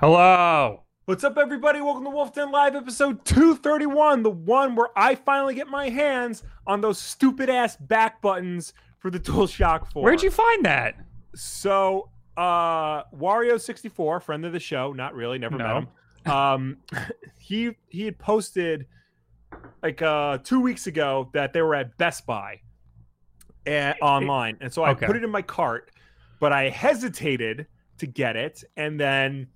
Hello. What's up, everybody? Welcome to Wolf Den Live, episode 231, the one where I finally get my hands on those stupid ass back buttons for the DualShock 4. Where'd you find that? So, uh, Wario64, friend of the show, not really, never No. met him. Um, he he had posted like uh two weeks ago that they were at Best Buy and, online, and so I Okay. put it in my cart, but I hesitated to get it, and then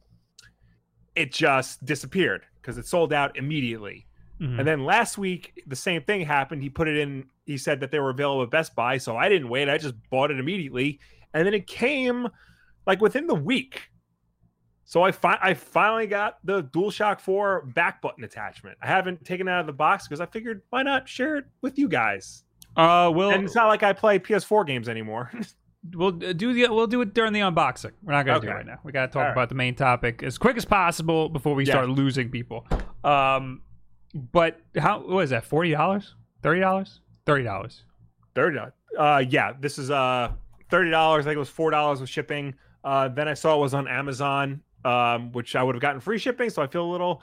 it just disappeared because it sold out immediately. Mhm. And then last week, the same thing happened. He put it in, he said that they were available at Best Buy. So I didn't wait. I just bought it immediately. And then it came like within the week. So I, fi- I finally got the DualShock 4 back button attachment. I haven't taken it out of the box because I figured why not share it with you guys? Uh, we'll and it's not like I play PS4 games anymore. we'll do the we'll do it during the unboxing. We're not gonna do it right now. We gotta talk All right. about the main topic as quick as possible before we Yeah. start losing people. Um, but how what is that? Forty dollars? Thirty dollars? Thirty dollars. Thirty dollars. Uh, yeah, this is uh thirty dollars. I think it was four dollars with shipping. Uh, then I saw it was on Amazon, um, which I would have gotten free shipping. So I feel a little,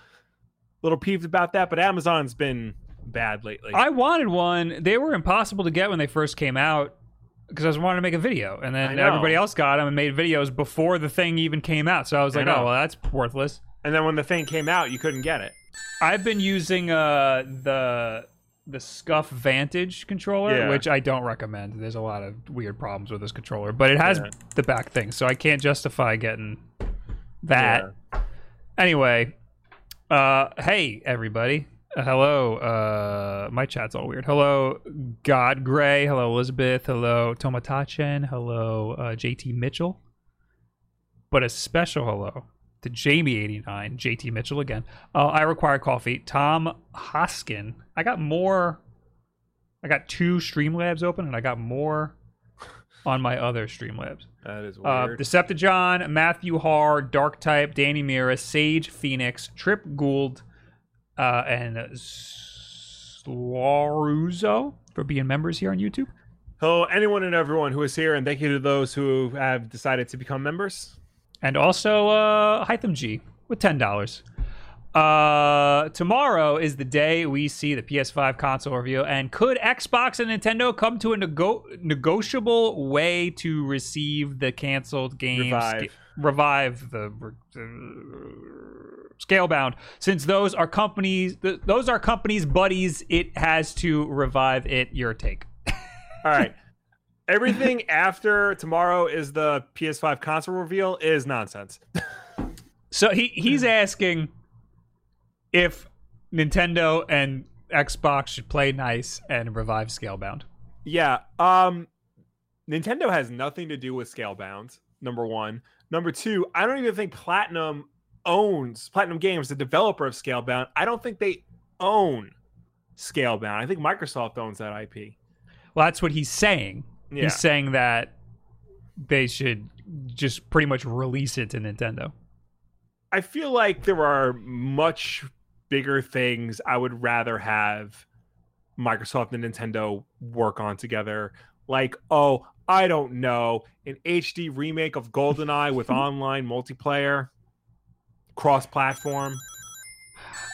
little peeved about that. But Amazon's been bad lately. I wanted one. They were impossible to get when they first came out because I was wanting to make a video, and then everybody else got them and made videos before the thing even came out. So I was I like, know. oh well, that's worthless. and then when the thing came out, you couldn't get it. I've been using uh the the Scuff Vantage controller, Yeah. which I don't recommend. There's a lot of weird problems with this controller, but it has Yeah. the back thing, so I can't justify getting that. Anyway, uh hey everybody. Uh, hello, uh my chat's all weird. Hello, God Gray. Hello, Elizabeth. Hello, Tomatachen. Hello, uh, JT Mitchell. But a special hello to Jamie89, JT Mitchell again. Uh, I require coffee. Tom Hoskin. I got more. I got two Streamlabs open, and I got more on my other Streamlabs. That is Uh, weird. Decepticon, Matthew Har, Dark Type, Danny Mira, Sage Phoenix, Trip Gould, uh, and Slaruzo for being members here on YouTube. Hello, anyone and everyone who is here, and thank you to those who have decided to become members. and also uh Hytham G with ten dollars. Uh, tomorrow is the day we see the PS5 console review, and could Xbox and Nintendo come to a nego- negotiable way to receive the canceled games? Revive. revive the Scalebound, since those are companies, th- those are companies' buddies. It has to revive it. Your take? All right. Everything after tomorrow is the PS5 console reveal is nonsense. So he he's asking if Nintendo and Xbox should play nice and revive Scalebound. Yeah. Um Nintendo has nothing to do with Scalebound, number one. Number two, I don't even think Platinum owns Platinum Games, the developer of Scalebound. I don't think they own Scalebound. I think Microsoft owns that IP. Well, that's what he's saying. Yeah. He's saying that they should just pretty much release it to Nintendo. I feel like there are much bigger things I would rather have Microsoft and Nintendo work on together. Like, oh, I don't know, an HD remake of GoldenEye with online multiplayer, cross platform.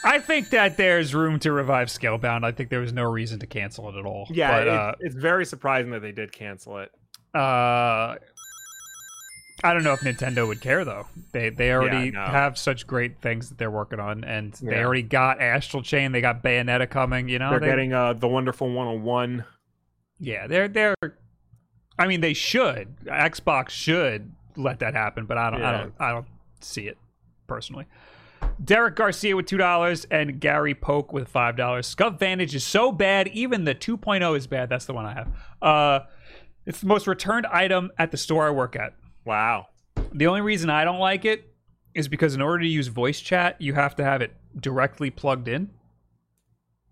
I think that there's room to revive Scalebound. I think there was no reason to cancel it at all. Yeah, but, it- uh, it's very surprising that they did cancel it. Uh, I don't know if Nintendo would care though. They they already no. have such great things that they're working on, and they already got Astral Chain. They got Bayonetta coming. You know, They're they- getting uh, the wonderful 101. yeah. They're they're. I mean, they should. Xbox should let that happen, but I don't. I don't. I don't see it personally. Derek Garcia with two dollars and Gary Polk with five dollars. Scuff Vantage is so bad, even the 2.0 is bad. That's the one I have. Uh, it's the most returned item at the store I work at. Wow. The only reason I don't like it is because in order to use voice chat, you have to have it directly plugged in,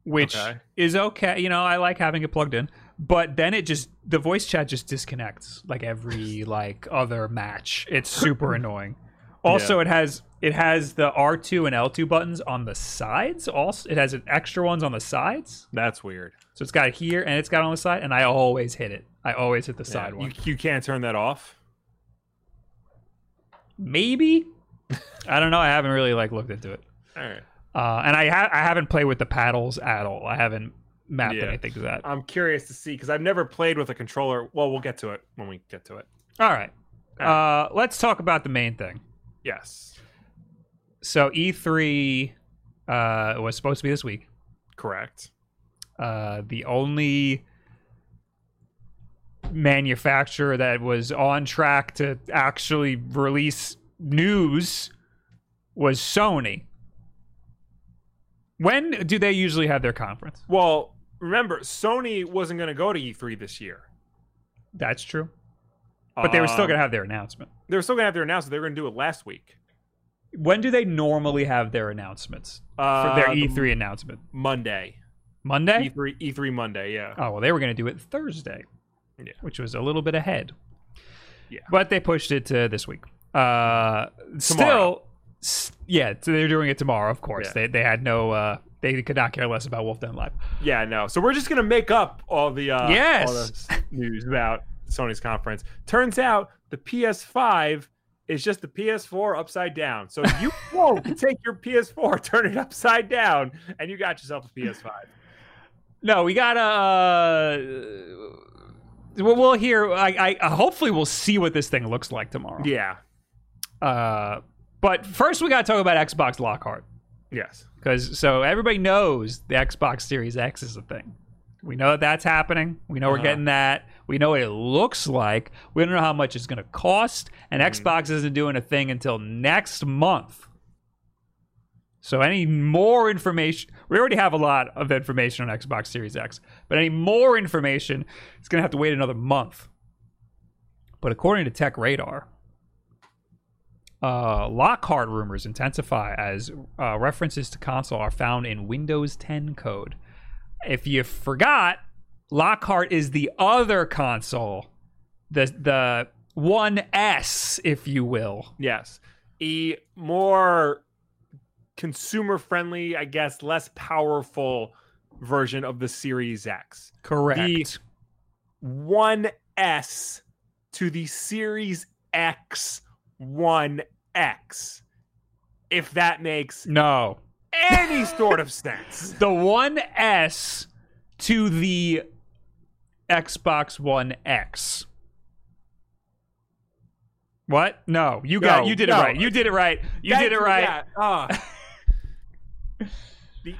which Okay. is okay. You know, I like having it plugged in, but then it just the voice chat just disconnects like every like other match. It's super annoying. Also, it has it has the R two and L two buttons on the sides. Also, it has an extra ones on the sides. That's weird. So it's got it here and it's got it on the side, and I always hit it. I always hit the Yeah, side one. You, you can't turn that off. Maybe, I don't know. I haven't really like looked into it, All right. uh, and I ha- I haven't played with the paddles at all. I haven't mapped Yeah. anything to that. I'm curious to see because I've never played with a controller. Well, we'll get to it when we get to it. All right, uh, let's talk about the main thing. Yes, So E3 uh, was supposed to be this week. correct. Uh, the only manufacturer that was on track to actually release news was Sony. When do they usually have their conference? Well, remember, Sony wasn't going to go to E3 this year, That's true. But they were still Um, going to have their announcement. They were still going to have their announcement. They were going to do it last week. When do they normally have their announcements for Uh, their E3 announcement? Monday. Monday? E3 E3 Monday. Yeah. Oh, well, they were going to do it Thursday, Yeah. which was a little bit ahead. Yeah. But they pushed it to this week. Uh, still, s- yeah, so they're doing it tomorrow, of course. Yeah. They, they had no, uh, they could not care less about Wolf Den Live. Yeah. No. So we're just going to make up all the uh, Yes. all the news about Sony's conference. Turns out the PS5 is just the PS4 upside down. So you won't take your PS4, turn it upside down, and you got yourself a PS5. No, we gotta. Uh, well, we'll hear. I, I hopefully we'll see what this thing looks like tomorrow. Yeah. Uh, but first, we gotta talk about Xbox Lockhart Yes. because so everybody knows the Xbox Series X is a thing. We know that that's happening. We know we're Uh-huh. getting that. We know what it looks like. We don't know how much it's going to cost. And Mm-hmm. Xbox isn't doing a thing until next month. So any more information, we already have a lot of information on Xbox Series X, but any more information, it's going to have to wait another month. But according to Tech Radar, uh, Lockhart rumors intensify as uh, references to console are found in Windows 10 code. If you forgot, Lockhart is the other console, the the 1S, if you will. Yes. A more consumer friendly, I guess, less powerful version of the Series X. Correct. The 1S to the Series X 1X. If that makes no, any sort of sense. the 1S to the Xbox One X. What? No, you got No, you did no. it right. You did it right. You Thank did it right. Ah. The-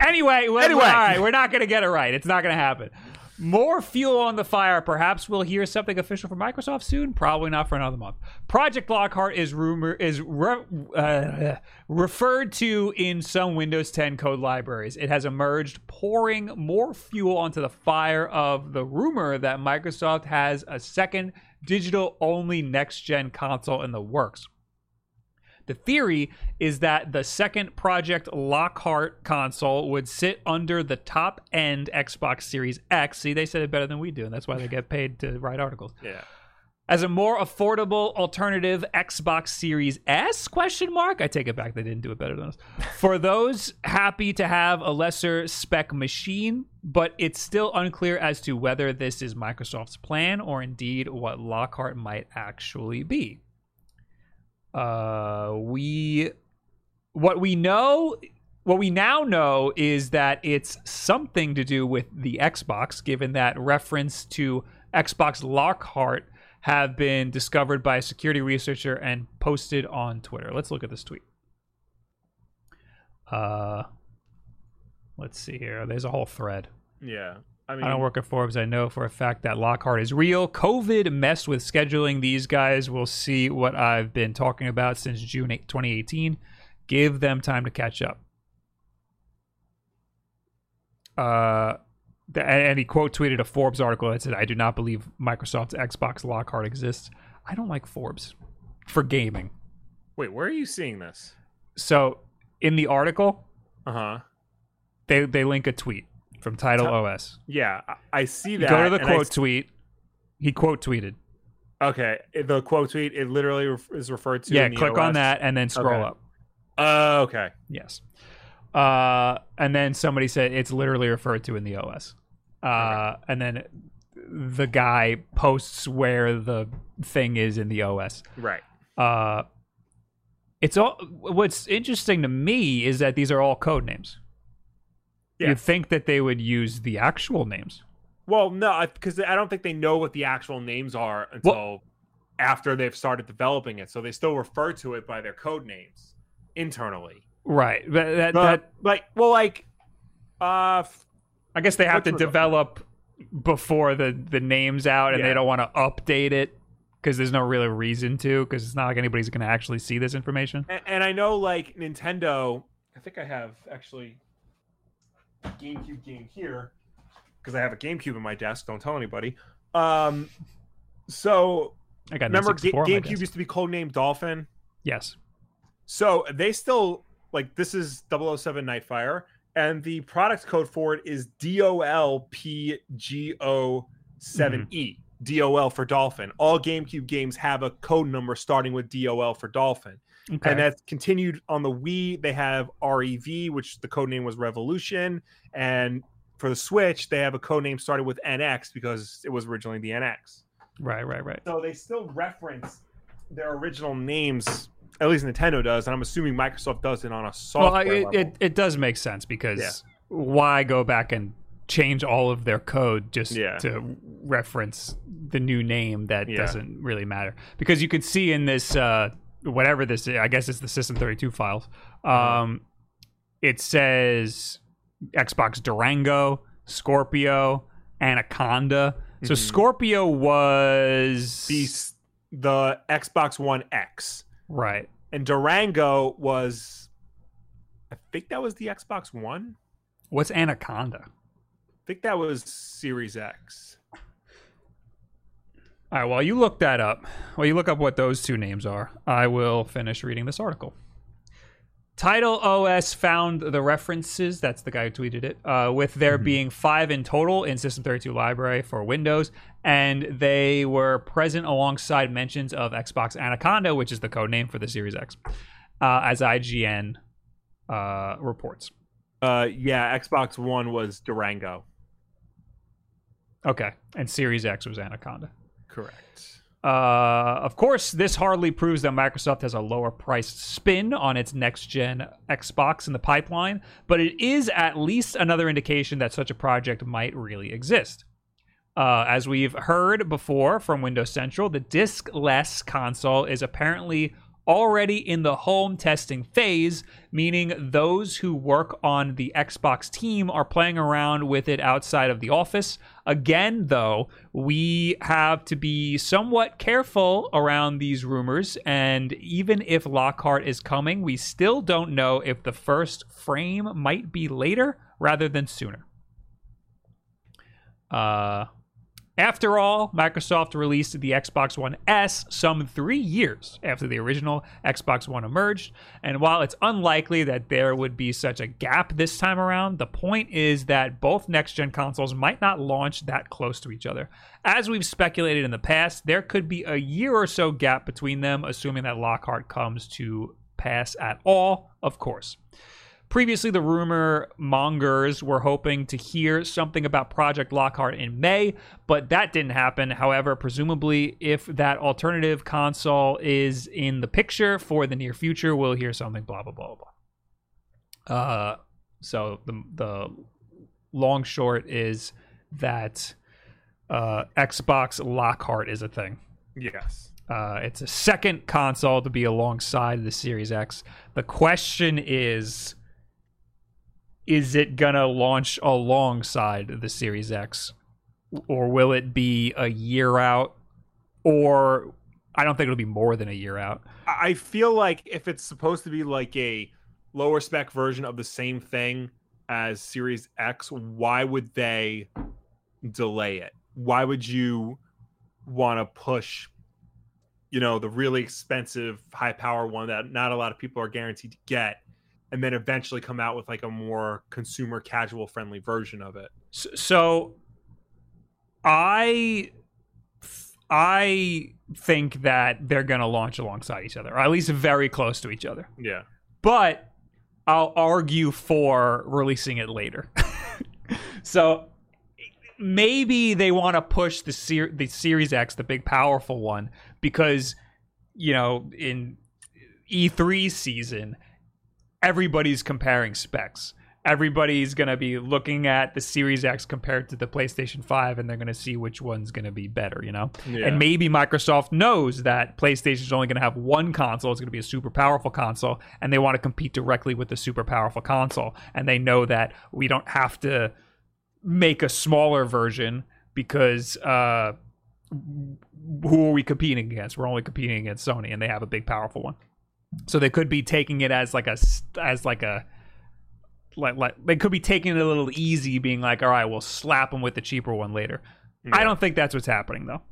Anyway, Anyway. all right, we're not going to get it right. It's not going to happen. More fuel on the fire. Perhaps we'll hear something official from Microsoft soon. Probably not for another month. Project Lockhart is rumor is re, uh, referred to in some Windows 10 code libraries. It has emerged, pouring more fuel onto the fire of the rumor that Microsoft has a second digital-only next-gen console in the works. The theory is that the second Project Lockhart console would sit under the top end Xbox Series X. See, they said it better than we do, and that's why they get paid to write articles. yeah. As a more affordable alternative Xbox Series S question mark. I take it back, they didn't do it better than us. For those happy to have a lesser spec machine, but it's still unclear as to whether this is Microsoft's plan or indeed what Lockhart might actually be uh we what we know what we now know is that it's something to do with the Xbox given that reference to Xbox Lockhart have been discovered by a security researcher and posted on Twitter. Let's look at this tweet. Uh let's see here. There's a whole thread. Yeah. I mean, I don't work at Forbes. I know for a fact that Lockhart is real. COVID messed with scheduling. These guys will see what I've been talking about since June 8, 2018. Give them time to catch up. Uh, the, and he quote tweeted a Forbes article that said, "I do not believe Microsoft's Xbox Lockhart exists." I don't like Forbes for gaming. wait, where are you seeing this? So in the article, Uh huh. they they link a tweet from Title Tell- OS. Yeah, I- see You that. go to the and I quote tweet. He quote tweeted. Okay, the quote tweet it literally is referred to. yeah, in the click on that and then scroll Okay. up. Uh, okay. Yes. Uh, and then somebody said it's literally referred to in the OS. Uh, and then the guy posts where the thing is in the OS. Right. Uh, It's all. What's interesting to me is that these are all code names. Yeah. You'd think that they would use the actual names. Well, no, because I don't think they know what the actual names are until after they've started developing it. So they still refer to it by their code names internally. Right. That, that, But, that like, well, like, uh, I guess they have to develop before the the names out, and Yeah. they don't want to update it because there's no really reason to. Because it's not like anybody's going to actually see this information. and, and I know like Nintendo. I think I have actually GameCube game here because I have a GameCube in my desk. Don't tell anybody. Um, so I got remember N64 Ga- GameCube used to be codenamed Dolphin. Yes. So they still like this is 007 Nightfire, and the product code for it is DOLPGO7E. DOL for Dolphin. All GameCube games have a code number starting with DOL for Dolphin. Okay. And that's continued on the Wii. They have REV, which the code name was Revolution. And for the Switch, they have a code name started with NX because it was originally the NX. right. Right. Right. So they still reference their original names. At least Nintendo does, and I'm assuming Microsoft does it on a Well, software I- it, level. it it does make sense because Yeah. why go back and change all of their code just Yeah. to reference the new name that Yeah. doesn't really matter because you could see in this uh whatever this is, I guess it's the system 32 files Uh-huh. um it says Xbox Durango, Scorpio, Anaconda. So Mhm. Scorpio was the the Xbox One X, right. and Durango was, I think that was the Xbox One. What's Anaconda? I think that was Series X. All right, while you look that up, while you look up what those two names are, I will finish reading this article. Title OS found the references, that's the guy who tweeted it, uh, with there being five in total in System 32 library for Windows, and they were present alongside mentions of Xbox Anaconda, which is the code name for the Series X, uh, as IGN uh, reports. Uh, yeah, Xbox One was Durango. Okay, and Series X was Anaconda. Correct. Uh, of course, this hardly proves that Microsoft has a lower priced spin on its next gen Xbox in the pipeline, but it is at least another indication that such a project might really exist. Uh, as we've heard before from Windows Central, the disc-less console is apparently already in the home testing phase, meaning those who work on the Xbox team are playing around with it outside of the office. Again, though, we have to be somewhat careful around these rumors, and even if Lockhart is coming, we still don't know if the first frame might be later rather than sooner. Uh, after all, Microsoft released the Xbox One S some three years after the original Xbox One emerged. And while it's unlikely that there would be such a gap this time around, the point is that both next gen consoles might not launch that close to each other. As we've speculated in the past, there could be a year or so gap between them, assuming that Lockhart comes to pass at all, of course. Previously, the rumor mongers were hoping to hear something about Project Lockhart in May, but that didn't happen. However, presumably, if that alternative console is in the picture for the near future, we'll hear something. Blah blah blah blah. Uh, so the the long short is that uh, Xbox Lockhart is a thing. Yes. Uh, it's a second console to be alongside the Series X. The question is is it to launch alongside the Series X? Or will it be a year out? Or I don't think it'll be more than a year out. I I feel like if it's supposed to be like a lower spec version of the same thing as Series X, why would they delay it? Why would you want to push, you know, the really expensive high power one that not a lot of people are guaranteed to get, and then eventually come out with like a more consumer casual friendly version of it? So I I think that they're going to launch alongside each other, or at least very close to each other. Yeah. but I'll argue for releasing it later. so maybe they want to push the ser- the Series X, the big powerful one, because you know in E3 season, everybody's comparing specs. Everybody's going to be looking at the Series X compared to the PlayStation 5 and they're going to see which one's going to be better, you know? Yeah. And maybe Microsoft knows that PlayStation is only going to have one console. It's going to be a super powerful console and they want to compete directly with the super powerful console. And they know that we don't have to make a smaller version because uh, who are we competing against? We're only competing against Sony, and they have a big, powerful one. So they could be taking it as like a as like a like like they could be taking it a little easy, being like, all right, we'll slap them with the cheaper one later. I don't think that's what's happening though.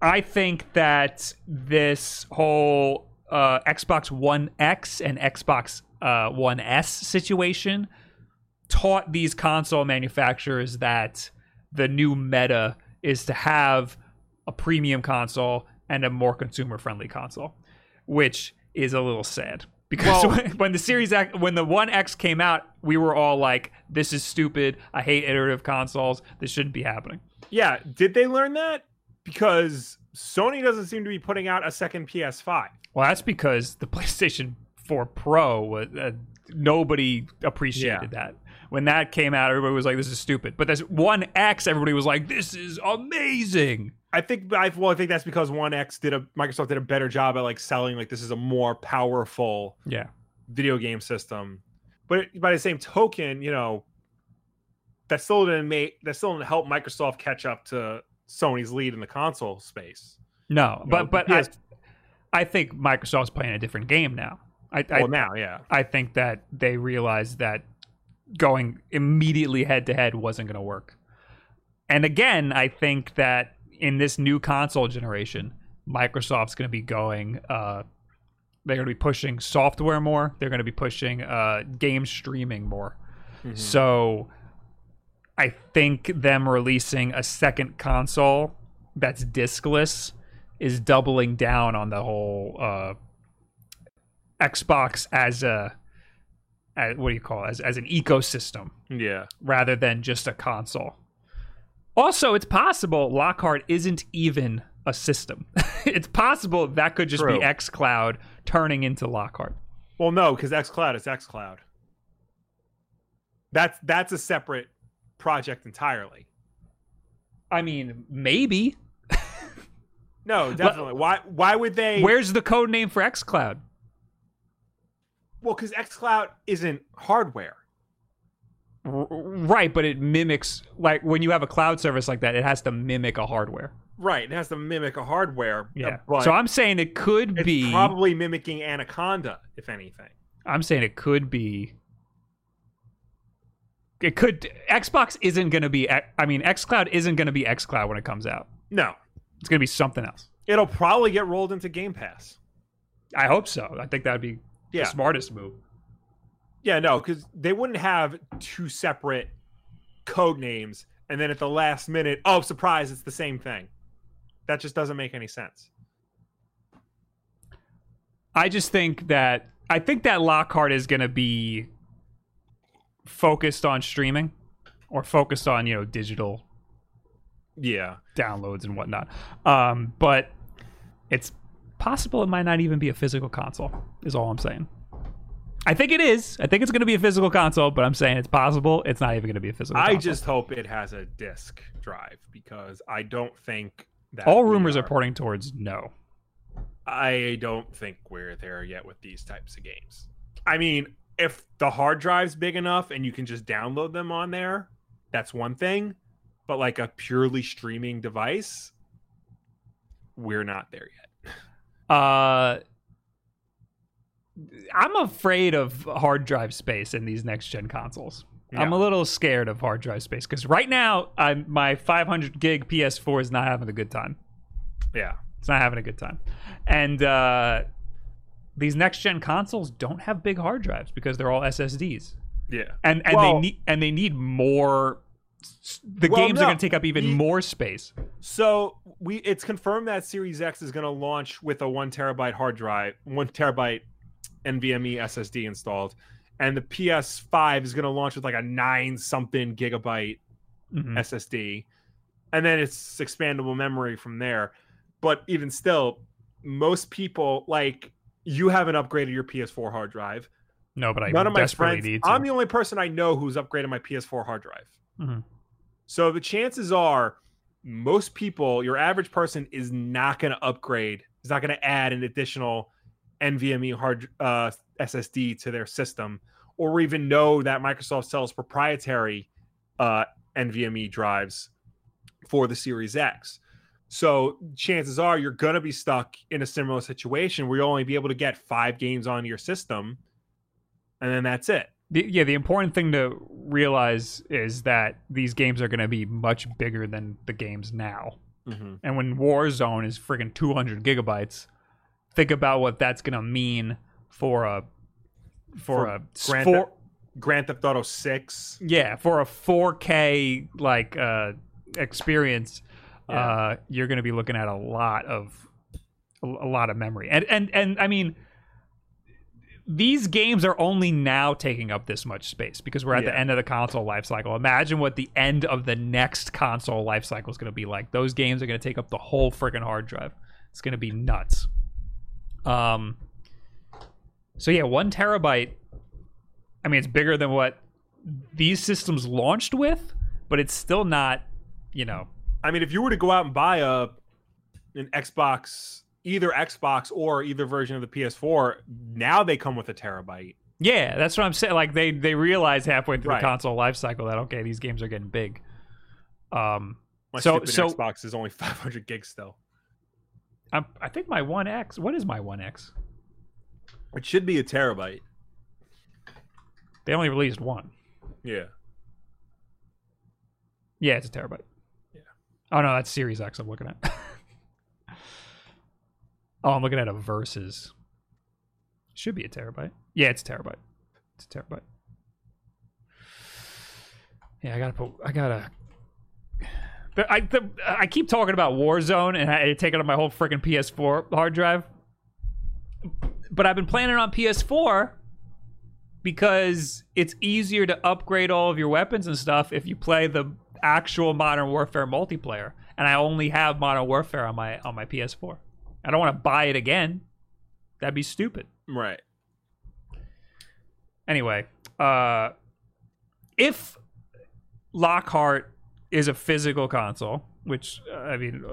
I think that this whole uh, Xbox One X and Xbox uh, One S situation taught these console manufacturers that the new meta is to have a premium console and a more consumer friendly console, which is a little sad. Because Well- when, when the Series X, when the One X came out, we were all like, "This is stupid. I hate iterative consoles. This shouldn't be happening." Yeah, did they learn that? Because Sony doesn't seem to be putting out a second PS5. Well, that's because the PlayStation 4 Pro was uh, nobody appreciated that. When that came out, everybody was like, "This is stupid." But this One X, everybody was like, "This is amazing." I think I well, I think that's because One X did a Microsoft did a better job at like selling like this is a more powerful Yeah, video game system. But by the same token, you know, that still didn't make that still didn't help Microsoft catch up to Sony's lead in the console space. no, You but know, but I, I think Microsoft's playing a different game now. I I, well, now, yeah, I think that they realize that going immediately head to head wasn't going to work. And again, I think that in this new console generation, Microsoft's going to be going. Uh, they're going to be pushing software more. They're going to be pushing uh, game streaming more. Mhm. So, I think them releasing a second console that's discless is doubling down on the whole uh, Xbox as a as, what do you call it? As, as an ecosystem yeah. rather than just a console. Also, it's possible Lockhart isn't even a system. it's possible that could just True. be xCloud turning into Lockhart. Well, no, because XCloud is XCloud. That's that's a separate project entirely. I mean, maybe. No, definitely. Why why would they? Where's the code name for xCloud? Well, because XCloud isn't hardware. Right, but it mimics like when you have a cloud service like that, it has to mimic a hardware. Right. It has to mimic a hardware. Yeah. uh, But so I'm saying it could it's be. probably mimicking Anaconda, if anything. I'm saying it could be. It could. Xbox isn't going to be. I mean, XCloud isn't going to be XCloud when it comes out. No. It's going to be something else. It'll probably get rolled into Game Pass. I hope so. I think that would be Yeah. the smartest move. Yeah, no, because they wouldn't have two separate code names and then at the last minute, oh, surprise, it's the same thing. That just doesn't make any sense. I just think that I think that Lockhart is going to be focused on streaming or focused on you know digital Yeah. downloads and whatnot. Um, but it's possible it might not even be a physical console. Is all I'm saying. I think it is. I think it's going to be a physical console, but I'm saying it's possible it's not even going to be a physical. I console. just hope it has a disk drive because I don't think that all rumors are pointing towards no. I don't think we're there yet with these types of games. I mean, if the hard drive's big enough and you can just download them on there, that's one thing. But like a purely streaming device, we're not there yet. Uh, I'm afraid of hard drive space in these next gen consoles. I'm a little scared of hard drive space because right now, I'm my 500 gig PS4 is not having a good time. Yeah. It's not having a good time, and uh, these next gen consoles don't have big hard drives because they're all SSDs, Yeah. and and Well- they need and they need more. The Well, games are going to take up even more space. So we it's confirmed that Series X is going to launch with a one terabyte hard drive, one terabyte NVMe SSD installed, and the PS5 is going to launch with like a nine something gigabyte Mhm. SSD, and then it's expandable memory from there. But even still, most people like you haven't upgraded your PS4 hard drive. No, but I none of my friends. I'm the only person I know who's upgraded my PS4 hard drive. Mhm. So the chances are, most people, your average person, is not going to upgrade. Is not going to add an additional NVMe hard uh, SSD to their system, or even know that Microsoft sells proprietary uh, NVMe drives for the Series X. So chances are you're going to be stuck in a similar situation where you'll only be able to get five games on your system, and then that's it. The, yeah, the important thing to realize is that these games are going to be much bigger than the games now. And when Warzone is friggin' 200 gigabytes, think about what that's going to mean for a for, For a Grand for, Theft- Grand Theft Auto Six. yeah for a 4K like uh, experience. Yeah. Uh, you're going to be looking at a lot of a, a lot of memory, and and and I mean. These games are only now taking up this much space because we're at the end of the console life cycle. Imagine what the end of the next console life cycle is going to be like. Those games are going to take up the whole freaking hard drive. It's going to be nuts. Um. So yeah, one terabyte. I mean, it's bigger than what these systems launched with, but it's still not. You know, I mean, if you were to go out and buy a an Xbox, either Xbox or either version of the PS4, now they come with a terabyte. yeah, that's what I'm saying. Like they they realize halfway through Right. the console life cycle that okay, these games are getting big. Um. My So- so- Xbox is only 500 gigs still. I'm, I think my One X. What is my One X? It should be a terabyte. They only released one. Yeah. Yeah, it's a terabyte. Yeah. Oh no, that's Series X. I'm looking at. oh, I'm looking at a versus. Should be a terabyte. Yeah, it's a terabyte. It's a terabyte. Yeah, I gotta put. I gotta. I the, I keep talking about Warzone and I, take it up my whole freaking PS4 hard drive. But I've been playing it on PS4 because it's easier to upgrade all of your weapons and stuff if you play the actual Modern Warfare multiplayer. And I only have Modern Warfare on my on my PS4. I don't want to buy it again. That'd be stupid. Right. Anyway, uh if Lockhart is a physical console, which uh, I mean,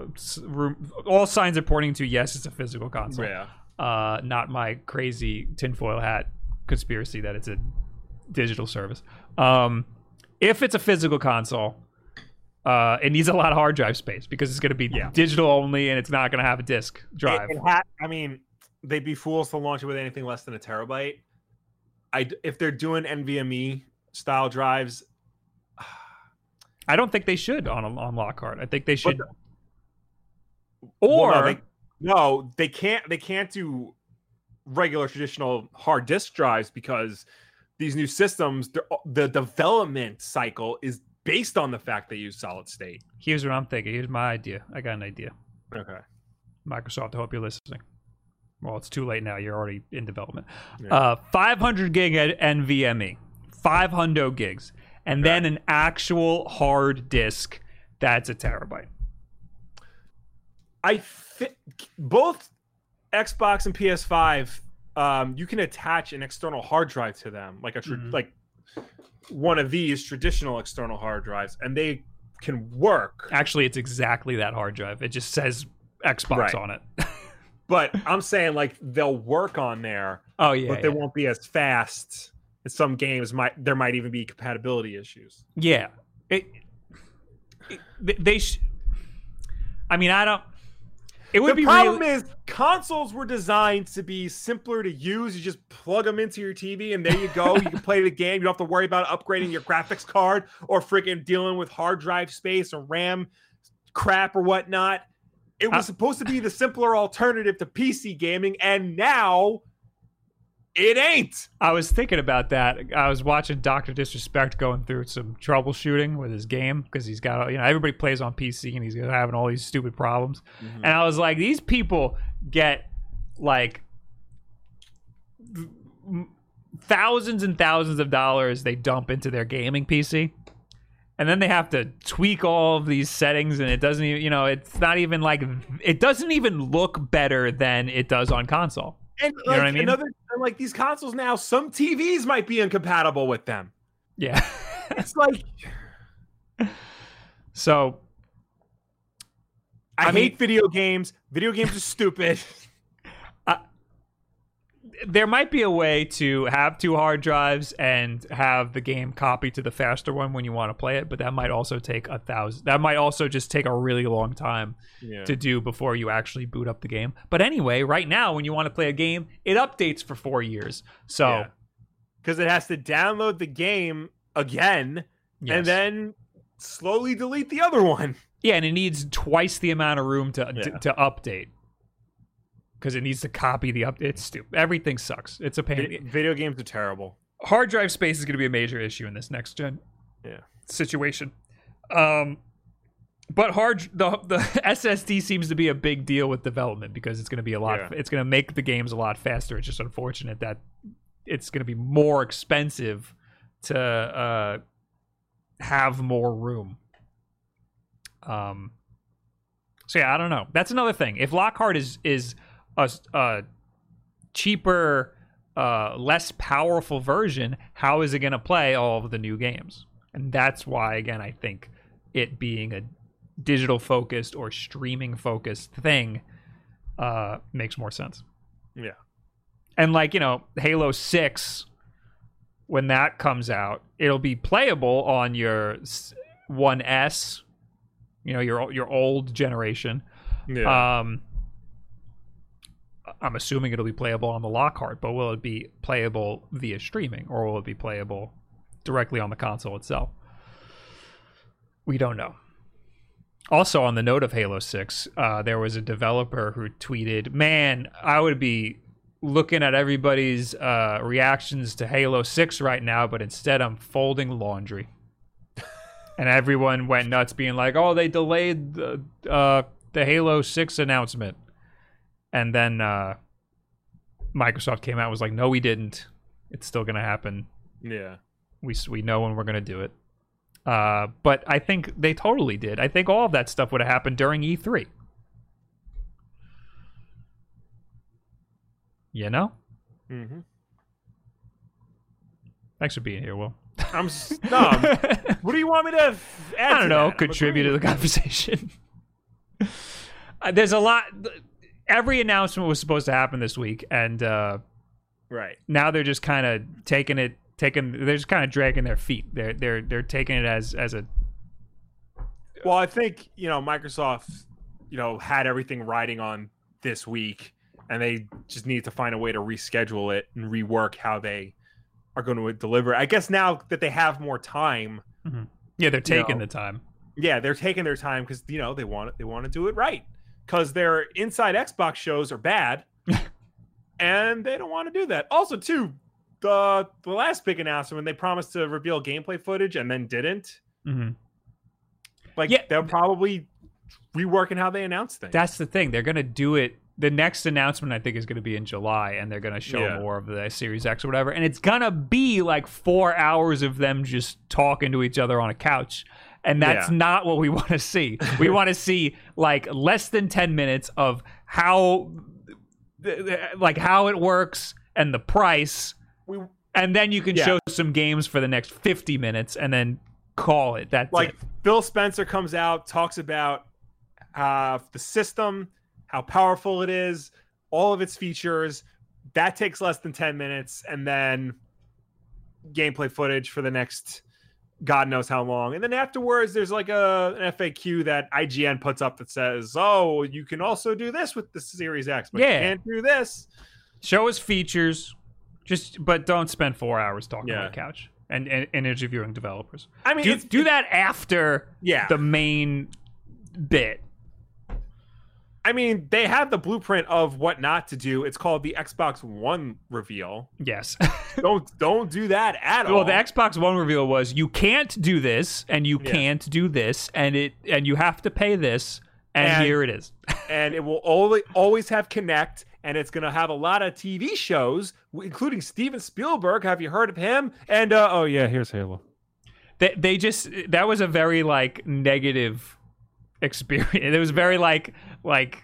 all signs are pointing to yes, it's a physical console. Yeah. uh, not my crazy tinfoil hat conspiracy that it's a digital service. Um, if it's a physical console, uh, it needs a lot of hard drive space because it's going to be Yeah. digital only and it's not going to have a disk drive. It, it ha- I mean, they'd be fools to launch it with anything less than a terabyte. I if they're doing NVMe style drives, I don't think they should on a, on Lockhart. I think they should. the- or Well, no, they, no, they can't. They can't do regular traditional hard disk drives because these new systems, the development cycle is based on the fact they use solid state. here's what I'm thinking. Here's my idea. I got an idea. Okay. Microsoft, I hope you're listening. Well, it's too late now. You're already in development. Yeah. Uh, 500 gig at NVMe, 500 gigs, and then an actual hard disk that's a terabyte. I think both Xbox and PS5, um, you can attach an external hard drive to them, like a tr- Mhm. like one of these traditional external hard drives, and they can work. Actually, it's exactly that hard drive. It just says Xbox Right. on it. But I'm saying like they'll work on there, oh yeah, but they yeah. won't be as fast. And some games might there might even be compatibility issues. yeah. It, it- they- they. Sh- I mean, I don't. It would the be problem really. is consoles were designed to be simpler to use. You just plug them into your TV and there you go. you can play the game. You don't have to worry about upgrading your graphics card or freaking dealing with hard drive space or RAM crap or whatnot. It was Uh, supposed to be the simpler alternative to PC gaming, and now it ain't. I was thinking about that. I was watching Doctor Disrespect going through some troubleshooting with his game because he's got, you know, everybody plays on PC and he's having all these stupid problems. Mm-hmm. And I was like, these people get like thousands and thousands of dollars they dump into their gaming PC. And then they have to tweak all of these settings, and it doesn't even, you know, it's not even like, it doesn't even look better than it does on console. And know like what I mean? another like these consoles now, some TVs might be incompatible with them. Yeah. It's like so I, I hate mean- video games. Video games are stupid. there might be a way to have two hard drives and have the game copy to the faster one when you want to play it, but that might also take a thousand. That might also just take a really long time Yeah. to do before you actually boot up the game. But anyway, right now when you want to play a game, it updates for four years. So Because it has to download the game again yes. and then slowly delete the other one. yeah, and it needs twice the amount of room to Yeah. to update because it needs to copy the update. It's stupid. Everything sucks. It's a pain. Vi- Video games are terrible. hard drive space is going to be a major issue in this next gen Yeah. situation. Um, but hard the the SSD seems to be a big deal with development because it's going to be a lot. Yeah. It's going to make the games a lot faster. It's just unfortunate that it's going to be more expensive to uh, have more room. Um. So yeah, I don't know. That's another thing. If Lockhart is is a, a cheaper, uh, less powerful version, how is it going to play all of the new games? And that's why, again, I think it being a digital focused or streaming focused thing uh, makes more sense. Yeah. And like you know, Halo Six, when that comes out, it'll be playable on your s- One S, you know, your your old generation. Yeah. Um, I'm assuming it'll be playable on the Lockhart, but will it be playable via streaming or will it be playable directly on the console itself? We don't know. Also, on the note of Halo 6, uh, there was a developer who tweeted, Man, I would be looking at everybody's uh, reactions to Halo 6 right now, but instead I'm folding laundry. and everyone went nuts, being like, Oh, they delayed the, uh, the Halo 6 announcement. And then uh, Microsoft came out and was like, No, we didn't. It's still going to happen yeah. we we know when we're going to do it. Uh, but I think they totally did. I think all of that stuff would have happened during E3. You know? hmm Thanks for being here, Will. I'm no. I'm- what do you want me to f- add? I don't know, that? Contribute to the conversation. Uh, There's a lot. Every announcement was supposed to happen this week, and uh, Right. now they're just kind of taking it, taking. They're just kind of dragging their feet. They're they're they're taking it as as a Well, I think you know Microsoft, you know, had everything riding on this week, and they just need to find a way to reschedule it and rework how they are going to deliver. I guess now that they have more time, yeah. They're taking know. the time. yeah, they're taking their time because you know they want it. They want to do it right because their inside Xbox shows are bad, and they don't want to do that. Also, too, the the last big announcement when they promised to reveal gameplay footage and then didn't. hmm Like Yeah. they're probably reworking how they announce things. That's the thing. They're gonna do it. The next announcement I think is gonna be in July, and they're gonna show Yeah. more of the Series X or whatever. And it's gonna be like four hours of them just talking to each other on a couch. And that's Yeah. not what we want to see. We want to see like less than ten minutes of how, like how it works and the price, we and then you can Yeah. show some games for the next fifty minutes, and then call it. That's like it. Phil Spencer comes out, talks about uh, the system, how powerful it is, all of its features. That takes less than 10 minutes, and then gameplay footage for the next God knows how long. And then afterwards, there's like a, an FAQ that IGN puts up that says, Oh, you can also do this with the Series X, but Yeah. you can't do this. show us features just but don't spend four hours talking Yeah. on the couch and, and, and interviewing developers I mean, do, do that after yeah. the main bit I mean, they have the blueprint of what not to do. It's called the Xbox One reveal. yes don't don't do that at all. well the xbox one reveal was you can't do this and you Yeah. can't do this and it and you have to pay this and, And- here it is and it will only always have Kinect, and it's going to have a lot of TV shows, including Steven Spielberg. Have you heard of him? And uh, oh yeah, here's Halo. they, they just that was a very like negative experience it was very like like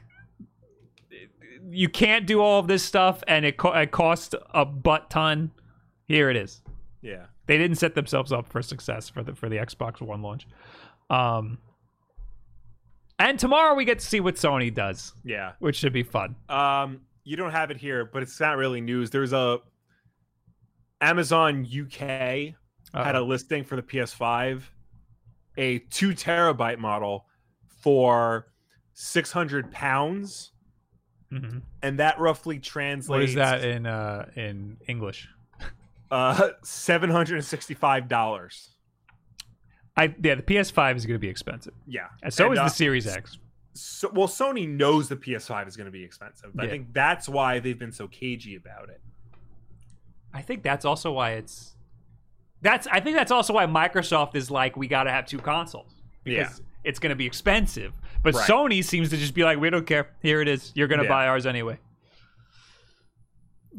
you can't do all of this stuff, and it, co- it costs a butt ton. Here it is. Yeah. They didn't set themselves up for success for the for the Xbox One launch. Um, and tomorrow we get to see what Sony does, Yeah. which should be fun. Um, you don't have it here, but it's not really news. There's a Amazon UK had a listing for the PS5, a two terabyte model for six hundred pounds, mhm. and that roughly translates. What is that in uh in English? Uh, seven hundred and sixty-five dollars. I yeah, the PS5 is going to be expensive, Yeah, and so And, is uh, the Series X. So, well, Sony knows the PS5 is going to be expensive. I Yeah. think that's why they've been so cagey about it. I think that's also why it's that's I think that's also why Microsoft is like we got to have two consoles because it's going to be expensive. But Right. Sony seems to just be like we don't care. Here it is. You're going to Yeah. buy ours anyway.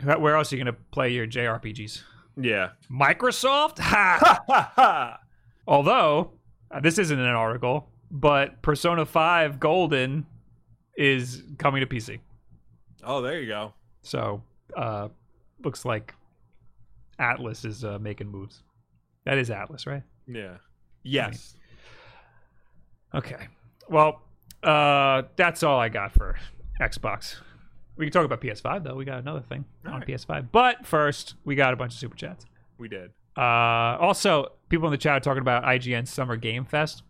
Where else are you going to play your JRPGs? Yeah. Microsoft? Ha! Ha ha ha. Although uh, this isn't an article, but Persona 5 Golden is coming to PC. Oh, there you go. So, uh looks like Atlus is uh, making moves. That is Atlus, right? Yeah. Yes. Okay. Well, uh that's all I got for Xbox. We can talk about PS5 though. We got another thing All on right. PS5. But first, we got a bunch of super chats. We did. Uh also, people in the chat are talking about IGN Summer Game Fest,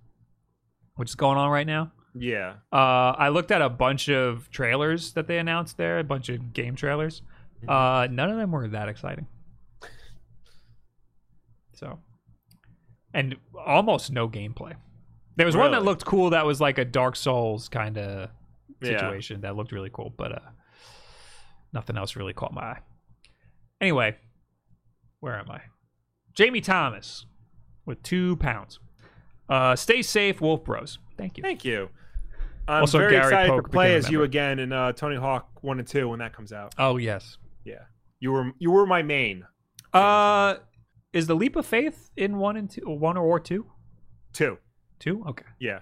which is going on right now. Yeah. Uh, I looked at a bunch of trailers that they announced there, a bunch of game trailers. Uh, none of them were that exciting. So, and almost no gameplay. There was one that looked cool. That was like a Dark Souls kind of Yeah. situation that looked really cool, but uh, nothing else really caught my eye. Anyway, where am I? Jamie Thomas with two pounds. Uh, stay safe, Wolf Bros. Thank you. Thank you. I'm Also, very Gary excited Polk to play as you again in uh, Tony Hawk One and Two when that comes out. Oh yes. Yeah. You were you were my main. Uh, is the leap of faith in one and two, one or two? Two. Two. Okay. Yeah.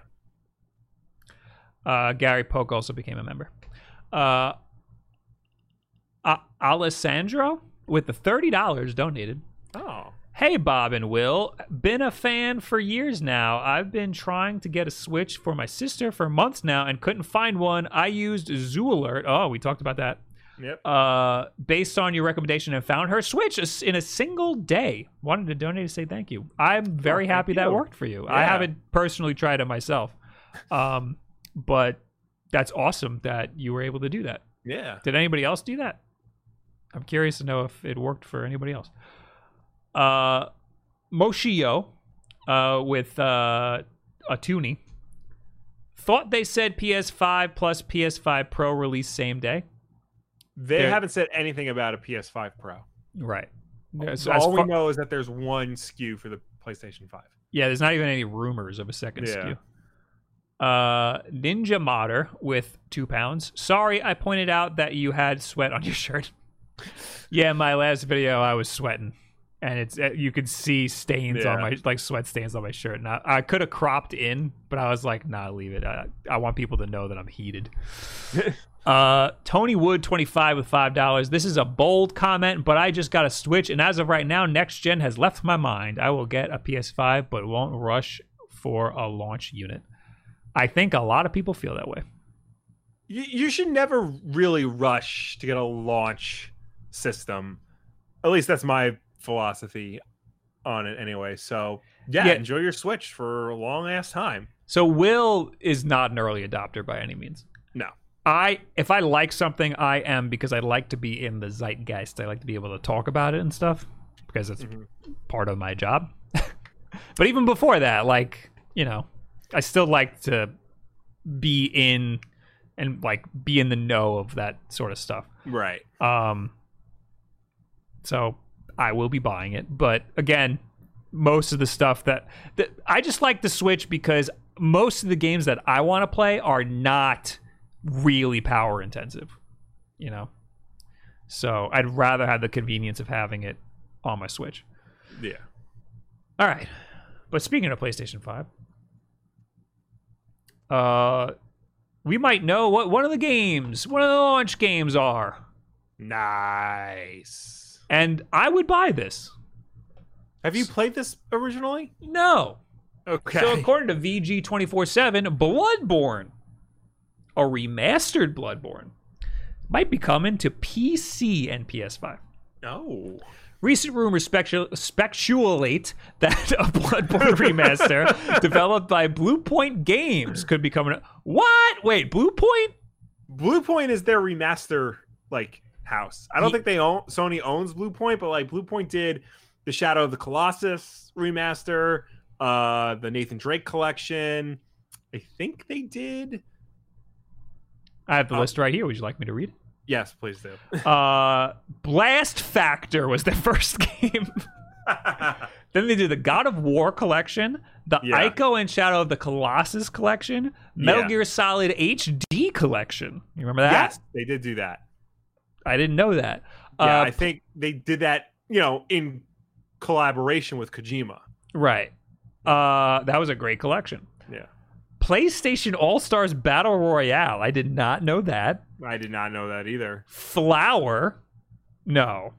Uh, Gary Polk also became a member. Uh, A- Alessandro with the thirty dollars donated. Oh. Hey Bob and Will, been a fan for years now. I've been trying to get a Switch for my sister for months now and couldn't find one. I used Zoolert. Oh, we talked about that. Yep. uh, based on your recommendation and found her Switch in a single day. Wanted to donate to say thank you. I'm very Oh, happy that you. worked for you. I haven't personally tried it myself, um, but that's awesome that you were able to do that. Yeah. Did anybody else do that? I'm curious to know if it worked for anybody else. Uh, Moshio uh, with uh, a Toonie thought they said PS5 plus PS5 Pro release same day. They They're- haven't said anything about a PS5 Pro. Right. Yeah, So all we know is that there's one SKU for the PlayStation 5. yeah, there's not even any rumors of a second Yeah. SKU. Uh, Ninja Modder with two pounds. Sorry, I pointed out that you had sweat on your shirt. yeah, my last video, I was sweating, and it's uh, you could see stains on my like sweat stains on my shirt. And I, I could have cropped in, but I was like, nah, leave it. I, I want people to know that I'm heated. Uh, Tony Wood, 25 with $5. This is a bold comment, but I just got a Switch, and as of right now, next gen has left my mind. I will get a PS5, but won't rush for a launch unit. I think a lot of people feel that way. You, you should never really rush to get a launch system. At least that's my philosophy on it anyway. So, yeah, Yeah. enjoy your Switch for a long ass time. So Will is not an early adopter by any means. I if I like something, I am because I like to be in the zeitgeist. I like to be able to talk about it and stuff because it's Mhm. part of my job. but even before that, like you know, I still like to be in and like be in the know of that sort of stuff. Right. Um, so I will be buying it, but again, most of the stuff that, that I just like the Switch because most of the games that I want to play are not really power intensive, you know. So I'd rather have the convenience of having it on my Switch. Yeah. All right. But speaking of PlayStation 5, uh we might know what one of the games, one of the launch games are. Nice. And I would buy this. Have you played this originally? No. Okay. So according to VG twenty four seven, Bloodborne, a remastered Bloodborne, might be coming to PC and PS5. No. Recent rumors specu- speculate that a Bloodborne remaster developed by Bluepoint Games could be coming. What? Wait, Bluepoint? Bluepoint is their remaster like house. I don't Ye- think they own Sony owns Bluepoint, but like Bluepoint did the Shadow of the Colossus remaster, uh the Nathan Drake collection. I think they did. I have the Oh. list right here. Would you like me to read it? Yes, please do. Uh, Blast Factor was their first game. then they did the God of War collection, the Yeah. Ico and Shadow of the Colossus collection, Metal Yeah. Gear Solid HD collection. You remember that? yes, they did do that. I didn't know that. Yeah, Uh, I think they did that, you know, in collaboration with Kojima. right. Uh, that was a great collection. PlayStation All Stars Battle Royale. I did not know that. I did not know that either. Flower. No.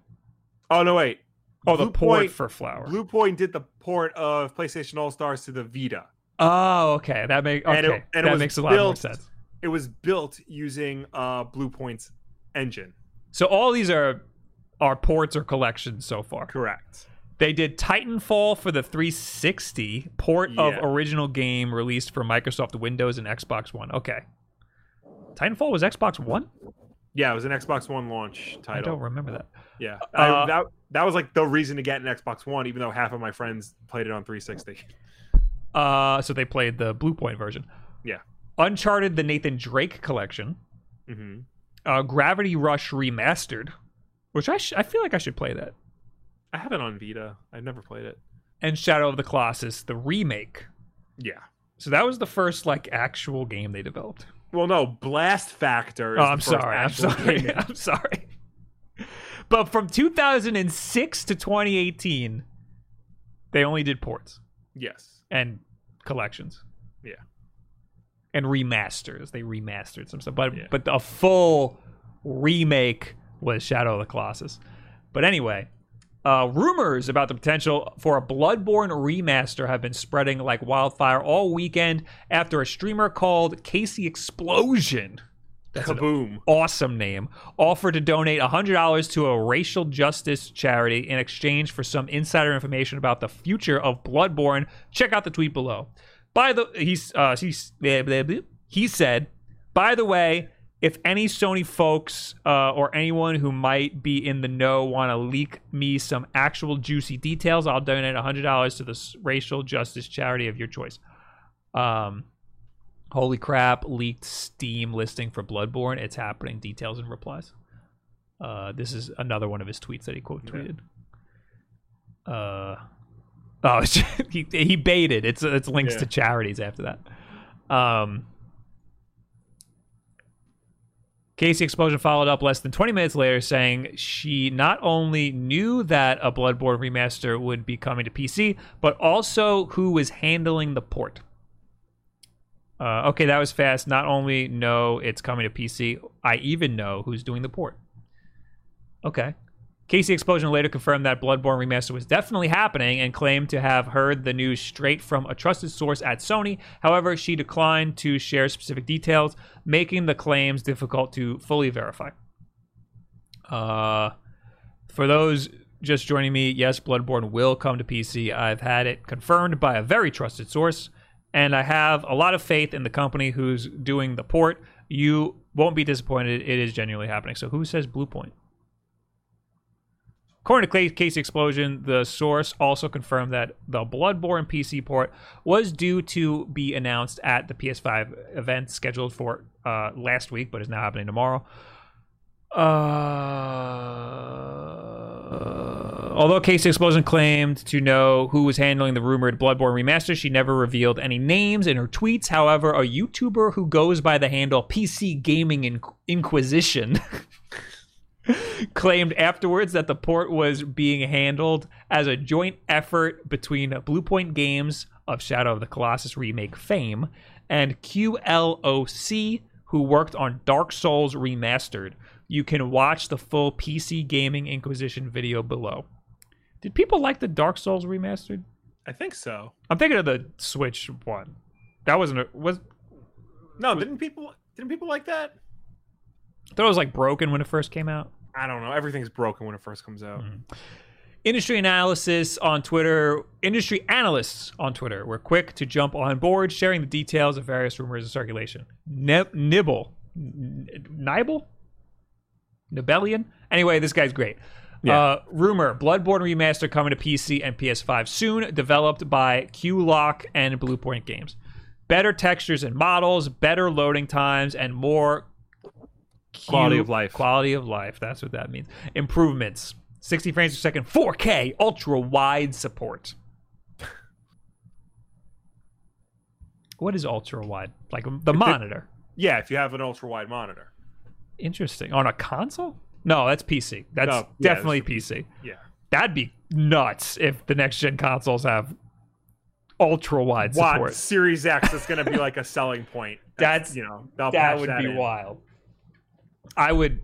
Oh no, wait. Oh, the port Bluepoint- for Flower. Bluepoint did the port of PlayStation All Stars to the Vita. oh, okay. That makes okay. And it- and that makes a lot more sense. It was built using uh Bluepoint's engine. So all these are are ports or collections so far. Correct. They did Titanfall for the 360 port of original game released for Microsoft Windows and Xbox One. Okay. Titanfall was Xbox One? Yeah, it was an Xbox One launch title. I don't remember that. Yeah, Uh, I, that that was like the reason to get an Xbox One, even though half of my friends played it on 360. Uh, so they played the Bluepoint version. Yeah. Uncharted, the Nathan Drake collection. hmm Uh, Gravity Rush remastered, which I sh- I feel like I should play that. I have it on Vita. I've never played it. And Shadow of the Colossus, the remake. Yeah. So that was the first like actual game they developed. Well, no, Blast Factor. Is Oh, I'm sorry. I'm sorry. I'm sorry. But from 2006 to 2018, they only did ports yes. and collections. Yeah. And remasters. They remastered some stuff, but Yeah. but a full remake was Shadow of the Colossus. But anyway, uh, rumors about the potential for a Bloodborne remaster have been spreading like wildfire all weekend after a streamer called Casey Explosion. That's an Kaboom. awesome name, offered to donate $100 to a racial justice charity in exchange for some insider information about the future of Bloodborne. Check out the tweet below. By the he's uh he's he said, by the way, if any Sony folks uh, or anyone who might be in the know want to leak me some actual juicy details, I'll donate $100 to the racial justice charity of your choice. Um, Holy crap, leaked Steam listing for Bloodborne. It's happening. Details and replies. Uh, this is another one of his tweets that he quote tweeted. Uh, oh, he, he baited. It's it's links Yeah. to charities after that. Um, Casey Explosion followed up less than 20 minutes later saying she not only knew that a Bloodborne remaster would be coming to PC, but also who was handling the port. Uh, okay, that was fast. Not only know it's coming to PC, I even know who's doing the port. Okay. Casey Explosion later confirmed that Bloodborne Remaster was definitely happening and claimed to have heard the news straight from a trusted source at Sony. However, she declined to share specific details, making the claims difficult to fully verify. Uh, for those just joining me, yes, Bloodborne will come to PC. I've had it confirmed by a very trusted source, and I have a lot of faith in the company who's doing the port. You won't be disappointed. It is genuinely happening. So, who says Bluepoint? According to Casey Explosion, the source also confirmed that the Bloodborne PC port was due to be announced at the PS5 event scheduled for uh, last week, but is now happening tomorrow. Uh, although Casey Explosion claimed to know who was handling the rumored Bloodborne remaster, she never revealed any names in her tweets. However, a YouTuber who goes by the handle PC Gaming Inquisition claimed afterwards that the port was being handled as a joint effort between Bluepoint Games of Shadow of the Colossus remake fame and QLOC, who worked on Dark Souls Remastered. You can watch the full PC Gaming Inquisition video below. Did people like the Dark Souls Remastered? I think so. I'm thinking of the Switch one. That wasn't a, was No, didn't people didn't people like that? I thought it was like broken when it first came out. I don't know. Everything's broken when it first comes out. Industry analysis on Twitter. Industry analysts on Twitter were quick to jump on board, sharing the details of various rumors in circulation. Nib- Nibble, N- Nibble, Nibellion. Anyway, this guy's great. Yeah. Uh, rumor: Bloodborne remaster coming to PC and PS5 soon. Developed by QLOC and Bluepoint Games. Better textures and models, better loading times, and more Q- Quality of life. Quality of life. That's what that means. Improvements. 60 frames per second, 4K, ultra wide support. what is ultra wide? Like um, the monitor. Yeah, if you have an ultra wide monitor. Interesting. On a console? No, that's PC. That's No, yeah, definitely that's PC. Yeah. That'd be nuts if the next gen consoles have ultra wide support. What Series X is going to be like a selling point. That's- you know that would be in. wild. I would.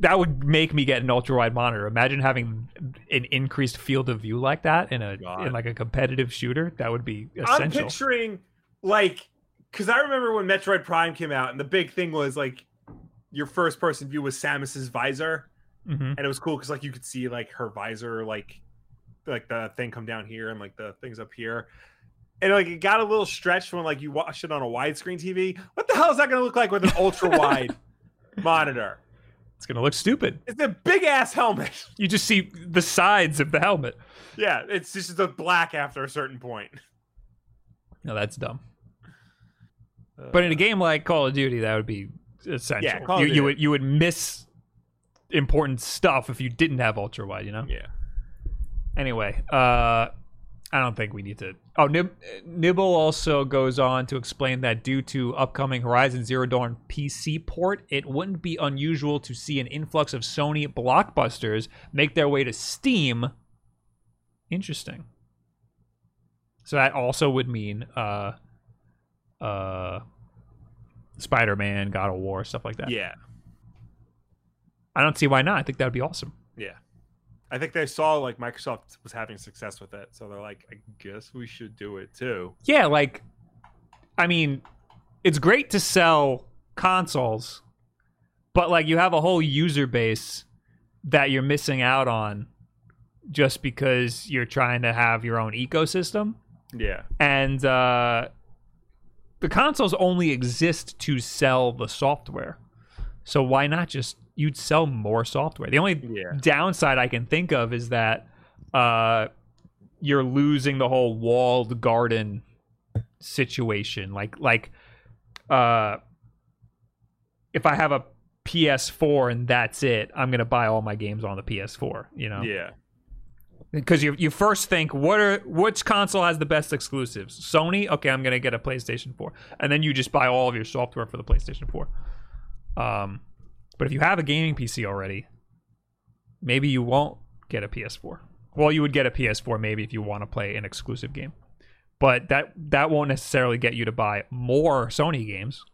That would make me get an ultra wide monitor. Imagine having an increased field of view like that in a God. in like a competitive shooter. That would be essential. I'm picturing like because I remember when Metroid Prime came out, and the big thing was like your first person view was Samus's visor, Mhm. and it was cool because like you could see like her visor, like like the thing come down here and like the things up here. And like it got a little stretched when like you watched it on a widescreen TV. What the hell is that going to look like with an ultra wide monitor? It's gonna look stupid. It's a big ass helmet. You just see the sides of the helmet. Yeah, it's just the black after a certain point. No, that's dumb. But in a game like Call of Duty, that would be essential. Yeah, Call you, you would you would miss important stuff if you didn't have ultra wide. You know. yeah, Anyway, uh, I don't think we need to. Oh, Nib- Nibble also goes on to explain that due to upcoming Horizon Zero Dawn PC port, it wouldn't be unusual to see an influx of Sony blockbusters make their way to Steam. Interesting. So that also would mean uh, uh, Spider-Man, God of War, stuff like that. yeah, I don't see why not. I think that would be awesome. yeah. I think they saw like Microsoft was having success with it, so they're like, I guess we should do it too. yeah, like, I mean, it's great to sell consoles, but like you have a whole user base that you're missing out on just because you're trying to have your own ecosystem. Yeah, And uh, the consoles only exist to sell the software. So why not just you'd sell more software? The only yeah, downside I can think of is that uh, you're losing the whole walled garden situation. Like like uh, if I have a PS4 and that's it, I'm gonna buy all my games on the PS4. You know, yeah, because you you first think what are which console has the best exclusives? Sony. Okay, I'm gonna get a PlayStation 4, and then you just buy all of your software for the PlayStation 4. Um, but if you have a gaming PC already, maybe you won't get a PS4. Well, you would get a PS4 maybe if you want to play an exclusive game, but that that won't necessarily get you to buy more Sony games.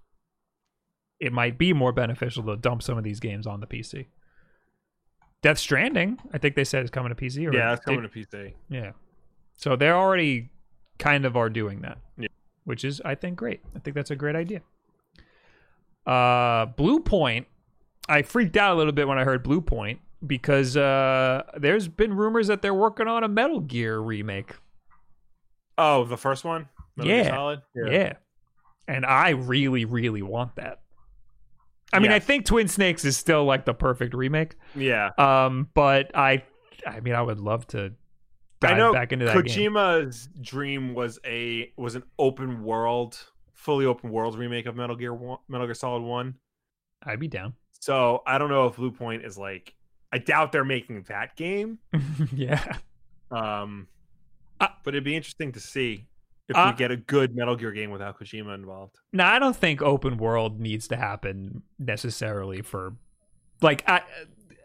It might be more beneficial to dump some of these games on the PC. Death Stranding, I think they said is coming to PC. Or yeah. Did- coming to PC. yeah. So they already kind of are doing that. Yeah. Which is I think great. I think that's a great idea. Uh Bluepoint, I freaked out a little bit when I heard Bluepoint because uh there's been rumors that they're working on a Metal Gear remake. Oh, the first one. Metal Gear Yeah. Solid. Yeah. And I really really want that. I mean, I think Twin Snakes is still like the perfect remake. yeah. Um but I I mean, I would love to dive I know back into that game. Kojima's dream was a was an open world, fully open world remake of Metal Gear One, Metal Gear Solid One. I'd be down. So I don't know if Bluepoint is like. I doubt they're making that game. yeah. Um, Uh, but it'd be interesting to see if uh, we get a good Metal Gear game without Kojima involved. No, I don't think open world needs to happen necessarily for like I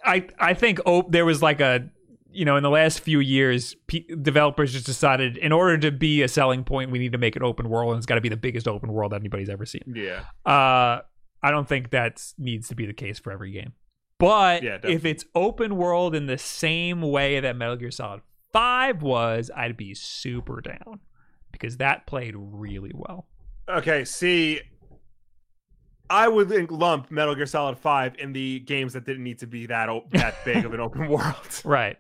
I I think op- there was like a you know in the last few years p- developers just decided in order to be a selling point we need to make an open world and it's got to be the biggest open world that anybody's ever seen. Yeah. Uh I don't think that needs to be the case for every game. But Yeah, if it's open world in the same way that Metal Gear Solid 5 was, I'd be super down because that played really well. Okay, see, I would lump Metal Gear Solid Five in the games that didn't need to be that o- that big of an open world. Right.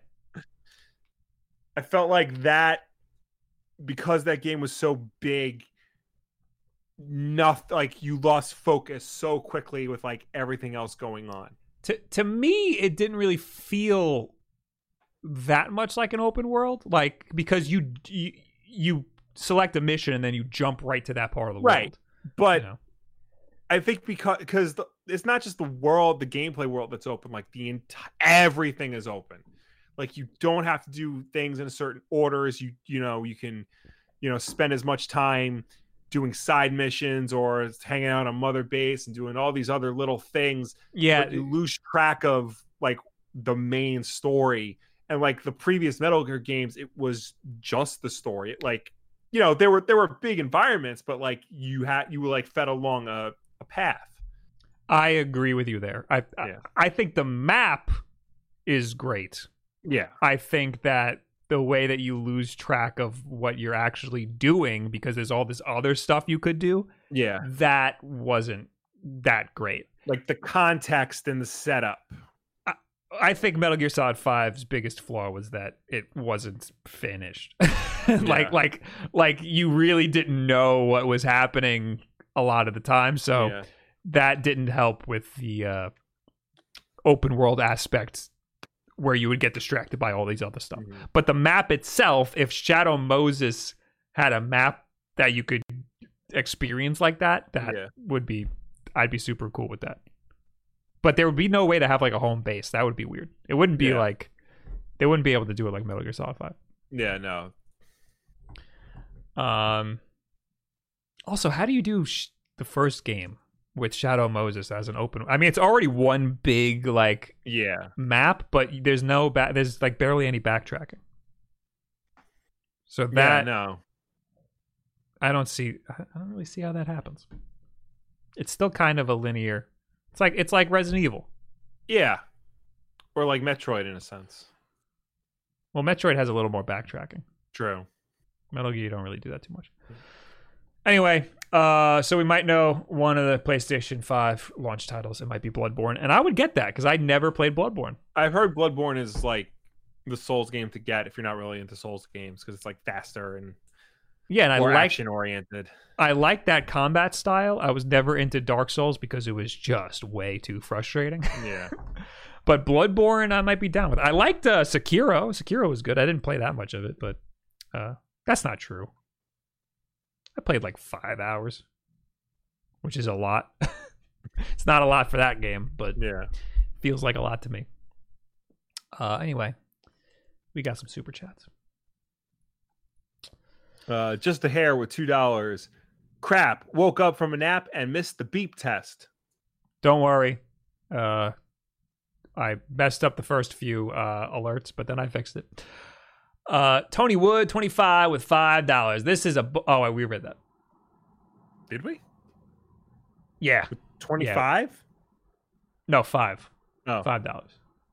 I felt like that because that game was so big. Nothing like you lost focus so quickly with like everything else going on. To to me it didn't really feel that much like an open world like because you you, you select a mission and then you jump right to that part of the Right. world. But you know? I think because because it's not just the world, the gameplay world that's open. Like the entire everything is open. Like you don't have to do things in a certain orders. You you know you can you know spend as much time doing side missions or hanging out on mother base and doing all these other little things. Yeah, but you lose track of like the main story. And like the previous Metal Gear games, it was just the story. It, like you know there were there were big environments, but like you had you were like fed along a, a path. I agree with you there. I, Yeah. I I think the map is great. Yeah, I think that the way that you lose track of what you're actually doing because there's all this other stuff you could do, yeah. that wasn't that great. Like the context and the setup. I think Metal Gear Solid 5's biggest flaw was that it wasn't finished. like Yeah. like like you really didn't know what was happening a lot of the time, so yeah. that didn't help with the uh, open world aspects where you would get distracted by all these other stuff. Mhm. But the map itself, if Shadow Moses had a map that you could experience like that, that Yeah. would be I'd be super cool with that. But there would be no way to have like a home base. That would be weird. It wouldn't be Yeah. like they wouldn't be able to do it like Metal Gear Solid 5. Yeah, no. Um also, how do you do sh- the first game with Shadow Moses as an open I mean, it's already one big like Yeah. map, but there's no back. There's like barely any backtracking. So Yeah, that no. I don't see. I I don't really see how that happens. It's still kind of a linear. It's like it's like Resident Evil. Yeah. Or like Metroid in a sense. Well, Metroid has a little more backtracking. True. Metal Gear, you don't really do that too much. Anyway, uh, so we might know one of the PlayStation 5 launch titles. It might be Bloodborne, and I would get that because I never played Bloodborne. I've heard Bloodborne is like the Souls game to get if you're not really into Souls games because it's like faster and Yeah, and I like action oriented. I like that combat style. I was never into Dark Souls because it was just way too frustrating. Yeah. but Bloodborne, I might be down with. I liked uh, Sekiro. Sekiro was good. I didn't play that much of it, but uh, that's not true. I played like five hours, which is a lot. it's not a lot for that game, but Yeah. feels like a lot to me. Uh, anyway, we got some super chats. Uh, just a hair with two dollars. Crap. Woke up from a nap and missed the beep test. Don't worry. Uh, I messed up the first few uh, alerts, but then I fixed it. Uh, Tony Wood, 25 with $5. This is a. bu- Oh, we read that. Did we? Yeah. Twenty five. No, five. Oh, $5.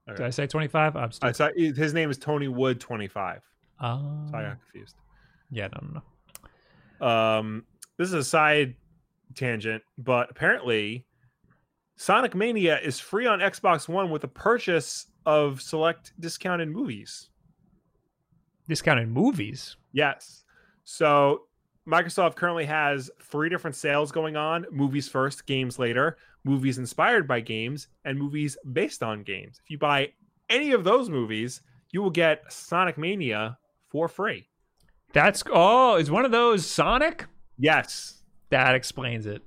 Did I say 25? I'm. I saw his name is Tony Wood twenty five. Oh. So I got confused. yeah, no, no, no. Um, this is a side tangent, but apparently, Sonic Mania is free on Xbox One with a purchase of select discounted movies. Discounted movies. Yes. So Microsoft currently has three different sales going on movies first, games later, movies inspired by games, and movies based on games. If you buy any of those movies, you will get Sonic Mania for free. That's. Oh, is one of those Sonic? Yes. That explains it.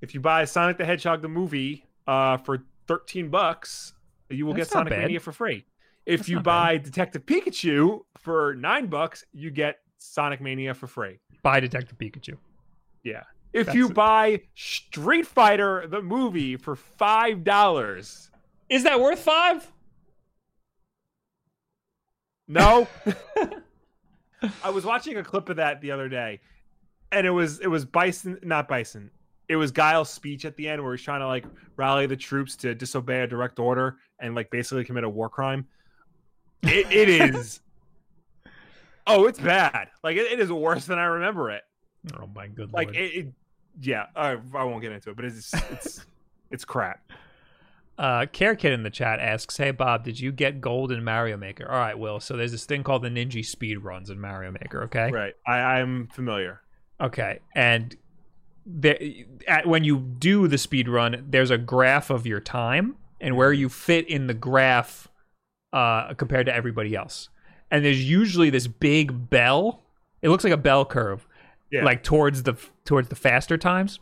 If you buy Sonic the Hedgehog the movie uh, for 13 bucks, you will That's get Sonic bad. Mania for free. If That's you not bad. buy Detective Pikachu for 9 bucks, you get Sonic Mania for free. Buy Detective Pikachu. Yeah. If That's you it. buy Street Fighter the movie for five dollars, Is that worth five? no. I was watching a clip of that the other day, and it was it was Bison, not Bison. it was Guile's speech at the end where he's trying to like rally the troops to disobey a direct order and like basically commit a war crime. It, it is. Oh, it's bad. Like it, it is worse than I remember it. Oh my good Like it, it yeah. I, I won't get into it, but it's it's it's crap. Uh, Care Kid in the chat asks, "Hey Bob, did you get gold in Mario Maker?" All right, Will. So there's this thing called the Ninja speed runs in Mario Maker. Okay. Right. I, I'm familiar. Okay, and there, at, when you do the speed run, there's a graph of your time and where you fit in the graph uh, compared to everybody else. And there's usually this big bell. It looks like a bell curve, Yeah. like towards the towards the faster times.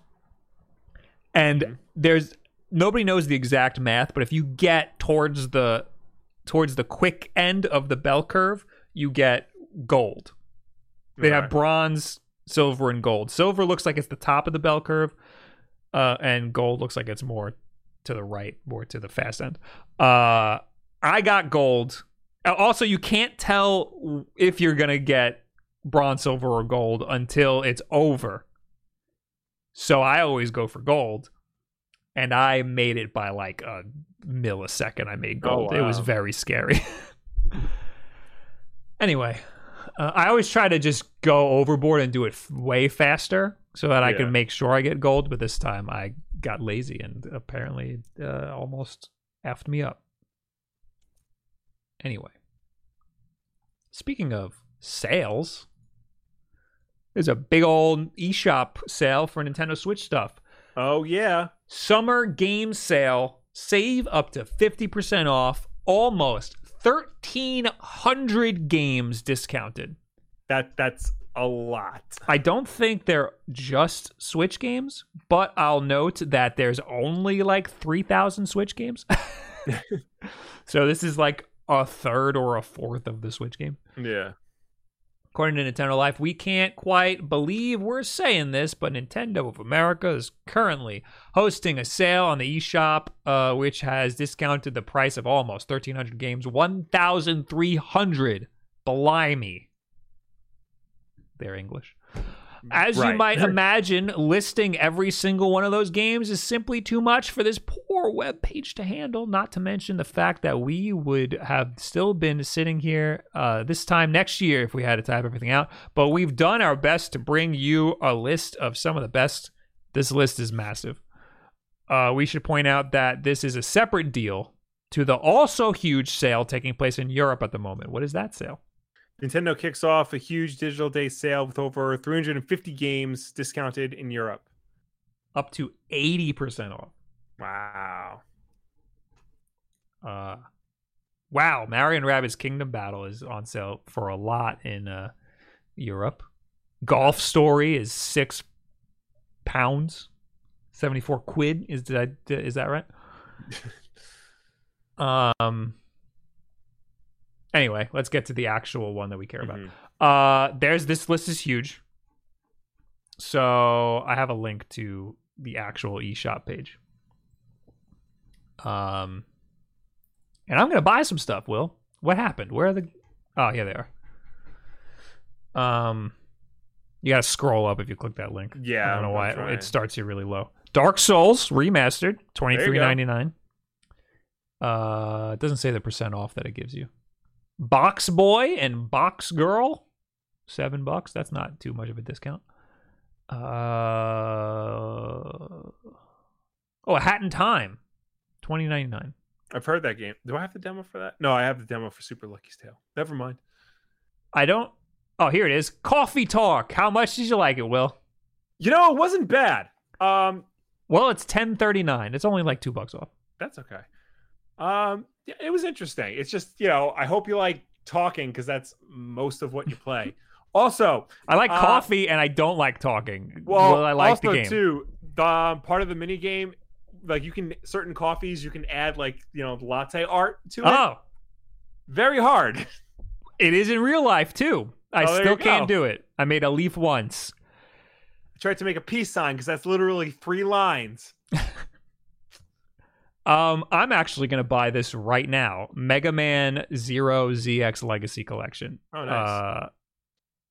And Mhm. there's nobody knows the exact math, but if you get towards the towards the quick end of the bell curve, you get gold. They have bronze, silver, and gold. Silver looks like it's the top of the bell curve, uh, and gold looks like it's more to the right, more to the fast end. Uh, I got gold. Also, you can't tell if you're gonna get bronze, silver, or gold until it's over. So I always go for gold, and I made it by like a millisecond. I made Oh, gold. It was very scary. anyway, uh, I always try to just go overboard and do it f- way faster so that I Yeah. can make sure I get gold. But this time I got lazy and apparently uh, almost effed me up. Anyway, speaking of sales, there's a big old eShop sale for Nintendo Switch stuff. Oh yeah. Summer game sale. Save up to 50% off. Almost 1,300 games discounted. That that's a lot. I don't think they're just Switch games, but I'll note that there's only like 3,000 Switch games. so this is like a third or a fourth of the Switch game. Yeah. According to Nintendo Life, we can't quite believe we're saying this, but Nintendo of America is currently hosting a sale on the eShop, uh, which has discounted the price of almost 1,300 games, 1,300. Blimey. They're English. As you might imagine, listing every single one of those games is simply too much for this poor web page to handle, not to mention the fact that we would have still been sitting here uh, this time next year if we had to type everything out. But we've done our best to bring you a list of some of the best. This list is massive. Uh, we should point out that this is a separate deal to the also huge sale taking place in Europe at the moment. What is that sale? Nintendo kicks off a huge digital day sale with over 350 games discounted in Europe. Up to 80% off. Wow. Uh, wow, Mario and Rabbids Kingdom Battle is on sale for a lot in uh, Europe. Golf Story is six pounds, seventy four quid. Is did I is that right? um. Anyway, let's get to the actual one that we care about. Mhm. Uh, there's this list is huge. So I have a link to the actual eShop page. Um, and I'm gonna buy some stuff. Will, what happened? Where are the? Oh, here they are. Um, you gotta scroll up if you click that link. Yeah, I don't know why trying. it starts here really low. Dark Souls remastered, twenty three ninety nine. Uh, it doesn't say the percent off that it gives you. Box Boy and Box Girl, seven bucks. That's not too much of a discount. Uh, oh, a Hat in Time, twenty ninety nine. I've heard that game. Do I have the demo for that? No, I have the demo for Super Lucky's Tale. Never mind. I don't. Oh, here it is. Coffee Talk. How much did you like it, Will? You know, it wasn't bad. Um, Well, it's ten thirty nine. It's only like two bucks off. that's okay. Um, yeah, it was interesting. It's just you know, I hope you like talking because that's most of what you play. also, I like Uh, coffee and I don't like talking. well, I like also the game. too, the um, part of the mini game, like you can certain coffees, you can add like you know latte art to it. Oh, Very hard. it is in real life too. I Oh, still can't do it. I made a leaf once. I tried to make a peace sign because that's literally three lines. Um, I'm actually gonna buy this right now. Mega Man Zero ZX Legacy Collection. Oh, nice. Uh,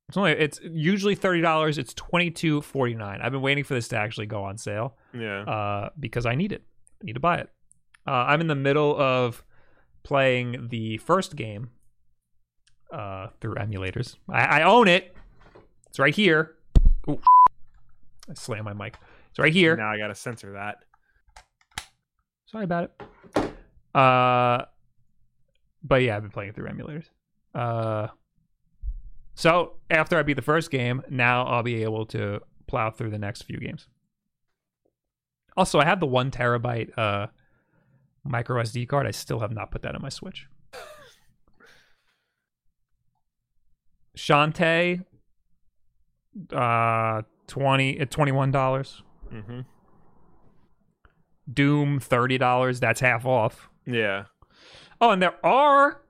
It's only it's usually thirty dollars. It's twenty two forty nine. I've been waiting for this to actually go on sale Yeah. uh, because I need it. I need to buy it. Uh, I'm in the middle of playing the first game uh, through emulators. I, I own it. It's right here. Ooh, I slam my mic. It's right here. Now I gotta censor that. Sorry about it. Uh, but yeah, I've been playing it through emulators. Uh, so after I beat the first game, now I'll be able to plow through the next few games. Also, I have the one terabyte uh micro SD card. I still have not put that on my Switch. Shantae, uh, twenty at twenty one dollars. Mm-hmm. Doom thirty dollars. That's half off. Yeah. Oh, and there are,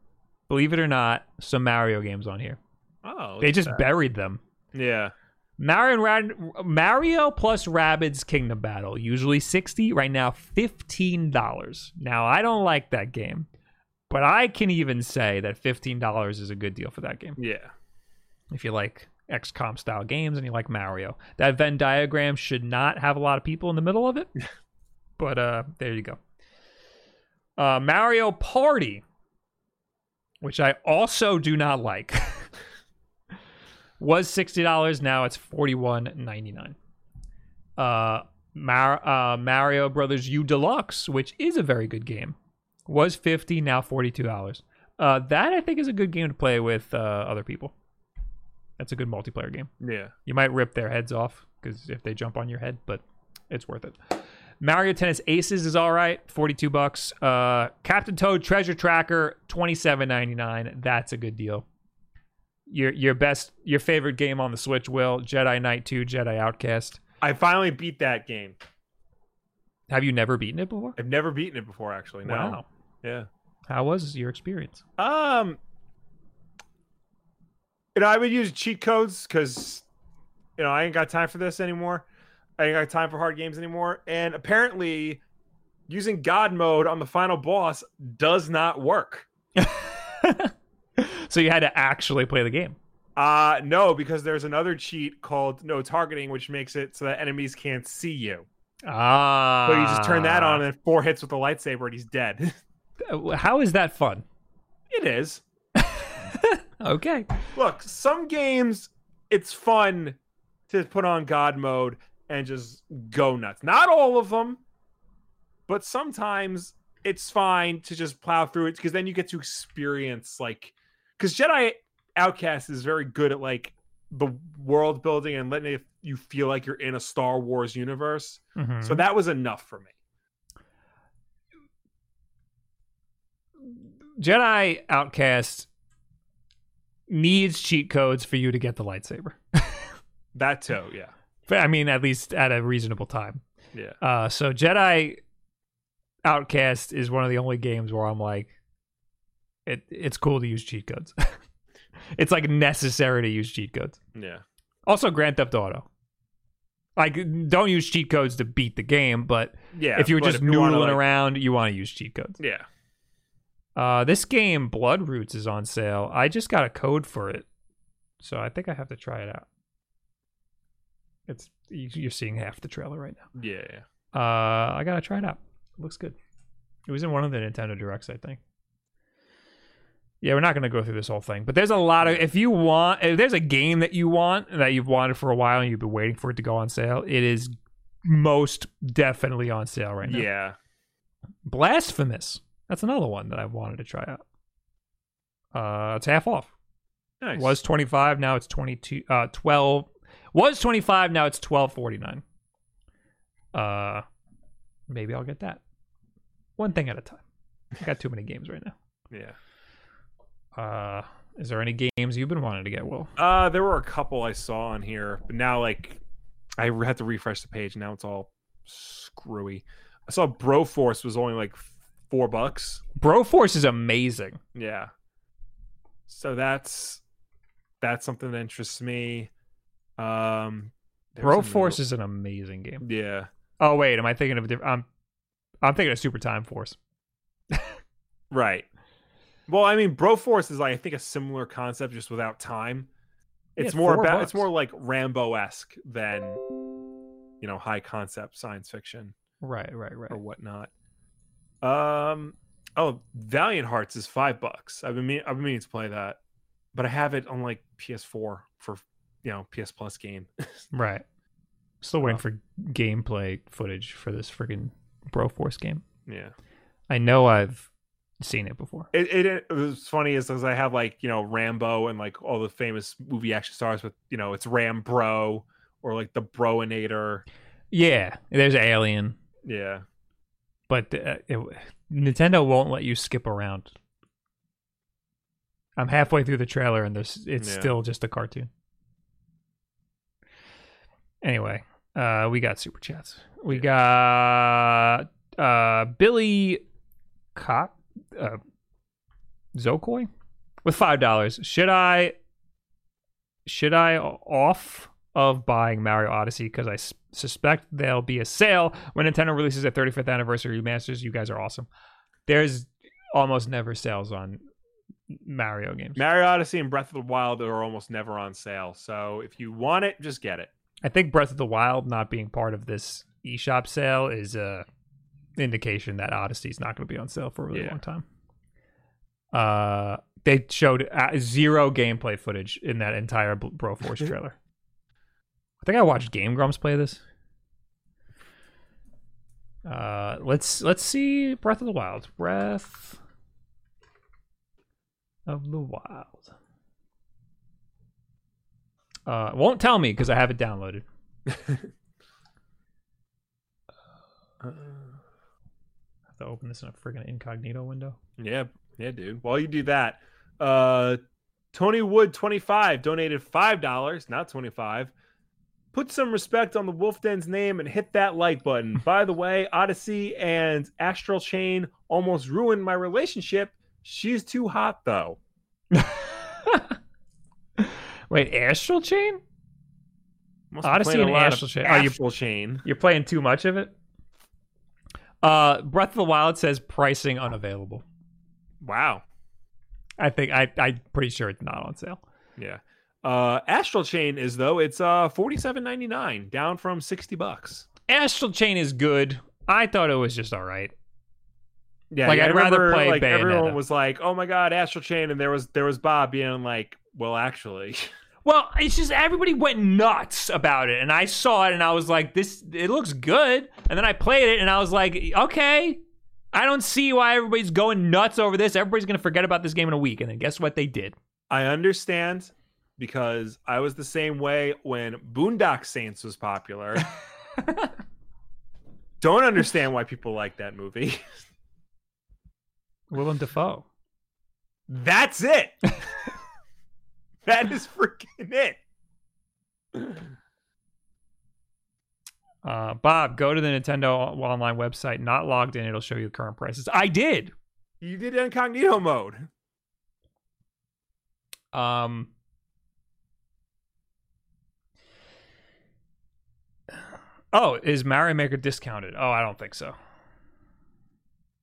believe it or not, some Mario games on here. Oh. They just that. buried them. Yeah. Mario and Rad- Mario plus Rabbids Kingdom Battle usually sixty. Right now, fifteen dollars. Now I don't like that game, but I can even say that fifteen dollars is a good deal for that game. Yeah. If you like XCOM style games and you like Mario, that Venn diagram should not have a lot of people in the middle of it. but uh, there you go. Uh, Mario Party, which I also do not like, was sixty dollars. Now it's forty one ninety nine. Uh, Mar- uh, Mario Brothers U Deluxe, which is a very good game, was fifty. Now forty two dollars. Uh, that I think is a good game to play with uh, other people. That's a good multiplayer game. Yeah. You might rip their heads off because if they jump on your head, but it's worth it. Mario Tennis Aces is all right, forty-two bucks. Uh, Captain Toad Treasure Tracker, twenty-seven ninety-nine. That's a good deal. Your your best your favorite game on the Switch, Will Jedi Knight Two, Jedi Outcast. I finally beat that game. Have you never beaten it before? I've never beaten it before, actually. No. Wow. Yeah. How was your experience? Um, you know, I would use cheat codes because, you know, I ain't got time for this anymore. I ain't got time for hard games anymore. And apparently, using God mode on the final boss does not work. so you had to actually play the game. Uh no, because there's another cheat called no targeting, which makes it so that enemies can't see you. Ah. But you just turn that on and four hits with the lightsaber and he's dead. How is that fun? it is. Okay. Look, some games it's fun to put on God mode and just go nuts. Not all of them, but sometimes it's fine to just plow through it because then you get to experience like because Jedi Outcast is very good at like the world building and letting you feel like you're in a Star Wars universe. Mhm. So that was enough for me. Jedi Outcast needs cheat codes for you to get the lightsaber. That too, yeah. I mean, at least at a reasonable time. Yeah. Uh, so Jedi Outcast is one of the only games where I'm like, it it's cool to use cheat codes. it's like necessary to use cheat codes. Yeah. Also, Grand Theft Auto. Like, don't use cheat codes to beat the game, but Yeah. if you're just you wanna, noodling like- around, you want to use cheat codes. Yeah. Uh, this game, Bloodroots, is on sale. I just got a code for it, so I think I have to try it out. It's you- you're seeing half the trailer right now. Yeah. yeah. Uh, I gotta try it out. It looks good. It was in one of the Nintendo Directs, I think. Yeah, we're not gonna go through this whole thing, but there's a lot of. If you want, if there's a game that you want that you've wanted for a while and you've been waiting for it to go on sale, it is most definitely on sale right now. Yeah. Blasphemous. That's another one that I've wanted to try out. Uh, it's half off. Nice. Was 25, now it's 22 uh 12 was 25, now it's 12.49. Uh maybe I'll get that. One thing at a time. I got too many games right now. yeah. Uh is there any games you've been wanting to get, Will? Uh, there were a couple I saw on here, but now like I had to refresh the page. Now it's all screwy. I saw Broforce was only like four bucks. Broforce is amazing. Yeah. So that's that's something that interests me. Um, there's Broforce is an amazing game. yeah Oh wait, am I thinking of a different I'm I'm thinking of Super Time Force. right. Well, I mean, Broforce is like I think a similar concept just without time. It's Yeah, more about bucks. it's more like Rambo esque than you know high concept science fiction Right, right, right. or whatnot. Um. Oh, Valiant Hearts is five bucks. I've been mean, I've been meaning to play that, but I have it on like PS4 for you know PS Plus game. Right. Still waiting Oh. for gameplay footage for this freaking Broforce game. yeah. I know I've seen it before. It, it it was funny is because I have like you know Rambo and like all the famous movie action stars with you know it's Ram Bro or like the Broinator. Yeah, there's Alien, Yeah. but uh, it, Nintendo won't let you skip around. I'm halfway through the trailer and there's it's Yeah. still just a cartoon. Anyway, uh, we got super chats. We got uh, Billy Cop uh, Zokoi with five dollars. Should I should I off of buying Mario Odyssey because I s- suspect there'll be a sale when Nintendo releases their 35th anniversary remasters. You guys are awesome. There's almost never sales on Mario games. Mario Odyssey and Breath of the Wild are almost never on sale. So if you want it, just get it. I think Breath of the Wild not being part of this eShop sale is a indication that Odyssey is not going to be on sale for a really Yeah. long time. Uh, they showed uh, zero gameplay footage in that entire Broforce trailer. I think I watched Game Grumps play this. Uh, let's let's see Breath of the Wild. Breath of the Wild. Uh, won't tell me because I have it downloaded. Uh, I have to open this in a friggin' incognito window. yeah, yeah, dude. While you do that, uh, Tony Wood twenty five donated five dollars, not twenty five. Put some respect on the Wolf Den's name and hit that like button. By the way, Odyssey and Astral Chain almost ruined my relationship. She's too hot though. Wait, Astral Chain? Must Odyssey and Astral Chain. Oh, you- Astral Chain. You're playing too much of it? Uh, Breath of the Wild says pricing unavailable. Wow. I think I I'm pretty sure it's not on sale. Yeah. Uh Astral Chain is though, it's uh forty seven ninety nine, down from sixty bucks. Astral Chain is good. I thought it was just all right. Yeah, Like, yeah, I'd I rather remember, play like everyone was like, "Oh my god, Astral Chain," and there was there was Bob being like, "Well, actually, Well, it's just everybody went nuts about it, and I saw it, and I was like, "This, it looks good." And then I played it, and I was like, "Okay, I don't see why everybody's going nuts over this. Everybody's gonna forget about this game in a week." And then guess what they did? I understand because I was the same way when Boondock Saints was popular. Don't understand why people like that movie. Willem Dafoe. That's it. that is freaking it. Uh, Bob, go to the Nintendo online website. Not logged in, it'll show you the current prices. I did. You did incognito mode. Um, oh, is Mario Maker discounted? Oh, I don't think so.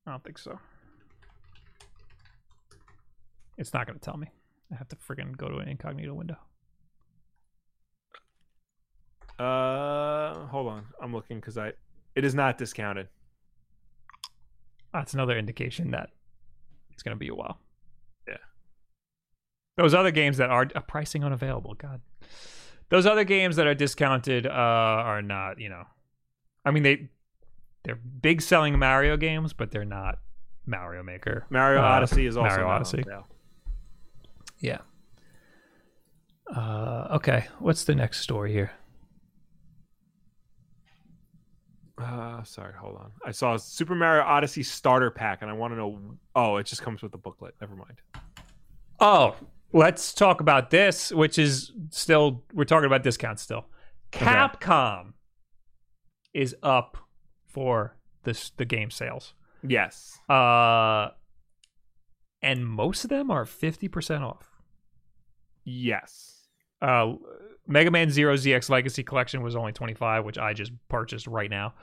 I don't think so. It's not going to tell me. I have to friggin' go to an incognito window. Uh, hold on. I'm looking because I. It is not discounted. That's another indication that it's going to be a while. Yeah. Those other games that are uh, pricing unavailable, God. Those other games that are discounted uh, are not, you know. I mean, they they're big selling Mario games, but they're not Mario Maker. Mario Uh, Odyssey is also Mario Odyssey. sale. Yeah. Uh, okay, what's the next story here? Uh, sorry, hold on. I saw Super Mario Odyssey starter pack, and I want to know. Oh, it just comes with the booklet. Never mind. Oh, let's talk about this, which is still we're talking about discounts still. Capcom is up for this the game sales. Yes. Uh and most of them are 50% off. Yes. Uh Mega Man 0 ZX Legacy Collection was only 25, which I just purchased right now.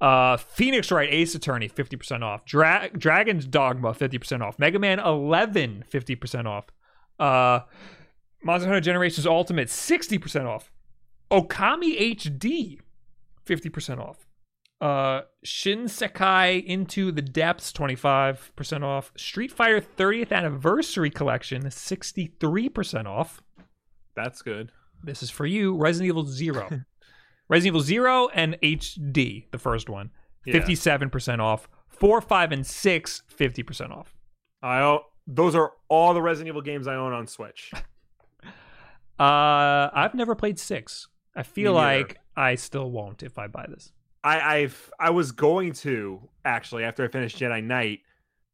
Uh Phoenix Wright Ace Attorney 50% off. Dra- Dragon's Dogma 50% off. Mega Man 11 50% off. Uh Monster Hunter Generations Ultimate 60% off. Okami HD 50% off. Uh Shin Sekai Into the Depths 25% off. Street Fighter 30th Anniversary Collection 63% off. That's good. This is for you. Resident Evil 0. Resident Evil 0 and HD, the first one. 57% off. 4, 5 and 6 50% off. I those are all the Resident Evil games I own on Switch. Uh I've never played 6. I feel like I still won't if I buy this. I I've I was going to actually after I finished Jedi Knight.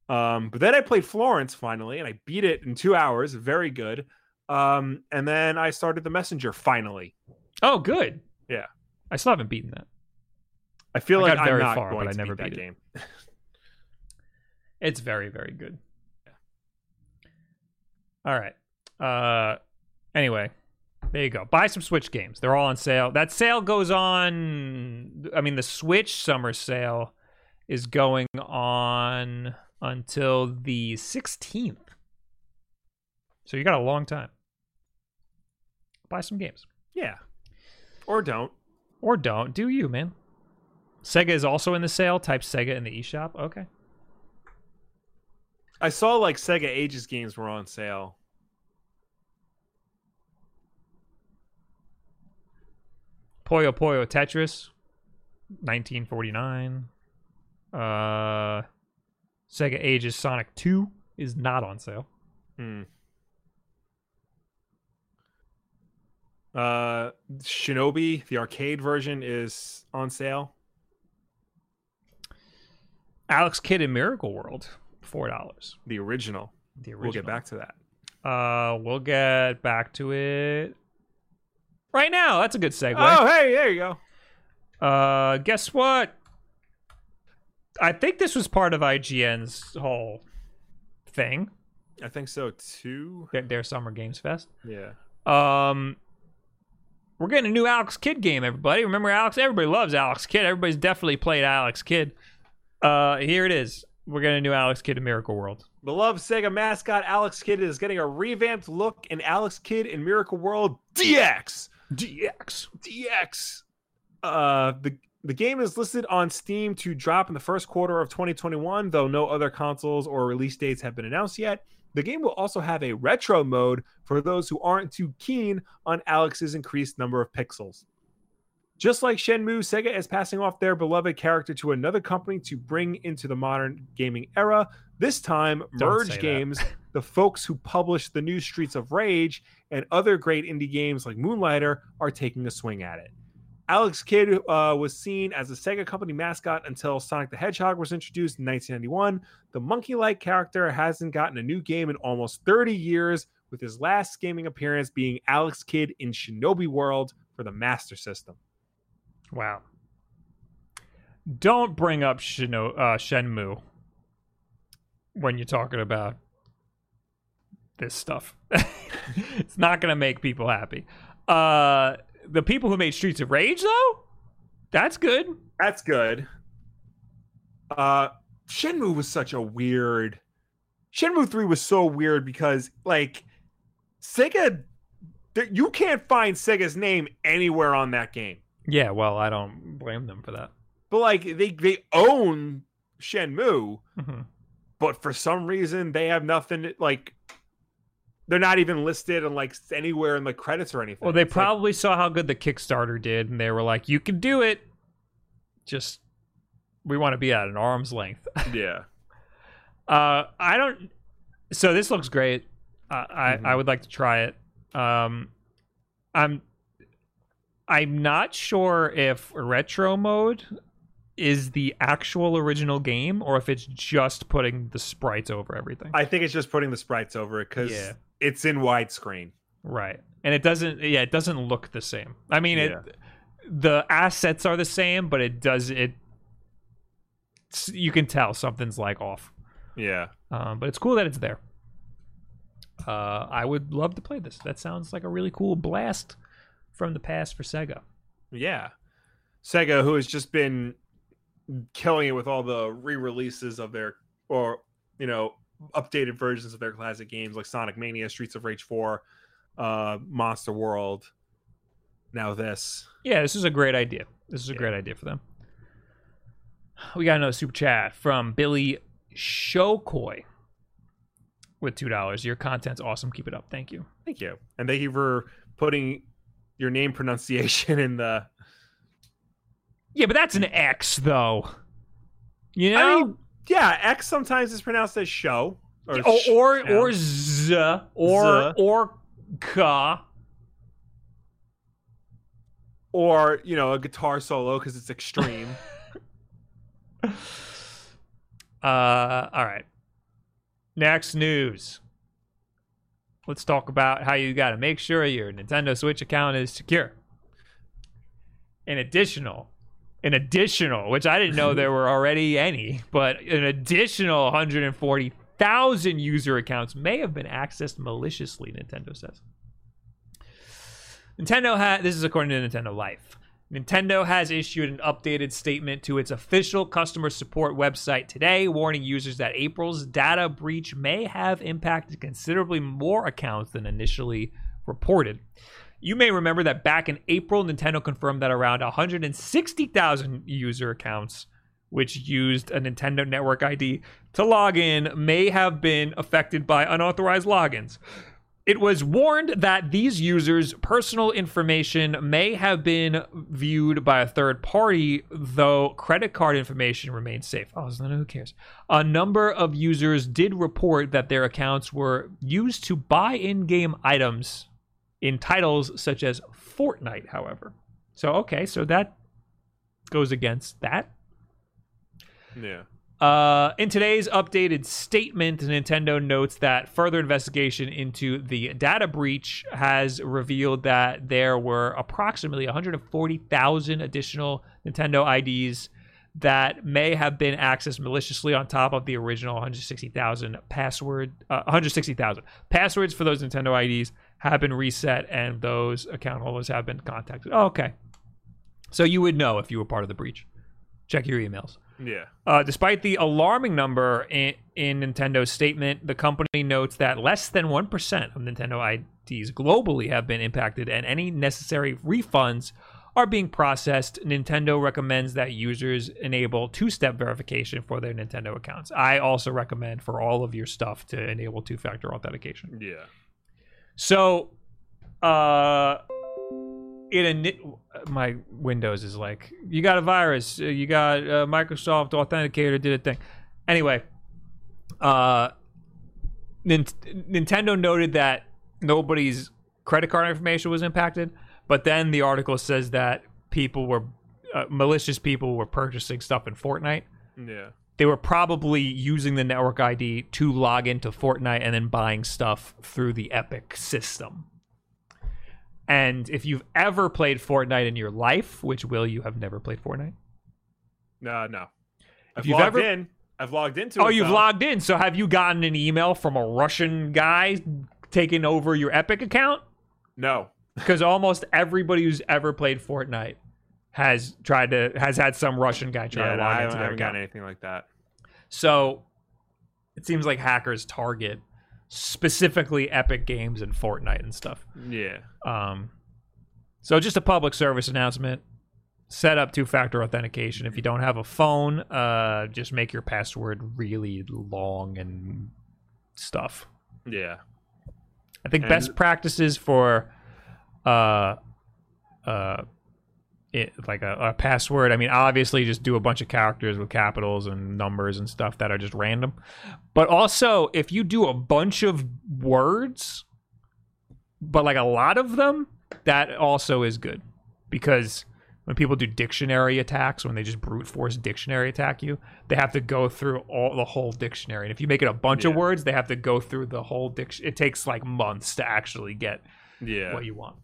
Um, but then I played Florence finally, and I beat it in two hours. Very good. Um, and then I started the Messenger finally. Oh, good. Yeah. I still haven't beaten that. I feel I like I'm very not far, going but I to never beat that beat it. game. It's very, very good. All right. Uh anyway, there you go. Buy some Switch games. They're all on sale. That sale goes on I mean the Switch summer sale is going on until the 16th. So you got a long time. Buy some games. Yeah, or don't. Or don't. Do you, man. Sega is also in the sale. Type Sega in the eShop. Okay. I saw like Sega Ages games were on sale. Puyo Puyo Tetris, 1949. Uh, Sega Ages Sonic 2 is not on sale. Hmm. Uh, Shinobi, the arcade version, is on sale. Alex Kidd in Miracle World, four dollars. The original. The original. We'll get back to that. Uh, we'll get back to it right now. That's a good segue. Oh, hey, there you go. Uh, guess what? I think this was part of IGN's whole thing, I think so too. their, their Summer Games Fest. Yeah. Um, we're getting a new Alex Kidd game, everybody. Remember Alex? Everybody loves Alex Kidd. Everybody's definitely played Alex Kidd. Uh, here it is. We're getting a new Alex Kidd in Miracle World. Beloved Sega mascot Alex Kidd is getting a revamped look in Alex Kidd in Miracle World DX. DX. DX. Uh, the the game is listed on Steam to drop in the first quarter of 2021, though no other consoles or release dates have been announced yet. The game will also have a retro mode for those who aren't too keen on Alex's increased number of pixels. Just like Shenmue, Sega is passing off their beloved character to another company to bring into the modern gaming era. This time, Don't Merge. Games, the folks who published the new Streets of Rage and other great indie games like Moonlighter, are taking a swing at it. Alex Kidd uh, was seen as a Sega company mascot until Sonic the Hedgehog was introduced in 1991. The monkey like character hasn't gotten a new game in almost 30 years, with his last gaming appearance being Alex Kidd in Shinobi World for the Master System. Wow. Don't bring up Shino- uh, Shenmue when you're talking about this stuff. it's not going to make people happy. Uh, the people who made Streets of Rage, though, that's good. That's good. Uh, Shenmue was such a weird. Shenmue 3 was so weird because, like, Sega. You can't find Sega's name anywhere on that game. Yeah, well, I don't blame them for that. but like they they own Shenmue, Mhm. But for some reason they have nothing like they're not even listed and like anywhere in the credits or anything. Well, they It's like, probably saw how good the Kickstarter did, and they were like, "You can do it." Just we want to be at an arm's length. yeah. Uh, I don't. So this looks great. Uh, I Mhm. I would like to try it. Um, I'm I'm not sure if retro mode is the actual original game or if it's just putting the sprites over everything. I think it's just putting the sprites over it because Yeah. it's in widescreen. right, and it doesn't. Yeah, it doesn't look the same. I mean, Yeah. it the assets are the same, but it does it. You can tell something's like off. Yeah. Um, but it's cool that it's there. Uh, I would love to play this. That sounds like a really cool blast from the past for Sega. Yeah. Sega, who has just been killing it with all the re-releases of their or you know updated versions of their classic games like Sonic Mania, Streets of Rage 4. uh Monster World. Now this. Yeah, this is a great idea. This is a great idea for them. We got another super chat from Billy Shokoi with two dollars. Your content's awesome. Keep it up. Thank you. Thank you. And thank you for putting your name pronunciation in the Yeah, but that's an X though. You know, I mean, yeah, X sometimes is pronounced as show. Or or sh- or, yeah. or z or Z. or ka. or you know, a guitar solo because it's extreme. Uh, all right. Next news. Let's talk about how you got to make sure your Nintendo Switch account is secure. An additional, an additional, which I didn't know there were already any, but an additional 140,000 user accounts may have been accessed maliciously. Nintendo says. Nintendo had this is according to Nintendo Life. Nintendo has issued an updated statement to its official customer support website today, warning users that April's data breach may have impacted considerably more accounts than initially reported. You may remember that back in April, Nintendo confirmed that around 160,000 user accounts, which used a Nintendo Network ID to log in, may have been affected by unauthorized logins. It was warned that these users' personal information may have been viewed by a third party, though credit card information remains safe. Oh, so who cares? A number of users did report that their accounts were used to buy in game items in titles such as Fortnite, however. So, okay, so that goes against that. yeah. Uh, in today's updated statement, Nintendo notes that further investigation into the data breach has revealed that there were approximately 140,000 additional Nintendo IDs that may have been accessed maliciously on top of the original 160,000 password. Uh, 160,000 passwords for those Nintendo IDs have been reset, and those account holders have been contacted. Oh, okay, so you would know if you were part of the breach. Check your emails. Yeah. Uh, despite the alarming number in, in Nintendo's statement, the company notes that less than 1% of Nintendo IDs globally have been impacted, and any necessary refunds are being processed. Nintendo recommends that users enable two step verification for their Nintendo accounts. I also recommend for all of your stuff to enable two factor authentication. Yeah. So, uh, it my Windows is like you got a virus, uh, you got uh, Microsoft Authenticator did a thing. Anyway, uh, Nin- Nintendo noted that nobody's credit card information was impacted, but then the article says that people were uh, malicious people were purchasing stuff in Fortnite Yeah. They were probably using the network ID to log into Fortnite and then buying stuff through the Epic system. And if you've ever played Fortnite in your life, which will you have never played Fortnite? No, no. I've you've logged ever- in. I've logged into it. Oh, it. you've though. logged in. So have you gotten an email from a Russian guy taking over your Epic account? No. Because almost everybody who's ever played Fortnite has tried to has had some Russian guy try Yeah, to no, log I into their haven't account. gotten anything like that. So it seems like hackers target specifically Epic Games and Fortnite and stuff. Yeah. Um, so just a public service announcement. Set up two-factor authentication. If you don't have a phone, uh, just make your password really long and stuff. Yeah. I think And- best practices for uh uh it like a, a password. I mean, obviously, just do a bunch of characters with capitals and numbers and stuff that are just random. But also, if you do a bunch of words, but like a lot of them, that also is good because when people do dictionary attacks, when they just brute force dictionary attack you, they have to go through all the whole dictionary. And if you make it a bunch of words, they have to go through the whole diction. It takes like months to actually get Yeah. what you want.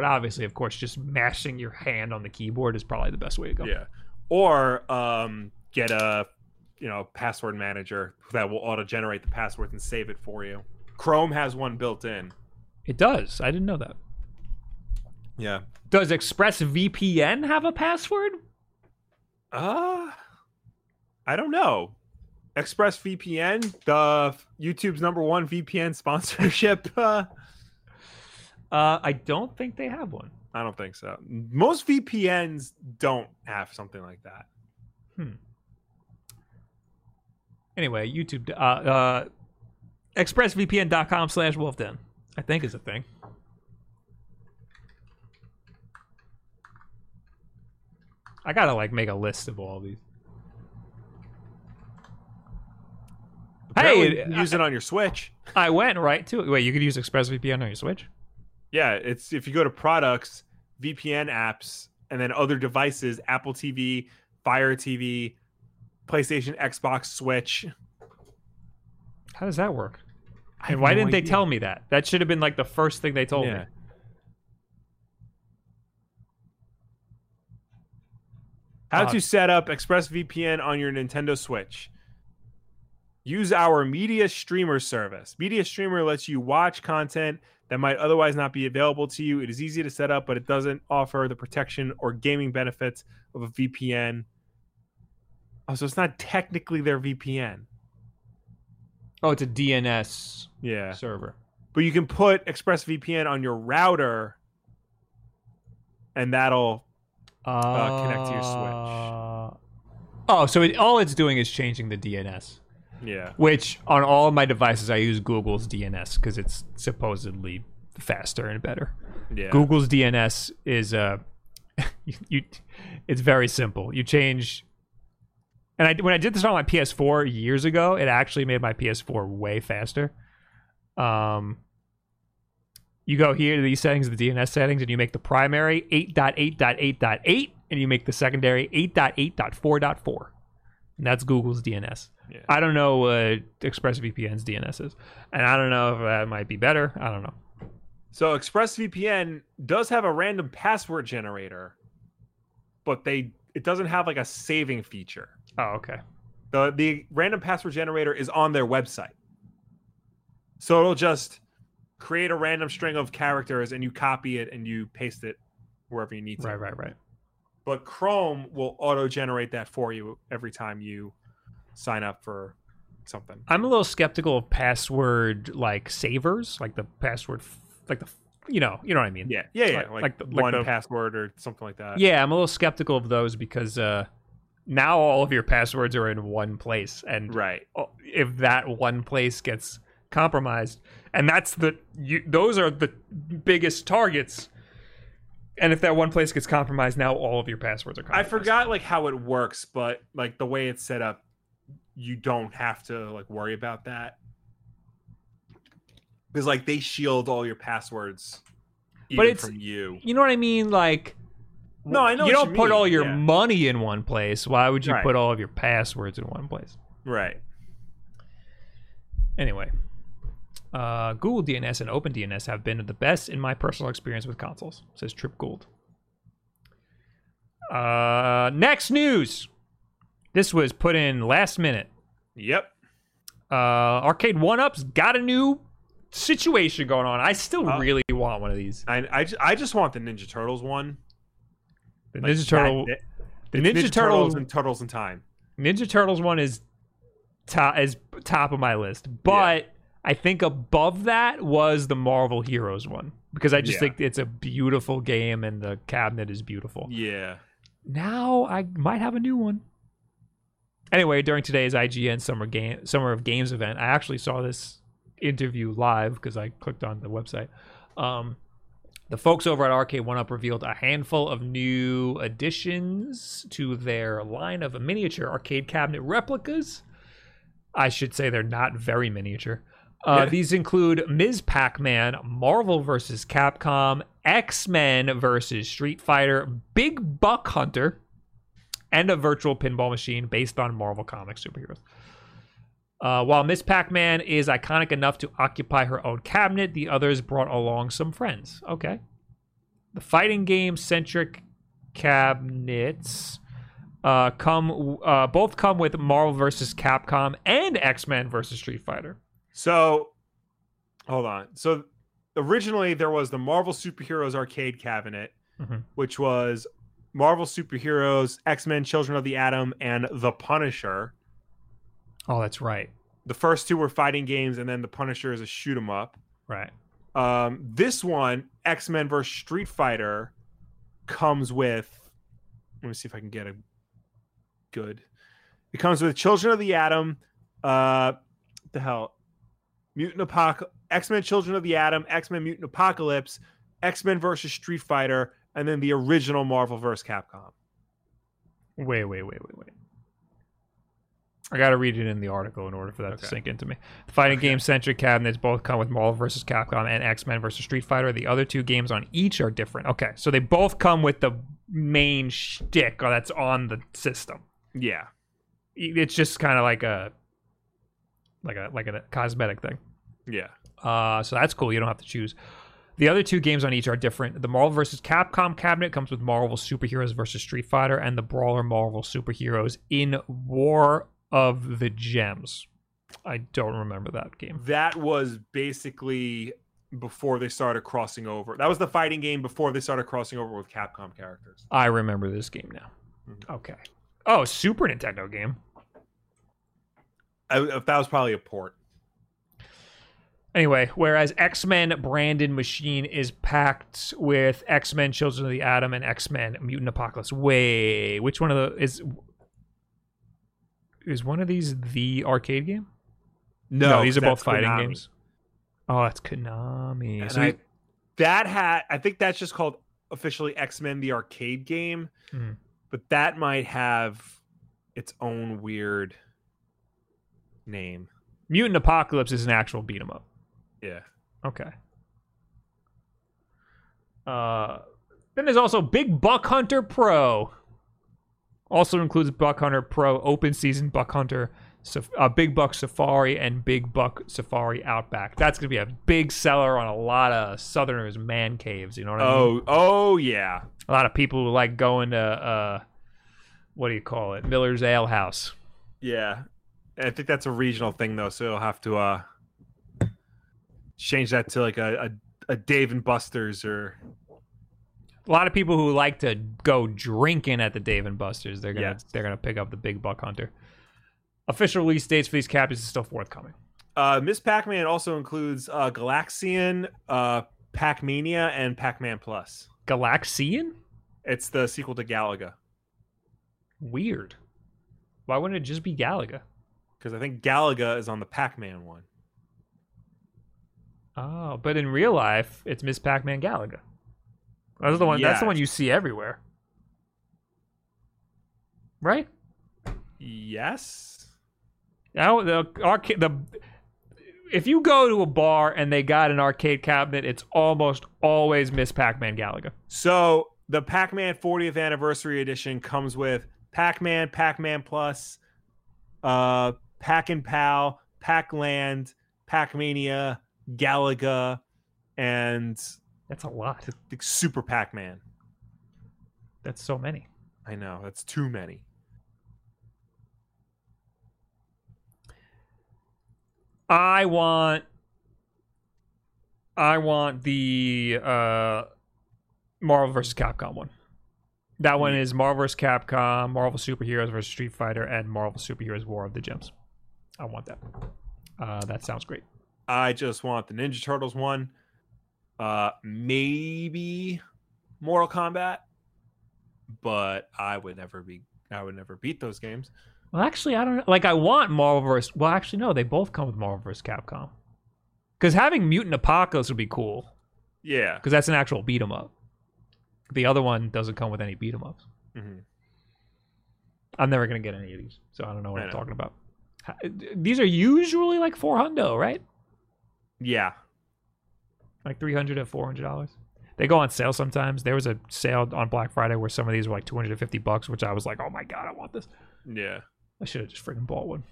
But obviously, of course, just mashing your hand on the keyboard is probably the best way to go. Yeah. Or um, get a you know password manager that will auto generate the password and save it for you. Chrome has one built in. It does. I didn't know that. Yeah. Does ExpressVPN have a password? Uh I don't know. ExpressVPN, the YouTube's number one VPN sponsorship. Uh, Uh, I don't think they have one. I don't think so. Most VPNs don't have something like that. Hmm. Anyway, YouTube, uh, uh, expressvpn.com slash wolfden, I think is a thing. I gotta like make a list of all these. Apparently Hey, use it on your Switch. I went right to it. Wait, you could use ExpressVPN on your Switch? Yeah, it's if you go to products, VPN apps, and then other devices, Apple TV, Fire TV, PlayStation, Xbox, Switch. How does that work? And why no didn't they tell me that? That should have been like the first thing they told Yeah. me. How Uh, to set up ExpressVPN on your Nintendo Switch. Use our Media Streamer service. Media Streamer lets you watch content that might otherwise not be available to you. It is easy to set up, but it doesn't offer the protection or gaming benefits of a VPN. Oh, so it's not technically their VPN. Oh, it's a DNS Yeah. server. But you can put ExpressVPN on your router and that'll Uh, connect to your Switch. Oh, so it, all it's doing is changing the DNS. Yeah. Which on all my devices I use Google's DNS because it's supposedly faster and better. Yeah. Google's DNS is uh, you, you, it's very simple. You change, and I when I did this on my PS4 years ago, it actually made my PS4 way faster. Um, you go here to these settings, the DNS settings, and you make the primary 8.8.8.8, and you make the secondary 8.8.4.4. And that's Google's DNS. Yeah. I don't know what ExpressVPN's DNS is, and I don't know if that might be better. I don't know. So ExpressVPN does have a random password generator, but they it doesn't have like a saving feature. Oh, okay. The the random password generator is on their website. So it'll just create a random string of characters and you copy it and you paste it wherever you need to. Right, right, right. But Chrome will auto generate that for you every time you sign up for something. I'm a little skeptical of password like savers, like the password, like the, you know, you know what I mean. Yeah, yeah, yeah. Like- Like, like the- like one the- password or something like that. Yeah, I'm a little skeptical of those because uh, now all of your passwords are in one place, and Right. if that one place gets compromised, and that's the you, those are the biggest targets. And if that one place gets compromised, now all of your passwords are compromised. I forgot like how it works, but like the way it's set up, you don't have to like worry about that. Because like they shield all your passwords But it's- from you. You know what I mean? Like, No, I know you don't you put mean, all your yeah. money in one place. Why would you Right. put all of your passwords in one place? Right. Anyway, uh, Google DNS and OpenDNS have been the best in my personal experience with consoles, says Trip Gould. Uh, next news. This was put in last minute. Yep. Uh, Arcade One Up's got a new situation going on. I still Uh, really want one of these. I I just, I just want the Ninja Turtles one. The Like, Ninja Turtle, that- the Ninja, Ninja, Turtles Turtles, and Turtles in Time. Ninja Turtles one is top is top of my list, but I think above that was the Marvel Heroes one because I just Yeah. think it's a beautiful game and the cabinet is beautiful. Yeah. Now I might have a new one. Anyway, during today's IGN Summer Game Summer of Games event, I actually saw this interview live because I clicked on the website. Um, the folks over at Arcade One Up revealed a handful of new additions to their line of miniature arcade cabinet replicas. I should say they're not very miniature. Uh, Yeah. These include Ms. Pac-Man, Marvel vs. Capcom, X-Men vs. Street Fighter, Big Buck Hunter, and a virtual pinball machine based on Marvel Comics superheroes. Uh, while Miss Pac-Man is iconic enough to occupy her own cabinet, the others brought along some friends. Okay. The fighting game centric cabinets uh, come uh, both come with Marvel vs. Capcom and X-Men vs. Street Fighter. So, hold on. So, originally there was the Marvel Superheroes arcade cabinet, Mhm. which was Marvel Superheroes, X Men, Children of the Atom, and The Punisher. Oh, that's right. The first two were fighting games, and then The Punisher is a shoot 'em up. Right. Um, this one, X Men versus Street Fighter, comes with. Let me see if I can get a good. It comes with Children of the Atom. Uh, what the hell, Mutant Apocalypse, X Men Children of the Atom, X Men Mutant Apocalypse, X Men versus Street Fighter, and then the original Marvel vs. Capcom. Wait, wait, wait, wait, wait. I got to read it in the article in order for that Okay. to sink into me. The fighting Okay. game centric cabinets both come with Marvel vs. Capcom and X Men vs. Street Fighter. The other two games on each are different. Okay, so they both come with the main shtick that's on the system. Yeah, It's just kind of like a like a like a cosmetic thing. yeah. Uh, so that's cool. You don't have to choose. The other two games on each are different. The Marvel vs. Capcom cabinet comes with Marvel Superheroes vs. Street Fighter and the Brawler Marvel Superheroes in War of the Gems. I don't remember that game. That was basically before they started crossing over. That was the fighting game before they started crossing over with Capcom characters. I remember this game now. Mhm. Okay. Oh, Super Nintendo game. I, that was probably a port. Anyway, whereas X Men Brandon Machine is packed with X Men Children of the Atom and X Men Mutant Apocalypse. Way, which one of the is is one of these the arcade game? No, these are both fighting Konami. games. Oh, that's Konami. And So I, that had I think that's just called officially X Men the arcade game, Hmm. but that might have its own weird name. Mutant Apocalypse is an actual beat 'em up. Yeah. Okay. Uh, then there's also Big Buck Hunter Pro. Also includes Buck Hunter Pro Open Season Buck Hunter, uh, Big Buck Safari, and Big Buck Safari Outback. That's gonna be a big seller on a lot of Southerners' man caves. You know what I mean? Oh, oh yeah. A lot of people who like going to uh, what do you call it? Miller's Ale House. Yeah. I think that's a regional thing though, so you'll have to uh change that to like a a, a Dave and Buster's or A lot of people who like to go drinking at the Dave and Buster's, they're gonna Yes. they're gonna pick up the Big Buck Hunter. Official release dates for these captains is still forthcoming. uh Miss Pac-Man also includes uh Galaxian, uh Pac-Mania and Pac-Man Plus. Galaxian? It's the sequel to Galaga Weird. Why wouldn't it just be Galaga? Because I think Galaga is on the Pac-Man one. Oh, but in real life, it's Miss Pac-Man Galaga. That's the one. That's the one you see everywhere, right? Yes. Now the arcade the if you go to a bar and they got an arcade cabinet, it's almost always Miss Pac-Man Galaga. So the Pac-Man 40th anniversary edition comes with Pac-Man, Pac-Man Plus, uh, Pac and Pal, Pac-Land, Pac-Mania, Galaga, and That's a lot. Super Pac-Man. That's so many. I know that's too many. I want I want the uh Marvel vs. Capcom one. That one is Marvel vs. Capcom, Marvel Superheroes vs. Street Fighter, and Marvel Superheroes War of the Gems. I want that. Uh, that sounds great. I just want the Ninja Turtles one. Uh, maybe Mortal Kombat, but I would never be. I would never beat those games. Well, actually, I don't know. Like, I want Marvel vs. Well, actually, no, they both come with Marvel vs. Capcom. Because having Mutant Apocalypse would be cool. Yeah. Because that's an actual beat 'em up. The other one doesn't come with any beat 'em ups. hmm I'm never gonna get any of these, so I don't know what I I'm know. talking about. These are usually like four hundo, right? Yeah. Like three hundred to four hundred dollars. They go on sale sometimes. There was a sale on Black Friday where some of these were like two hundred and fifty bucks, which I was like, oh my god, I want this. Yeah. I should have just freaking bought one.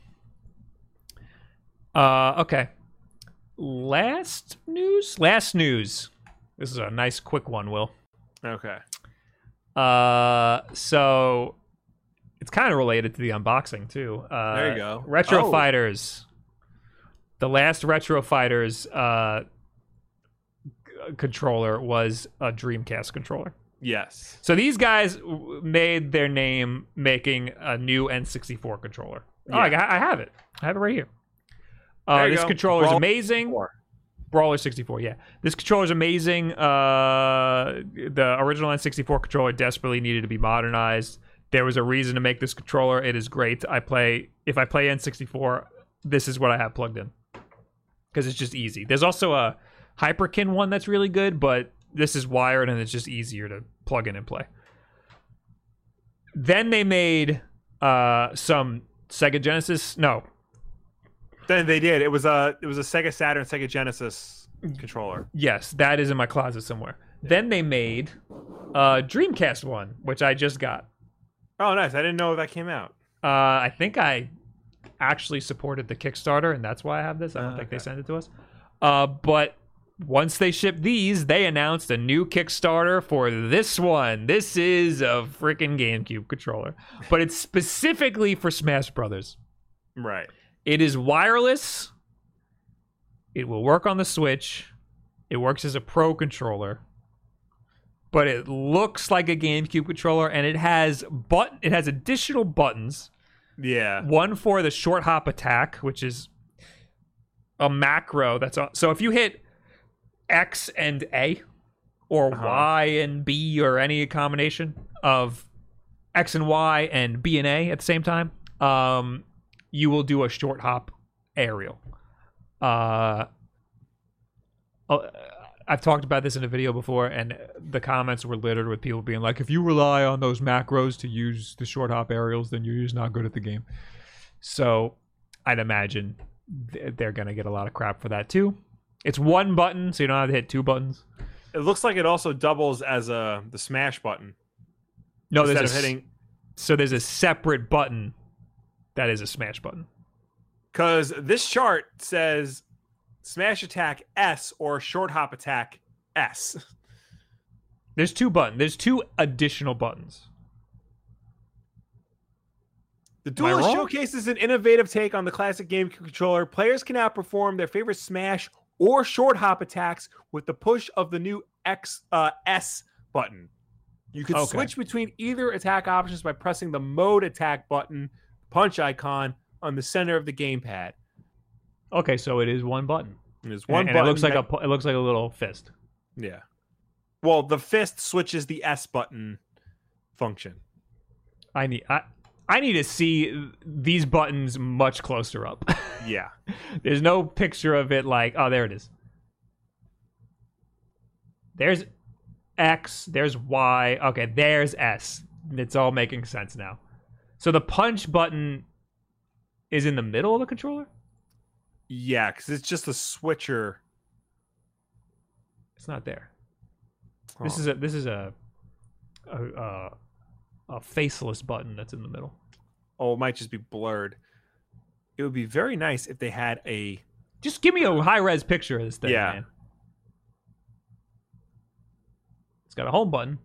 Uh, okay. Last news. Last news. This is a nice quick one, Will. Okay. Uh, so it's kind of related to the unboxing too. Uh, There you go. Retro Oh. Fighters. The last Retro Fighters uh, c- controller was a Dreamcast controller. Yes. So these guys w- made their name making a new N64 controller. Oh, I, Yeah. I have it. I have it right here. Uh, this go. controller is amazing. Four. Brawler 64, yeah. This controller is amazing. Uh, the original N64 controller desperately needed to be modernized. There was a reason to make this controller. It is great. I play if I play N64, this is what I have plugged in because it's just easy. There's also a Hyperkin one that's really good, but this is wired and it's just easier to plug in and play. Then they made uh, some Sega Genesis. No, Then they did. It was a it was a Sega Saturn, Sega Genesis controller. Yes, that is in my closet somewhere. Then they made a Dreamcast one, which I just got. Oh, nice! I didn't know that came out. Uh I think I actually supported the Kickstarter and that's why I have this. I don't Ah, think they sent it to us. Uh but once they shipped these, they announced a new Kickstarter for this one. This is a freaking GameCube controller, but it's specifically for Smash Brothers. Right. It is wireless. It will work on the Switch. It works as a Pro controller. But it looks like a GameCube controller and it has but it has additional buttons. Yeah. One for the short hop attack, which is a macro that's on. So if you hit X and A or Uh-huh. Y and B or any combination of X and Y and B and A at the same time, um, you will do a short hop aerial. Uh, uh, I've talked about this in a video before, and the comments were littered with people being like, "If you rely on those macros to use the short hop aerials, then you're just not good at the game." So, I'd imagine th- they're gonna get a lot of crap for that too. It's one button, so you don't have to hit two buttons. It looks like it also doubles as a the smash button No, instead there's of a, hitting so there's a separate button that is a smash button. because this chart says smash attack S or short hop attack S. There's two buttons. There's two additional buttons. The Am Duelist showcases an innovative take on the classic game controller. Players can now perform their favorite smash or short hop attacks with the push of the new X uh, S button. You can Okay. switch between either attack options by pressing the mode attack button, punch icon on the center of the gamepad. Okay, so it is one button. And There's And- one and, button. it looks like that- a it looks like a little fist. yeah. Well, the fist switches the S button function. I need I I need to see these buttons much closer up. Yeah. There's no picture of it like oh there it is. There's X, there's Y, okay, there's S. It's all making sense now. So the punch button is in the middle of the controller? Yeah, because it's just a switcher. It's not there. This Oh. is a this is a a, a a faceless button that's in the middle. Oh, it might just be blurred. It would be very nice if they had a Just give me a high res picture of this thing, Yeah. man. It's got a home button.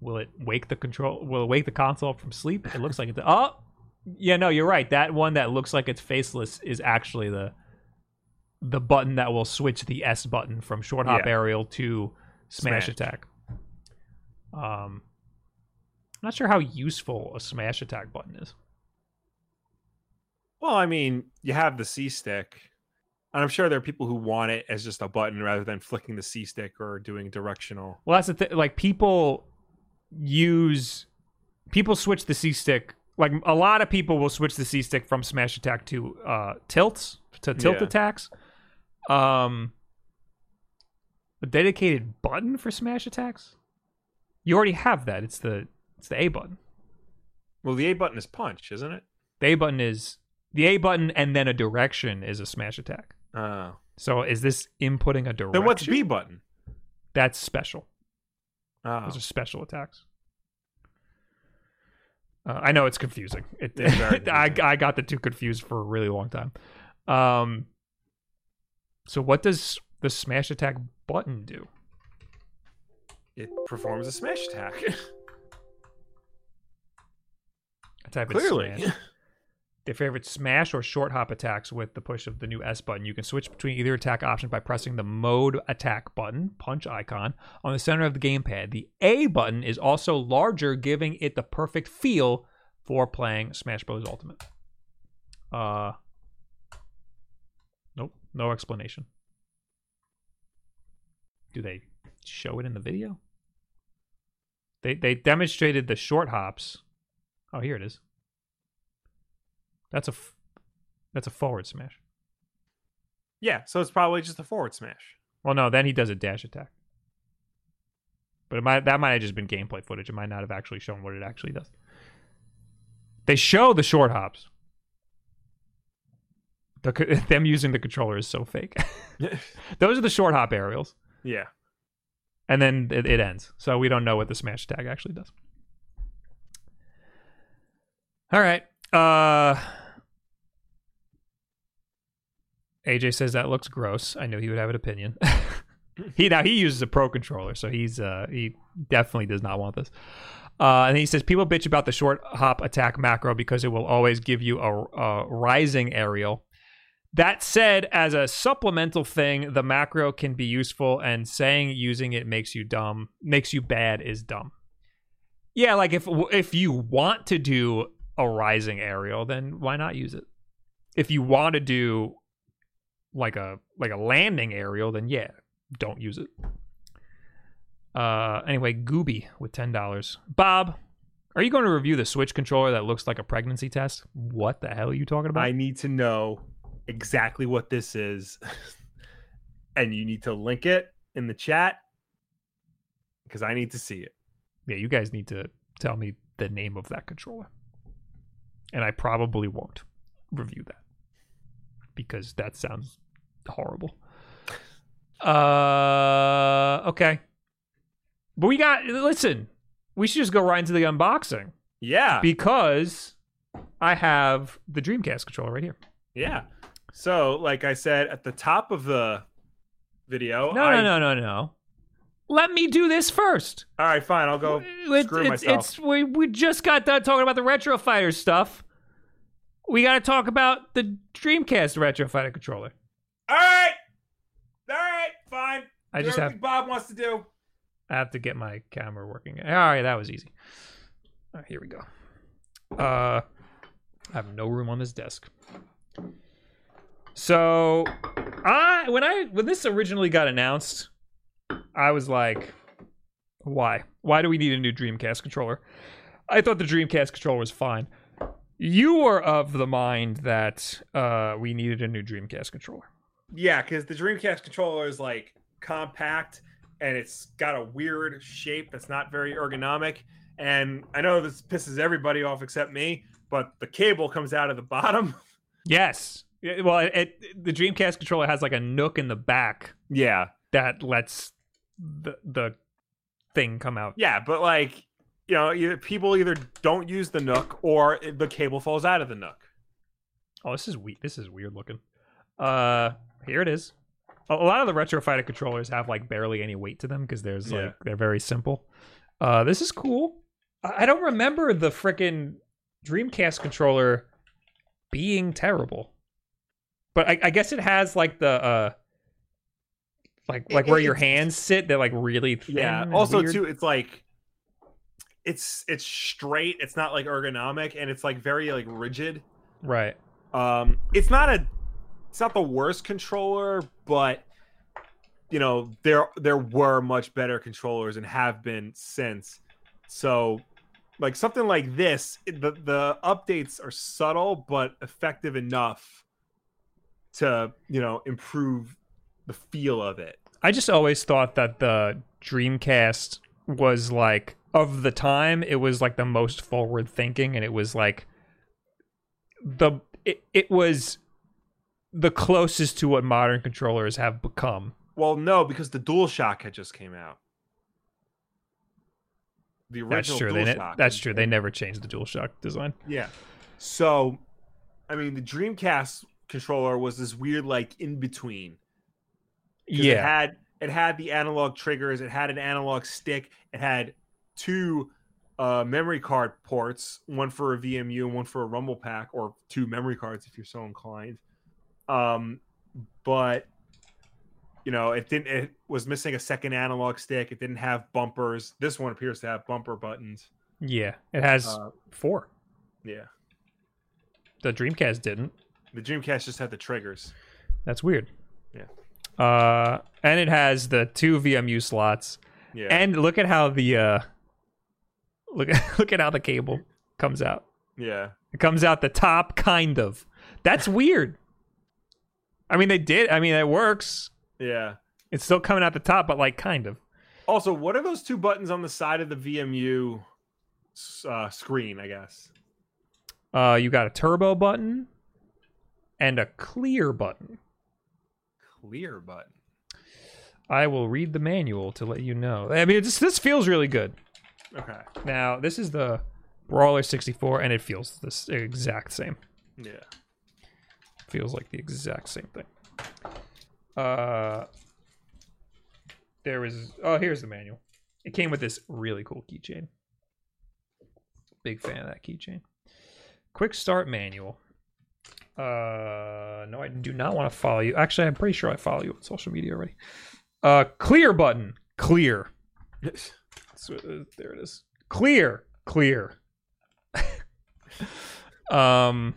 Will it wake the control? Will it wake the console from sleep? It looks like it. Oh, yeah, no, you're right. That one that looks like it's faceless is actually the the button that will switch the S button from short hop Yeah. aerial to smash, Smash. attack. Um, I'm not sure how useful a smash attack button is. Well, I mean, you have the C stick, and I'm sure there are people who want it as just a button rather than flicking the C stick or doing directional. Well, that's the thing. Like people use people switch the C stick. Like a lot of people will switch the C stick from smash attack to uh, tilts to tilt Yeah. attacks. Um, a dedicated button for smash attacks. You already have that. It's the it's the A button. Well, the A button is punch, isn't it? The A button is the A button, and then a direction is a smash attack. Oh. So is this inputting a direction? Then what's B button? That's special. Oh. Those are special attacks. Uh, I know it's confusing. It, very I. I got the two confused for a really long time. Um, so what does the smash attack button do? It performs a smash attack. I type Clearly. smash. Their favorite smash or short hop attacks with the push of the new S button. You can switch between either attack option by pressing the mode attack button, punch icon, on the center of the gamepad. The A button is also larger, giving it the perfect feel for playing Smash Bros. Ultimate. Uh, nope. No explanation. Do they show it in the video? They they demonstrated the short hops. Oh, here it is. That's a f- that's a forward smash. Yeah, so it's probably just a forward smash. Well, no, then he does a dash attack. But it might that might have just been gameplay footage. It might not have actually shown what it actually does. They show the short hops. The, them using the controller is so fake. Those are the short hop aerials, yeah. and then it, it ends. So we don't know what the smash attack actually does. All right. Uh AJ says that looks gross. I knew he would have an opinion. he now he uses a pro controller, so he's uh he definitely does not want this. Uh, and he says people bitch about the short hop attack macro because it will always give you a, a rising aerial. That said, as a supplemental thing, the macro can be useful, and saying using it makes you dumb, makes you bad, is dumb. Yeah, like if if you want to do a rising aerial, then why not use it? If you want to do like a like a landing aerial, then yeah, don't use it. Uh, anyway, Gooby with ten dollars. Bob, are you going to review the Switch controller that looks like a pregnancy test? What the hell are you talking about? I need to know exactly what this is. and you need to link it in the chat because I need to see it. yeah, you guys need to tell me the name of that controller, and I probably won't review that because that sounds horrible. Uh, okay, but we got listen. We should just go right into the unboxing. Yeah. because I have the Dreamcast controller right here. yeah. So, like I said at the top of the video, No, I, no, no, no, no. Let me do this first. All right, fine. I'll go It- screw it's, myself. it's we we just got done talking about the Retro Fighter stuff. We got to talk about the Dreamcast Retro Fighter controller. All right. All right, fine. I Do just have Bob wants to do. I have to get my camera working. All right, that was easy. Right, here we go. Uh, I have no room on this desk. So, I when I when this originally got announced, I was like, "Why? Why do we need a new Dreamcast controller?" I thought the Dreamcast controller was fine. You were of the mind that uh, we needed a new Dreamcast controller. Yeah, because the Dreamcast controller is like compact and it's got a weird shape that's not very ergonomic. And I know this pisses everybody off except me, but the cable comes out of the bottom. Yes. Well, it, it, the Dreamcast controller has like a nook in the back Yeah. that lets the the thing come out. Yeah, but like, you know, either, people either don't use the Nook or the cable falls out of the Nook. Oh, this is weird. This is weird looking. Uh, here it is. A, a lot of the retro fighter controllers have like barely any weight to them because there's Yeah. like they're very simple. Uh, this is cool. I, I don't remember the freaking Dreamcast controller being terrible, but I, I guess it has like the uh, like It- like where it- your hands sit. They're like really thin. Yeah. and Also, weird. too, it's like it's it's straight. It's not like ergonomic, and it's like very like rigid. right. Um, it's not a, it's not the worst controller, but you know there there were much better controllers and have been since. So, like something like this, the the updates are subtle but effective enough to you know improve the feel of it. I just always thought that the Dreamcast was like of the time it was like the most forward thinking and it was like the it, it was the closest to what modern controllers have become. Well, no, because the DualShock had just came out. The That's original true. They ne- that's true. They never changed the DualShock design. Yeah. So, I mean, the Dreamcast controller was this weird, like in between. It Yeah. had it had the analog triggers. It had an analog stick. It had two uh, memory card ports, one for a VMU and one for a Rumble Pack, or two memory cards if you're so inclined. Um, but you know, it didn't. It was missing a second analog stick. It didn't have bumpers. This one appears to have bumper buttons. Yeah. It has Uh, four. yeah, The Dreamcast didn't. the Dreamcast just had the triggers. That's weird. Yeah. Uh, and it has the two VMU slots. Yeah. And look at how the uh, look at look at how the cable comes out. yeah. It comes out the top, kind of. That's weird. I mean, they did. I mean, it works. Yeah. It's still coming out the top, but like kind of. Also, what are those two buttons on the side of the VMU uh, screen? I guess. Uh, you got a turbo button and a clear button. Clear button. I will read the manual to let you know. I mean, this this feels really good. Okay. Now, this is the Brawler 64, and it feels this exact same. Yeah. Feels like the exact same thing. Uh, there is. Oh, here's the manual. It came with this really cool keychain. Big fan of that keychain. Quick start manual. Uh, no, I do not want to follow you. Actually, I'm pretty sure I follow you on social media already. Uh, clear button. Clear. So, uh, there it is. Clear. Clear. um.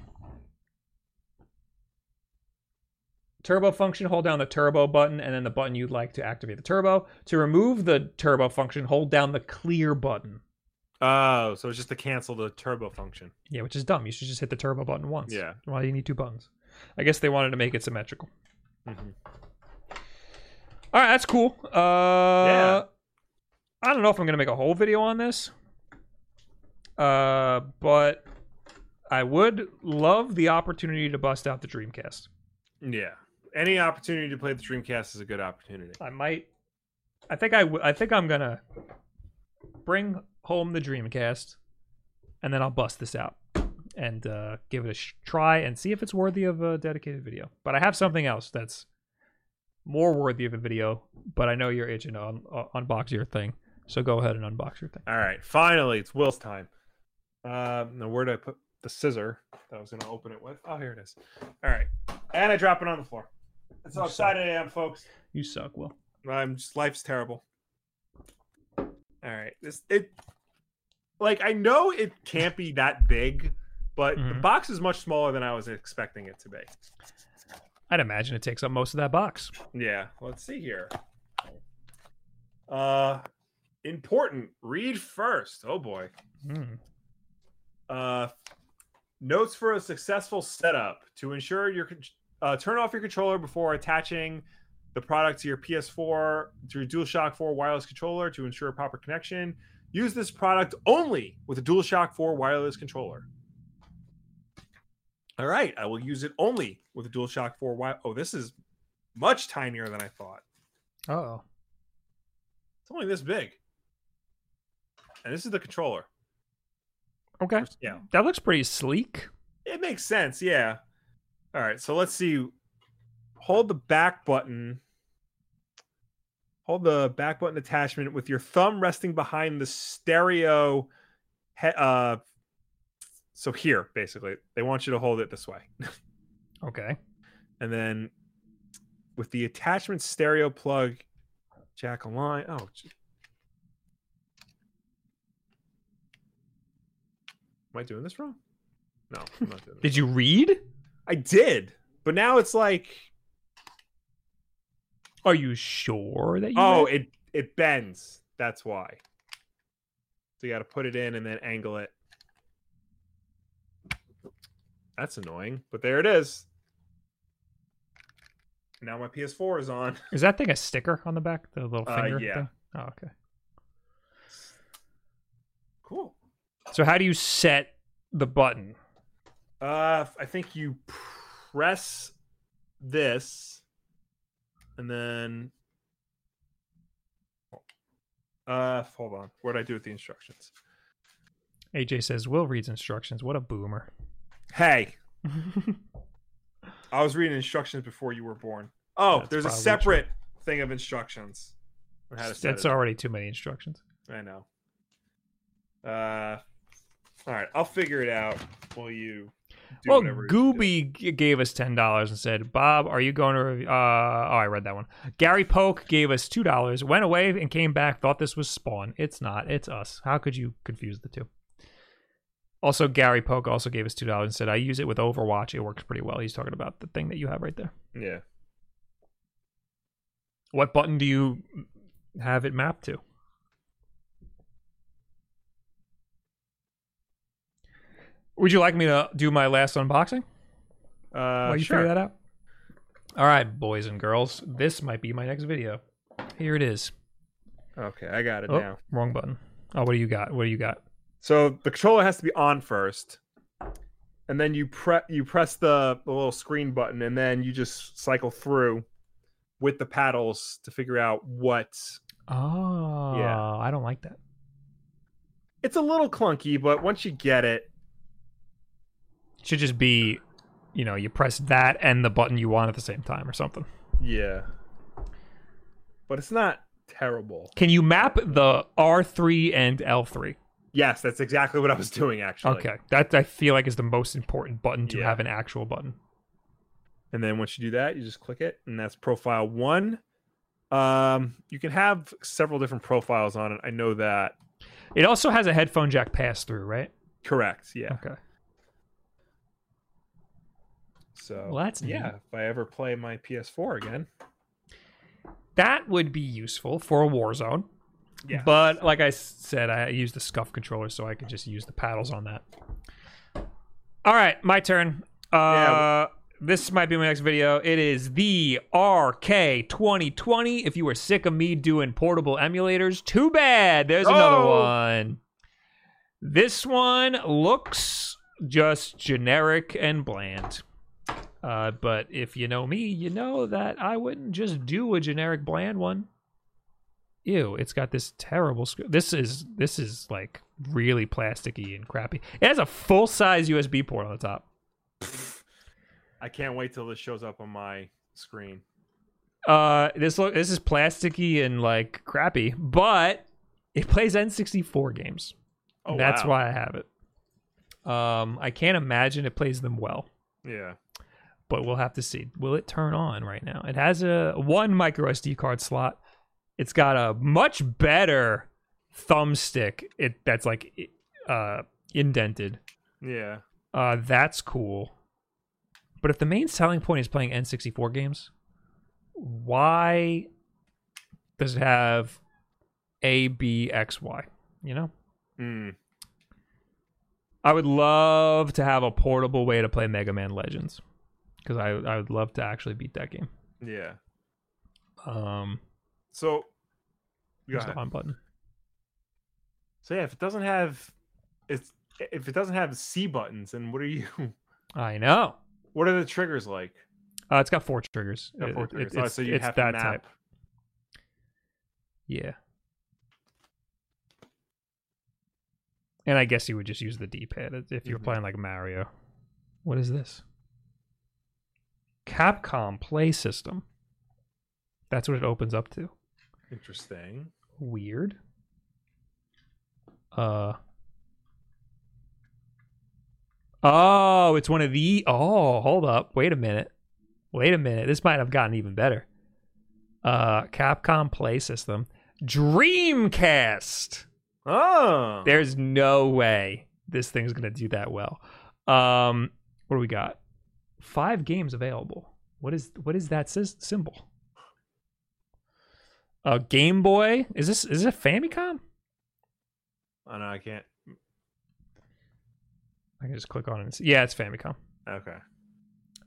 Turbo function, hold down the turbo button and then the button you'd like to activate the turbo. To remove the turbo function, hold down the clear button. Oh, so it's just to cancel the turbo function. Yeah, which is dumb. You should just hit the turbo button once. Yeah. Why do you need two buttons? I guess they wanted to make it symmetrical. Mhm. All right, that's cool. Uh, Yeah. I don't know if I'm gonna make a whole video on this. Uh, but I would love the opportunity to bust out the Dreamcast. Yeah. Any opportunity to play the Dreamcast is a good opportunity. I might. I think I. W- I think I'm gonna bring home the Dreamcast, and then I'll bust this out and uh, give it a sh- try and see if it's worthy of a dedicated video. But I have something else that's more worthy of a video. But I know you're itching to un- uh, unbox your thing, so go ahead and unbox your thing. All right. Finally, it's Will's time. Um, now where did I put the scissor that I was going to open it with? Oh, here it is. All right. And I drop it on the floor. That's how You excited I am, folks. You suck, Will. I'm just life's terrible. All right. This it like I know it can't be that big, but the Mhm. box is much smaller than I was expecting it to be. I'd imagine it takes up most of that box. Yeah, let's see here. Uh important. Read first. Oh boy. Hmm. Uh notes for a successful setup to ensure your con- uh, turn off your controller before attaching the product to your PS4 to your DualShock 4 wireless controller to ensure proper connection. Use this product only with a DualShock 4 wireless controller. All right, I will use it only with a DualShock 4 wi- Oh, this is much tinier than I thought. Oh. It's only this big. And this is the controller. Okay. Yeah. That looks pretty sleek. It makes sense, yeah. All right, so let's see. Hold the back button. Hold the back button attachment with your thumb resting behind the stereo. He- uh, so here, basically, they want you to hold it this way, Okay. and then with the attachment stereo plug jack align. Oh, gee. am I doing this wrong? No, I'm not doing this. Did you read? I did, but now it's like, Are you sure that you? oh, read? it it bends. That's why. So you got to put it in and then angle it. That's annoying, but there it is. Now my PS4 is on. is that thing a sticker on the back? The little Uh, finger. yeah. thing? Oh, okay. Cool. So how do you set the button? Uh, I think you press this, and then. Uh, hold on. What did I do with the instructions? AJ says Will reads instructions. What a boomer. Hey, I was reading instructions before you were born. Oh, That's there's a separate thing of instructions. on how to That's already too many instructions. I know. Uh, all right, I'll figure it out. Will you? Do well, whatever you do. Gooby g- gave us ten dollars and said, "Bob, are you going to?" Rev-? Uh, oh, I read that one. Gary Polk gave us two dollars, went away and came back. Thought this was Spawn. It's not. It's us. How could you confuse the two? Also, Gary Polk also gave us two dollars and said, "I use it with Overwatch. It works pretty well." He's talking about the thing that you have right there. Yeah. What button do you have it mapped to? Would you like me to do my last unboxing? Uh, While you sure. figure that out. All right, boys and girls, this might be my next video. Here it is. Okay, I got it Oh, now. wrong button. Oh, what do you got? What do you got? So the controller has to be on first, and then you pre you press the, the little screen button, and then you just cycle through with the paddles to figure out what. Oh, yeah. I don't like that. It's a little clunky, but once you get it, should just be, you know, you press that and the button you want at the same time or something. yeah. But it's not terrible. Can you map the R3 and L3? Yes, that's exactly what I was doing actually. Okay, that I feel like is the most important button to Yeah. have an actual button. And then once you do that, you just click it, and that's profile one. Um, you can have several different profiles on it. I know that. It also has a headphone jack pass through, right? Correct. Yeah. Okay. So Well, that's yeah. neat. If I ever play my PS4 again, That would be useful for a Warzone. yeah. But like I said, I use the SCUF controller, so I could just use the paddles on that. All right, my turn. Uh, Yeah. this might be my next video. It is the RK 2020. If you were sick of me doing portable emulators, too bad. There's another Oh. one. This one looks just generic and bland. Uh, but if you know me, you know that I wouldn't just do a generic bland one ew it's got this terrible sc- this is this is like really plasticky and crappy it has a full size usb port on the top I can't wait till this shows up on my screen. uh this look this is plasticky and like crappy but it plays n64 games Oh, that's wow. why i have it um i can't imagine it plays them well Yeah. But we'll have to see will it turn on right now it has a one micro sd card slot it's got a much better thumbstick it that's like uh indented Yeah. Uh, that's cool. But if the main selling point is playing N64 games, why does it have A, B, X, Y? You know? Hmm. I would love to have a portable way to play Mega Man Legends. Because I, I would love to actually beat that game. Yeah. Um, So. Go the ahead. on button. So yeah, if it doesn't have, it's if it doesn't have C buttons, then what are you? I know. What are the triggers like? Uh, it's got four triggers. Got four It- it- triggers. it's oh, so you have that to map. type. Yeah. And I guess you would just use the D-pad if you're Mhm. playing like Mario. What is this? Capcom Play System. That's what it opens up to. Interesting. Weird. Uh. Oh, it's one of the. Oh, hold up. Wait a minute. Wait a minute. This might have gotten even better. Uh, Capcom Play System, Dreamcast. Oh. There's no way this thing's gonna do that well. Um, what do we got? Five games available. What is what is that symbol? Uh, Game Boy. Is this is it a Famicom? Oh no, I can't. I can just click on it. And see. Yeah, it's Famicom. Okay.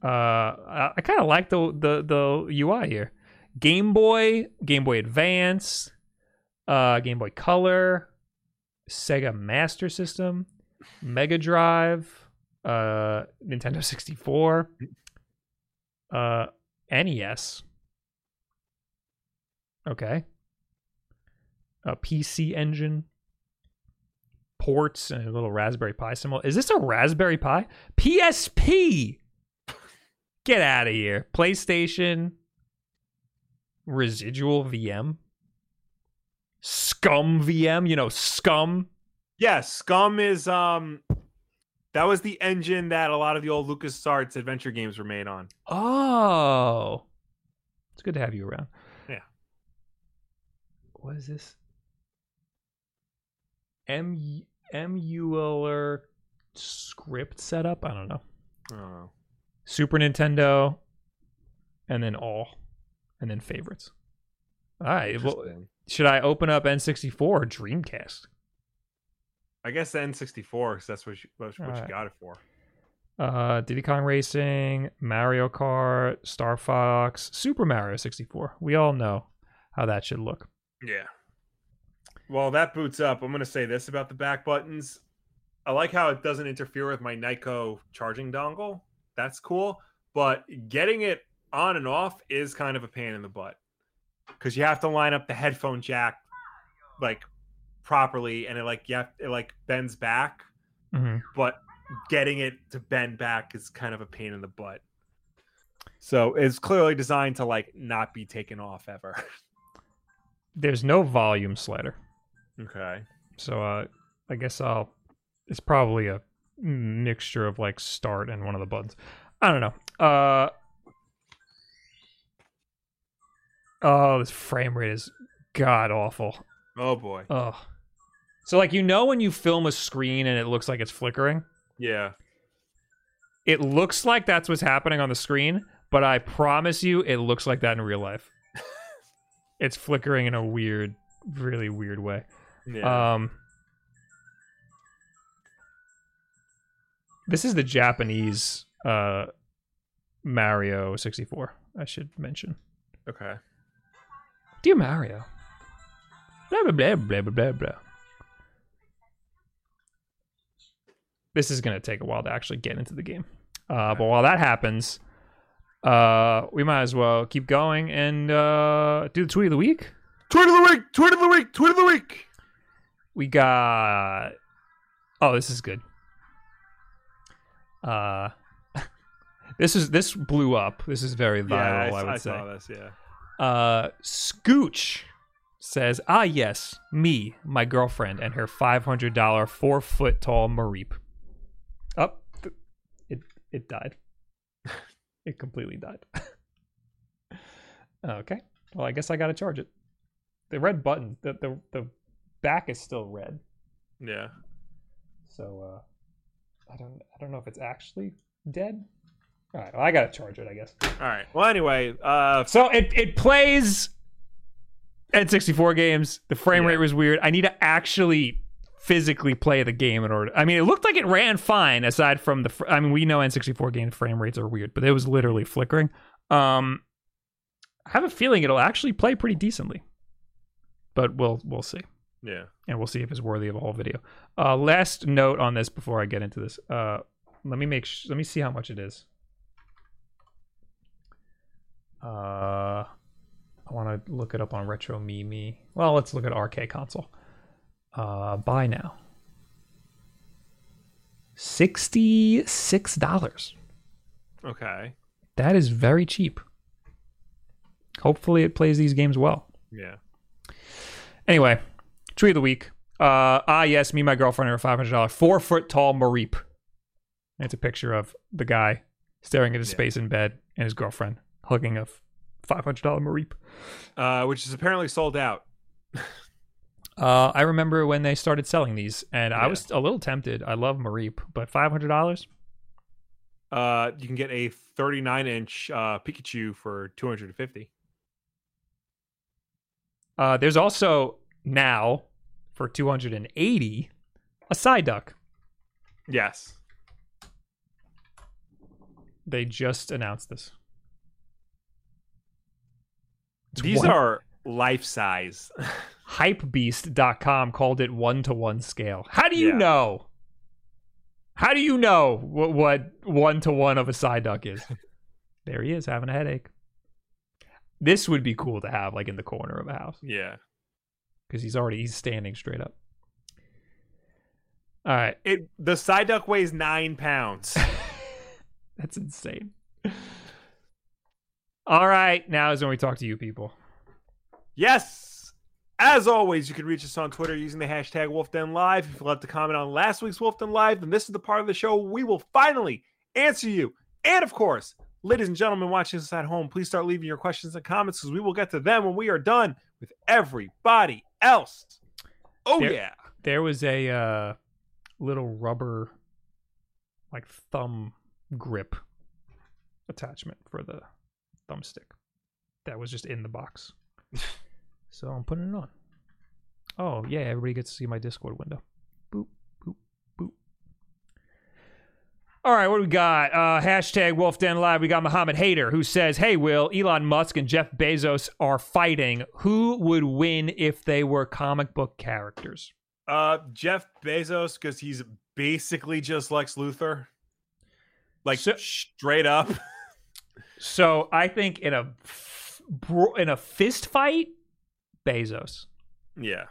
Uh, I, I kind of like the the the UI here. Game Boy, Game Boy Advance, uh, Game Boy Color, Sega Master System, Mega Drive, uh, Nintendo 64, uh, NES. Okay. A PC Engine, ports, and a little Raspberry Pi symbol. Is this a Raspberry Pi? PSP. Get out of here. PlayStation. Residual VM. ScummVM. You know, SCUMM. Yeah, SCUMM is um that was the engine that a lot of the old LucasArts adventure games were made on. Oh. It's good to have you around. Yeah. What is this? M emular script setup? I don't know. Oh. Super Nintendo, and then all, and then favorites. All right. Well, should I open up N64 or Dreamcast? I guess the N64 because that's what you, that's what you got it for. Uh, Diddy Kong Racing, Mario Kart, Star Fox, Super Mario 64. We all know how that should look. Yeah. Well, that boots up. I'm going to say this about the back buttons. I like how it doesn't interfere with my Nyko charging dongle. That's cool. But getting it on and off is kind of a pain in the butt because you have to line up the headphone jack like properly and it like yeah it like bends back. hmm But getting it to bend back is kind of a pain in the butt. So it's clearly designed to like not be taken off ever. There's no volume slider. okay. So uh, I guess I'll. It's probably a mixture of like start and one of the buttons. I don't know. Uh. Oh, this frame rate is god awful. Oh boy. Oh. So like you know when you film a screen and it looks like it's flickering, Yeah. it looks like that's what's happening on the screen, but I promise you it looks like that in real life. it's flickering in a weird, really weird way. Yeah. Um, this is the Japanese uh, Mario 64. I should mention. okay. Dear Mario. Blah blah blah blah blah blah blah. This is gonna take a while to actually get into the game. Uh, but while that happens, uh, we might as well keep going and uh, do the tweet of the week. Tweet of the week. Tweet of the week. Tweet of the week. we got oh this is good uh this is this blew up this is very viral yeah, i, I, would I say saw this. Yeah. uh scooch says ah yes me my girlfriend and her $500 four foot tall mareep up it it died it completely died okay well i guess i gotta charge it the red button the the, the back is still red Yeah. so uh, I don't I don't know if it's actually dead. All right, well, I gotta charge it, I guess. All right. Well, anyway, uh, So it it plays N64 games. The frame Yeah. rate was weird. I need to actually physically play the game in order. I mean, it looked like it ran fine aside from the. Fr- I mean, we know N64 game frame rates are weird, but it was literally flickering. Um, I have a feeling it'll actually play pretty decently, but we'll we'll see. yeah. and we'll see if it's worthy of a whole video. Uh, last note on this before I get into this. Uh, let me make sh- let me see how much it is. Uh, I want to look it up on Retro Mimi. Well, let's look at RK console. Uh, buy now. Sixty six dollars. Okay. That is very cheap. Hopefully, it plays these games well. Yeah. Anyway, tweet of the week. Uh, ah, yes, me and my girlfriend are a five hundred dollar four foot tall Mareep. It's a picture of the guy staring into Yeah. space in bed and his girlfriend hugging a five hundred dollar Mareep. Uh, which is apparently sold out. Uh, I remember when they started selling these, and I was a little tempted. I love Mareep, but five hundred dollars. Uh, you can get a 39 inch uh, Pikachu for 250. Uh, there's also now for two hundred and eighty a Psyduck. Yes. They just announced this. It's These one- are life size. hypebeast.com called it one to one scale. How do you Yeah. know? How do you know what what one to one of a Psyduck is? there he is having a headache. This would be cool to have like in the corner of a house yeah. because he's already he's standing straight up. All right, It the Psyduck weighs nine pounds. that's insane. All right, now is when we talk to you people. Yes. As always, you can reach us on Twitter using the hashtag WolfDenLive. If you'd love to comment on last week's Wolfden Live, then this is the part of the show we will finally answer you. And of course, ladies and gentlemen watching us at home, please start leaving your questions and comments because we will get to them when we are done with everybody else. Oh There- yeah. there was a uh, little rubber like thumb grip attachment for the thumbstick that was just in the box So I'm putting it on. Oh, yeah, everybody gets to see my Discord window. Boop, boop, boop. All right, what do we got? Uh, hashtag Wolf Den Live. We got Muhammad Hader who says, Hey, Will, Elon Musk and Jeff Bezos are fighting. Who would win if they were comic book characters? Uh, Jeff Bezos, because he's basically just Lex Luthor. Like So- straight up. So I think in a in a fist fight, Bezos. yeah.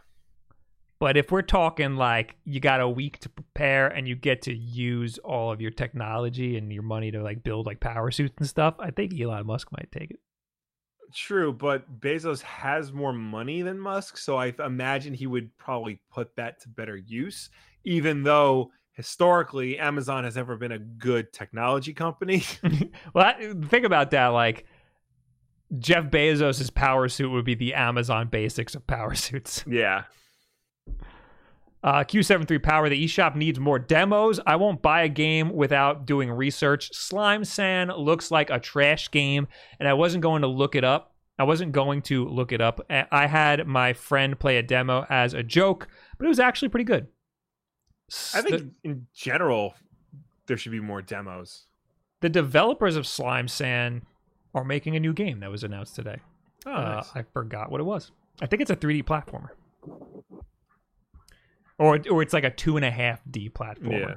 But if we're talking like you got a week to prepare and you get to use all of your technology and your money to like build like power suits and stuff, I think Elon Musk might take it. True, but Bezos has more money than Musk, so I imagine he would probably put that to better use, even though historically Amazon has never been a good technology company. well, I, think about that. Like Jeff Bezos' power suit would be the Amazon basics of power suits. yeah. Uh, Q73 Power, the eShop needs more demos. I won't buy a game without doing research. Slime-san looks like a trash game, and I wasn't going to look it up. I wasn't going to look it up. I had my friend play a demo as a joke, but it was actually pretty good. I think the, in general there should be more demos. the developers of Slime-san are making a new game that was announced today. Oh, Uh, nice. I forgot what it was. I think it's a 3D platformer, or or it's like a two and a half D platformer. yeah.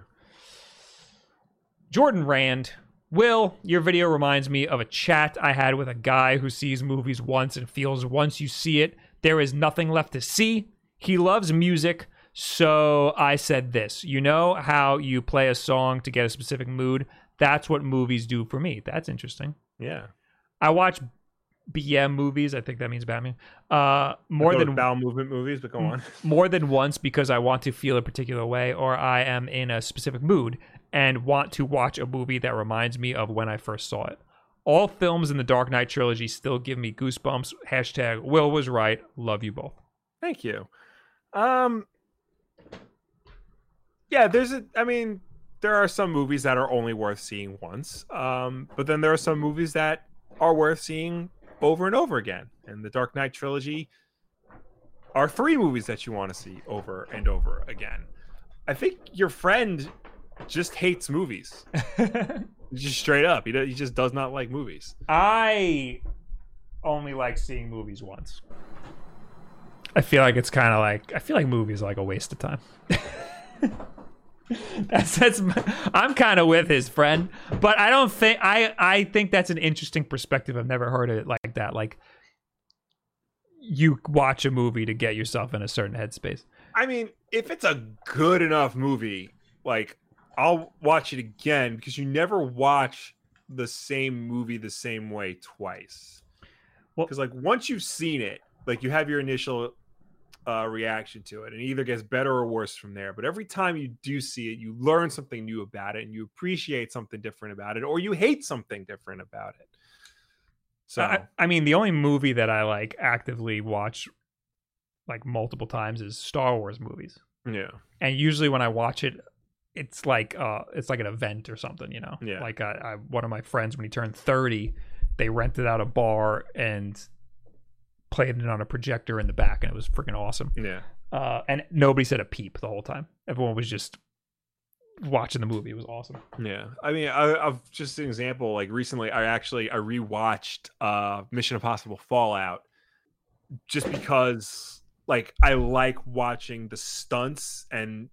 Jordan Rand, Will, your video reminds me of a chat I had with a guy who sees movies once and feels once you see it, there is nothing left to see. He loves music, so I said this. You know how you play a song to get a specific mood? That's what movies do for me. That's interesting. Yeah. I watch BM movies. I think that means Batman. Uh, more than bowel movement movies, but go on. more than once because I want to feel a particular way or I am in a specific mood and want to watch a movie that reminds me of when I first saw it. All films in the Dark Knight trilogy still give me goosebumps. Hashtag Will was right. Love you both. Thank you. Um Yeah, there's a I mean, there are some movies that are only worth seeing once. Um, but then there are some movies that are worth seeing over and over again. And the Dark Knight trilogy are three movies that you want to see over and over again. I think your friend just hates movies. just straight up. He, he just does not like movies. I only like seeing movies once. I feel like it's kind of like I feel like movies are like a waste of time. that's that's my- I'm kind of with his friend, but I don't think I I think that's an interesting perspective. I've never heard it like that. Like you watch a movie to get yourself in a certain headspace. I mean, if it's a good enough movie, like I'll watch it again because you never watch the same movie the same way twice. Well- Because like once you've seen it, like you have your initial uh, reaction to it, and it either gets better or worse from there. But every time you do see it, you learn something new about it, and you appreciate something different about it, or you hate something different about it. So I, I mean, the only movie that I like actively watch like multiple times is Star Wars movies. yeah, and usually when I watch it, it's like uh, it's like an event or something, you know. Yeah. Like I, I, one of my friends when he turned thirty, they rented out a bar and played it on a projector in the back, and it was freaking awesome. yeah. Uh, and nobody said a peep the whole time. Everyone was just watching the movie. It was awesome. Yeah, I mean, I, I've just an example. Like recently, I actually I rewatched uh Mission Impossible Fallout just because like I like watching the stunts and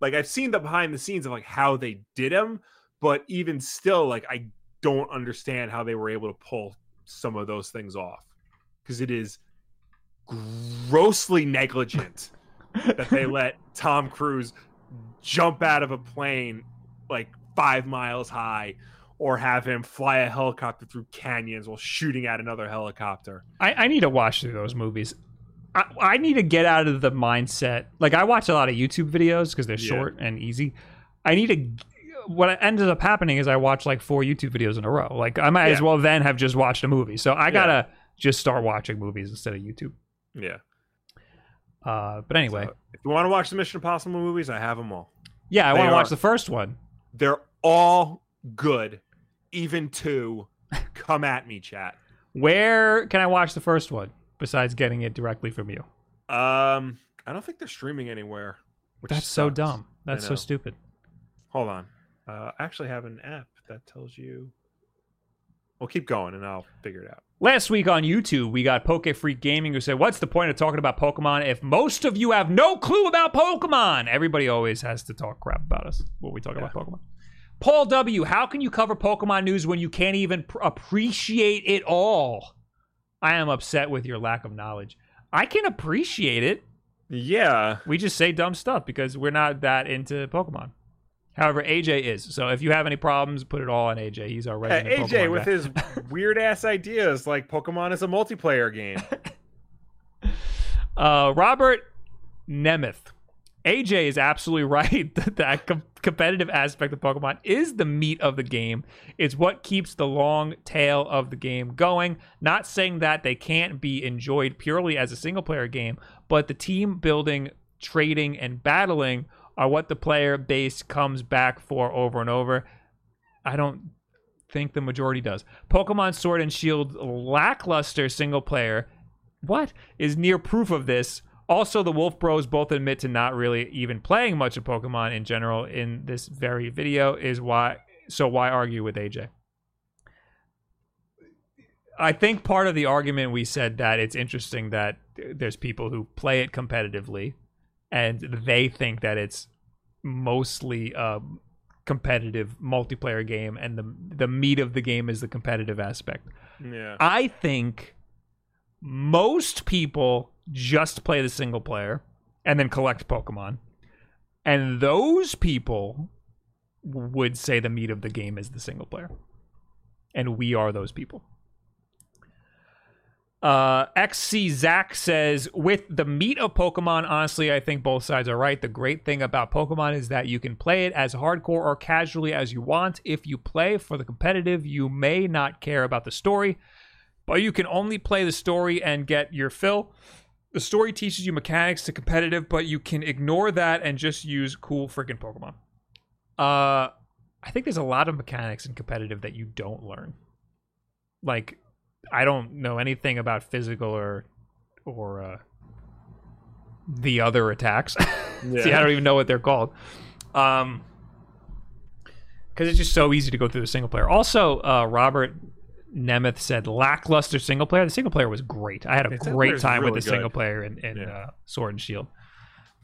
like I've seen the behind the scenes of like how they did them, but even still, like I don't understand how they were able to pull some of those things off because it is grossly negligent that they let Tom Cruise jump out of a plane like five miles high or have him fly a helicopter through canyons while shooting at another helicopter. I, I need to watch through those movies. I, I need to get out of the mindset. Like I watch a lot of YouTube videos because they're Yeah. short and easy. I need to. What ended up happening is I watched like four YouTube videos in a row. Like I might as well then have just watched a movie. So I gotta. Yeah. Just start watching movies instead of YouTube. Yeah. Uh, but anyway, So, if you want to watch the Mission Impossible movies, I have them all. yeah, I want to watch the first one. They're all good, even two. Come at me, chat. Where can I watch the first one? besides getting it directly from you? Um, I don't think they're streaming anywhere. Which That's so dumb. That's so stupid. Hold on. Uh, I actually have an app that tells you. Well, keep going, and I'll figure it out. Last week on YouTube, we got Poke Freak Gaming who said, What's the point of talking about Pokemon if most of you have no clue about Pokemon? Everybody always has to talk crap about us when we talk about Pokemon. Paul W., how can you cover Pokemon news when you can't even pr- appreciate it all? I am upset with your lack of knowledge. I can appreciate it. Yeah. We just say dumb stuff because we're not that into Pokemon. However, AJ is. So if you have any problems, put it all on AJ. He's our Hey, resident AJ Pokemon with guy. his weird ass ideas like Pokemon is a multiplayer game. Uh, Robert Nemeth. AJ is absolutely right that that com- competitive aspect of Pokemon is the meat of the game. It's what keeps the long tail of the game going. Not saying that they can't be enjoyed purely as a single player game, but the team building, trading, and battling are what the player base comes back for over and over. I don't think the majority does. Pokemon Sword and Shield lackluster single player what is near proof of this. Also, the Wolf Bros both admit to not really even playing much of Pokemon in general in this very video. Is why so why argue with AJ? I think part of the argument we said that it's interesting that there's people who play it competitively and they think that it's mostly a competitive multiplayer game and the the meat of the game is the competitive aspect. yeah. I think most people just play the single player and then collect Pokemon. And those people would say the meat of the game is the single player. And we are those people. Uh, XC Zach says, with the meat of Pokemon, honestly, I think both sides are right. The great thing about Pokemon is that you can play it as hardcore or casually as you want. If you play for the competitive, you may not care about the story, but you can only play the story and get your fill. The story teaches you mechanics to competitive, but you can ignore that and just use cool freaking Pokemon. Uh, I think there's a lot of mechanics in competitive that you don't learn. Like, I don't know anything about physical or or uh, the other attacks. See, I don't even know what they're called. Um, because it's just so easy to go through the single player. Also, uh, Robert Nemeth said lackluster single player. The single player was great. I had a The great time with really the single player in, in Yeah. uh, Sword and Shield.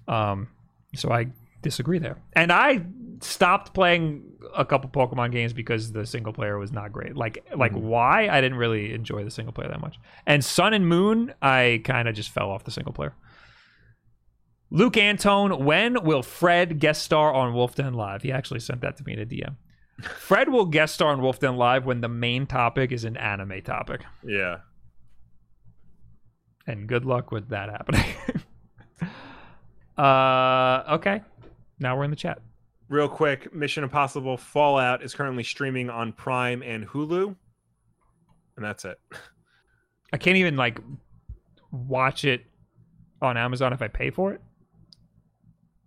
Um, so I disagree there. And I stopped playing a couple Pokemon games because the single player was not great. Like like Mm-hmm. why? I didn't really enjoy the single player that much. And Sun and Moon, I kind of just fell off the single player. Luke Antone, when will Fred guest star on Wolf Den Live? He actually sent that to me in a DM. Fred will guest star on Wolf Den Live when the main topic is an anime topic. Yeah. And good luck with that happening. uh okay. Now we're in the chat. Real quick, Mission Impossible Fallout is currently streaming on Prime and Hulu. And that's it. I can't even like watch it on Amazon if I pay for it.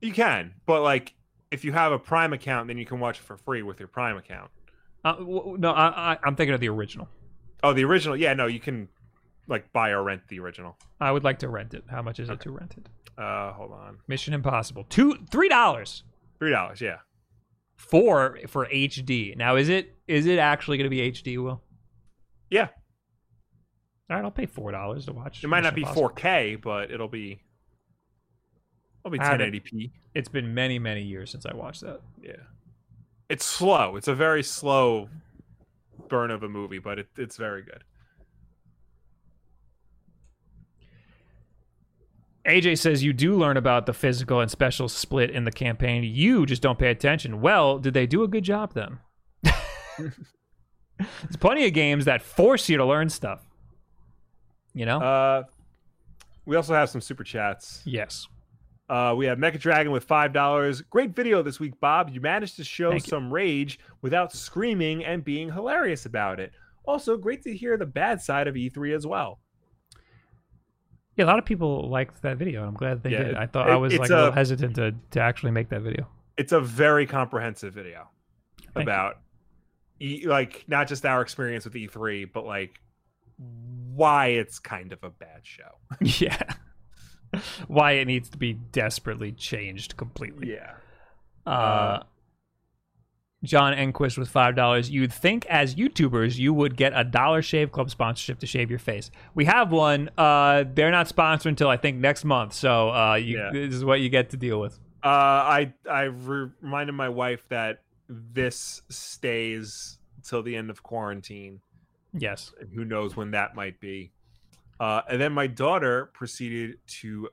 You can, but like if you have a Prime account, then you can watch it for free with your Prime account. Uh, w- no, I, I, I'm thinking of the original. Oh, the original. Yeah, no, you can like buy or rent the original. I would like to rent it. How much is it to rent it? Uh, hold on. Mission Impossible. Two, three dollars. Three dollars. Yeah. Four for HD. Now, is it is it actually going to be HD? Will. Yeah. All right, I'll pay four dollars to watch. It might not be Impossible. 4K, but it'll be. It'll be I 1080p. It's been many many years since I watched that. Yeah. It's slow. It's a very slow burn of a movie, but it, it's very good. AJ says you do learn about the physical and special split in the campaign. You just don't pay attention. Well, did they do a good job then? There's plenty of games that force you to learn stuff. You know? Uh, we also have some super chats. yes. Uh, we have Mecha Dragon with five dollars. Great video this week, Bob. You managed to show Thank you. some rage without screaming and being hilarious about it. Also, great to hear the bad side of E3 as well. Yeah, a lot of people liked that video. I'm glad they Yeah, did. I thought I was like a little hesitant to, to actually make that video. It's a very comprehensive video Thank about e- like not just our experience with E3, but like why it's kind of a bad show. yeah. Why it needs to be desperately changed completely. Yeah. Uh, John Enquist with five dollars. You'd think as YouTubers you would get a Dollar Shave Club sponsorship to shave your face. We have one. Uh, they're not sponsored until I think next month. So uh, you, Yeah. this is what you get to deal with. Uh, I I reminded my wife that this stays till the end of quarantine. Yes. and who knows when that might be. Uh, and then my daughter proceeded to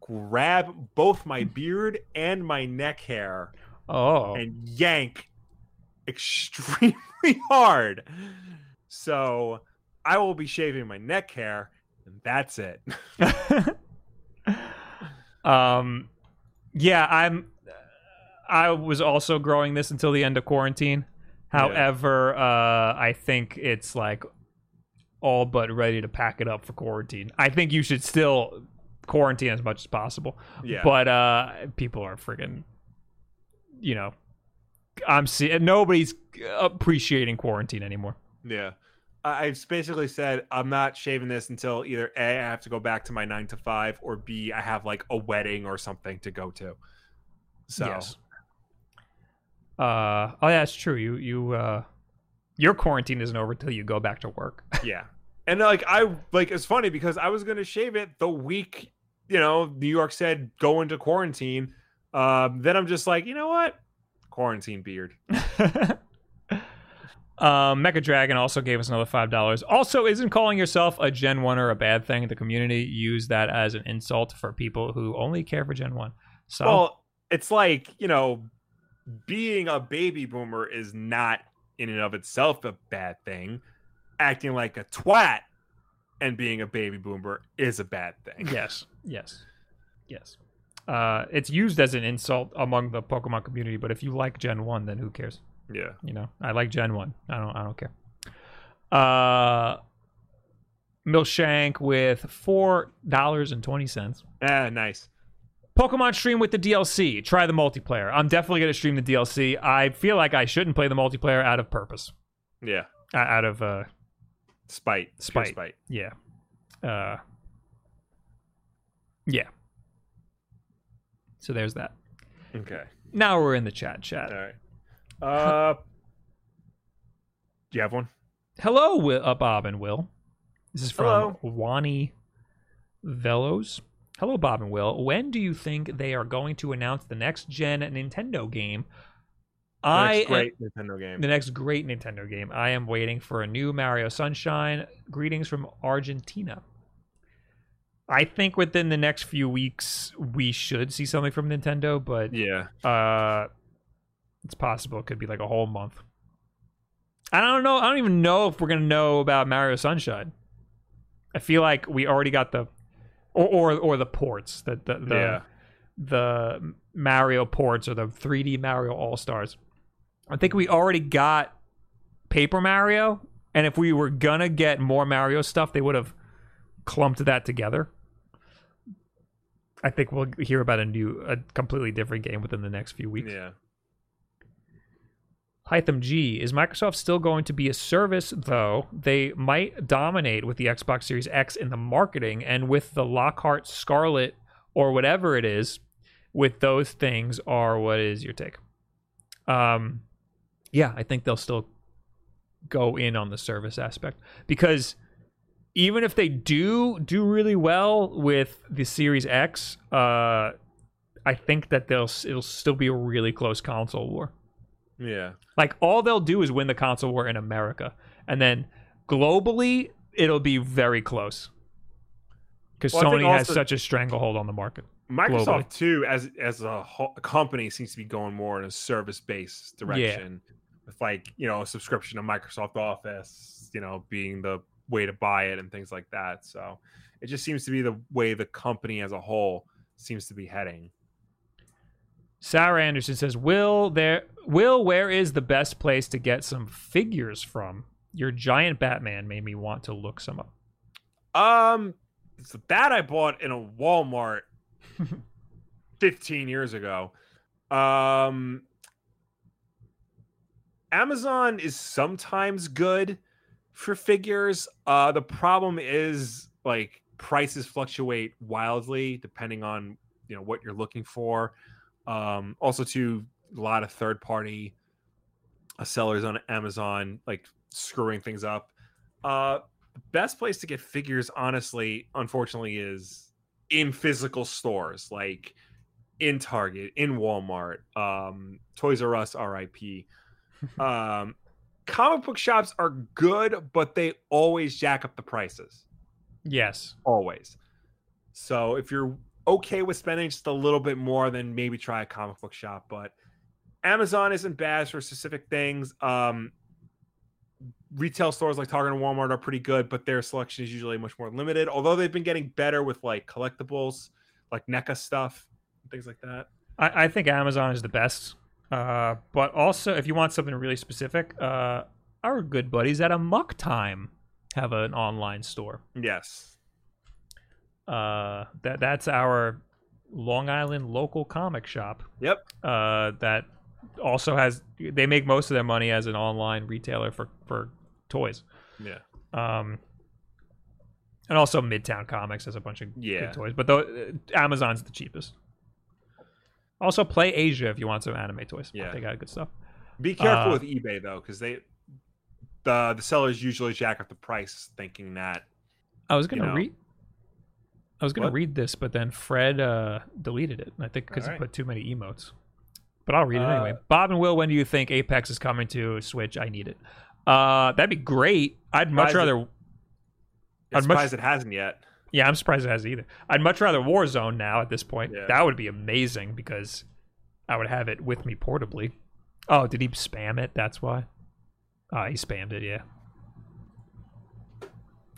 grab both my beard and my neck hair Oh. and yank extremely hard. So I will be shaving my neck hair, and that's it. um, yeah, I'm. I was also growing this until the end of quarantine. However, uh, I think it's like all but ready to pack it up for quarantine. I think you should still quarantine as much as possible. Yeah. But uh, people are freaking, you know, I'm seeing nobody's appreciating quarantine anymore. Yeah. I- I've basically said I'm not shaving this until either A, I have to go back to my nine to five, or B, I have like a wedding or something to go to. So, Yes. Uh, oh yeah, it's true. You you uh, your quarantine isn't over till you go back to work. yeah. And like, I like it's funny because I was going to shave it the week, you know, New York said go into quarantine. Um, then I'm just like, you know what? Quarantine beard. um, Mecha Dragon also gave us another five dollars. Also, isn't calling yourself a Gen One or a bad thing? The community use that as an insult for people who only care for Gen One. So Well, it's like, you know, being a baby boomer is not in and of itself a bad thing. Acting like a twat and being a baby boomer is a bad thing. yes, yes, yes. Uh, it's used as an insult among the Pokemon community, but if you like Gen One, then who cares? Yeah. You know, I like Gen One. I don't. I don't care. Uh, Milshank with four dollars and twenty cents. Ah, nice. Pokemon stream with the DLC. Try the multiplayer. I'm definitely gonna stream the DLC. I feel like I shouldn't play the multiplayer out of purpose. Yeah. Uh, out of uh, Spite. Pure Spite. spite. yeah, uh, yeah. So there's that. Okay. Now we're in the chat. Chat. All right. Uh, do you have one? Hello, Will, uh, Bob and Will. This is from Hello. Wani Velos. Hello, Bob and Will. When do you think they are going to announce the next gen Nintendo game? The I next am- great Nintendo game. the next great Nintendo game. I am waiting for a new Mario Sunshine. Greetings from Argentina. I think within the next few weeks we should see something from Nintendo, but yeah. uh it's possible it could be like a whole month. I don't know. I don't even know if we're gonna know about Mario Sunshine. I feel like we already got the or or, or the ports that the the, Yeah. the Mario ports or the 3D Mario All Stars. I think we already got Paper Mario, and if we were gonna get more Mario stuff, they would have clumped that together. I think we'll hear about a new, a completely different game within the next few weeks. Yeah. Hytham G, is Microsoft still going to be a service, though? They might dominate with the Xbox Series X in the marketing and with the Lockhart Scarlett or whatever it is, with those things, are what is your take? Um, yeah, I think they'll still go in on the service aspect because even if they do do really well with the Series X, uh, I think that they'll it'll still be a really close console war. Yeah. Like all they'll do is win the console war in America, and then globally it'll be very close because Well, I think Sony has such a stranglehold on the market. Microsoft Globally. too, as as a, whole, company, seems to be going more in a service based direction, with like you know a subscription to Microsoft Office, you know, being the way to buy it and things like that. So it just seems to be the way the company as a whole seems to be heading. Sarah Anderson says, "Will there? Will where is the best place to get some figures from? Your giant Batman made me want to look some up." Um, so that I bought in a Walmart 15 years ago. Um, Amazon is sometimes good, for figures. Uh, the problem is like prices fluctuate wildly depending on you know what you're looking for. Um, also, to a lot of third party uh, sellers on Amazon like screwing things up. Uh, the best place to get figures, honestly, unfortunately, is in physical stores like in Target, in Walmart, um, Toys R Us, RIP. Um, comic book shops are good, but they always jack up the prices. Yes. Always. So if you're okay with spending just a little bit more, then maybe try a comic book shop. But Amazon isn't bad for specific things. Um, retail stores like Target and Walmart are pretty good, but their selection is usually much more limited. Although they've been getting better with like collectibles, like NECA stuff, and things like that. I, I think Amazon is the best. Uh, but also, if you want something really specific, uh, our good buddies at Amok Time have an online store. Yes. Uh, that that's our Long Island local comic shop. Yep. Uh, that also has they make most of their money as an online retailer for for toys. Yeah. Um, and also Midtown Comics has a bunch of Yeah. good toys, but though Amazon's the cheapest. Also, Play Asia if you want some anime toys. Yeah. they got good stuff. Be careful Uh, with eBay though, because they the the sellers usually jack up the price, thinking that I was gonna know. read. I was gonna What? read this, but then Fred uh, deleted it. I think because he put too many emotes. But I'll read it Uh, anyway. Bob and Will, when do you think Apex is coming to Switch? I need it. Uh, that'd be great. I'd much Surprised it- rather. I'm I'd much- surprised it hasn't yet. Yeah, I'm surprised it has either. I'd much rather Warzone now at this point. Yeah. That would be amazing because I would have it with me portably. Oh, did he spam it? That's why. Oh, he spammed it. Yeah.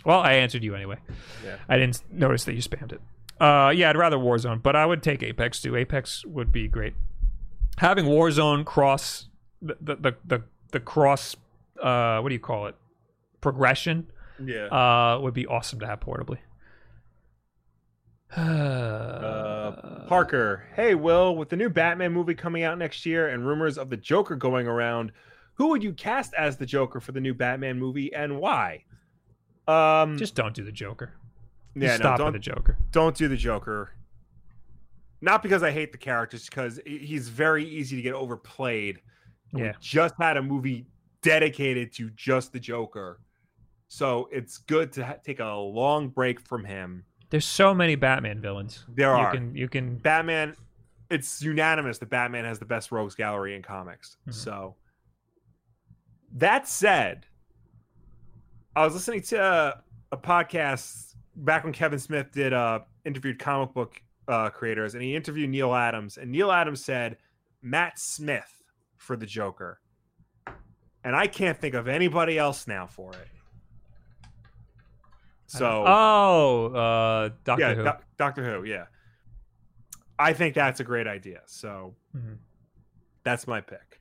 Well, I answered you anyway. Yeah. I didn't notice that you spammed it. Uh, yeah, I'd rather Warzone, but I would take Apex too. Apex would be great. Having Warzone cross the the the the, the cross uh what do you call it progression Yeah. uh would be awesome to have portably. Uh, Parker, hey Will, with the new Batman movie coming out next year and rumors of the Joker going around, who would you cast as the Joker for the new Batman movie and why? Um, just don't do the Joker. Yeah, no, stop with the Joker. don't do the Joker. Not because I hate the character, just because he's very easy to get overplayed. Yeah. We just had a movie dedicated to just the Joker, so it's good to ha- take a long break from him. There's so many Batman villains. There you are. can you can Batman, it's unanimous that Batman has the best rogues gallery in comics. Mhm. So, that said, I was listening to uh, a podcast back when Kevin Smith did uh, interviewed comic book uh, creators, and he interviewed Neal Adams, and Neal Adams said Matt Smith for the Joker, and I can't think of anybody else now for it. So, Oh, uh Doctor yeah, Who. Doc- Doctor Who, yeah. I think that's a great idea. So Mhm. that's my pick.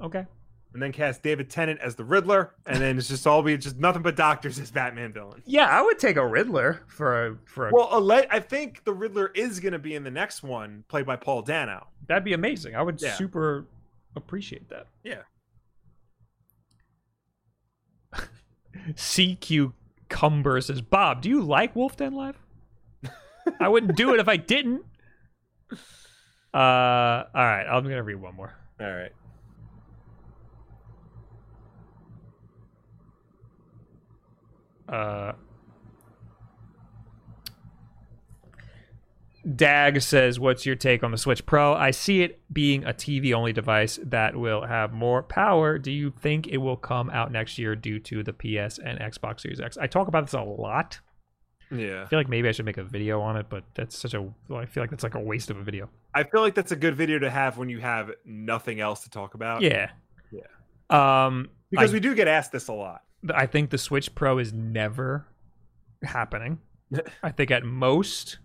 Okay. And then cast David Tennant as the Riddler, and then it's just all be just nothing but doctors as Batman villains. Yeah, I would take a Riddler for a for a Well, Ale- I think the Riddler is going to be in the next one, played by Paul Dano. that'd be amazing. I would Yeah. super appreciate that. Yeah. CQ Cumber says, Bob, do you like Wolf Den Live? I wouldn't do it if I didn't. Uh all right, I'm gonna read one more. All right. Uh, Dag says, "What's your take on the Switch Pro? I see it being a TV-only device that will have more power. Do you think it will come out next year due to the PS and Xbox Series X? I talk about this a lot. Yeah. I feel like maybe I should make a video on it, but that's such a. Well, I feel like that's like a waste of a video. I feel like that's a good video to have when you have nothing else to talk about. Yeah. Yeah. Um, Because I- we do get asked this a lot. I think the Switch Pro is never happening. I think at most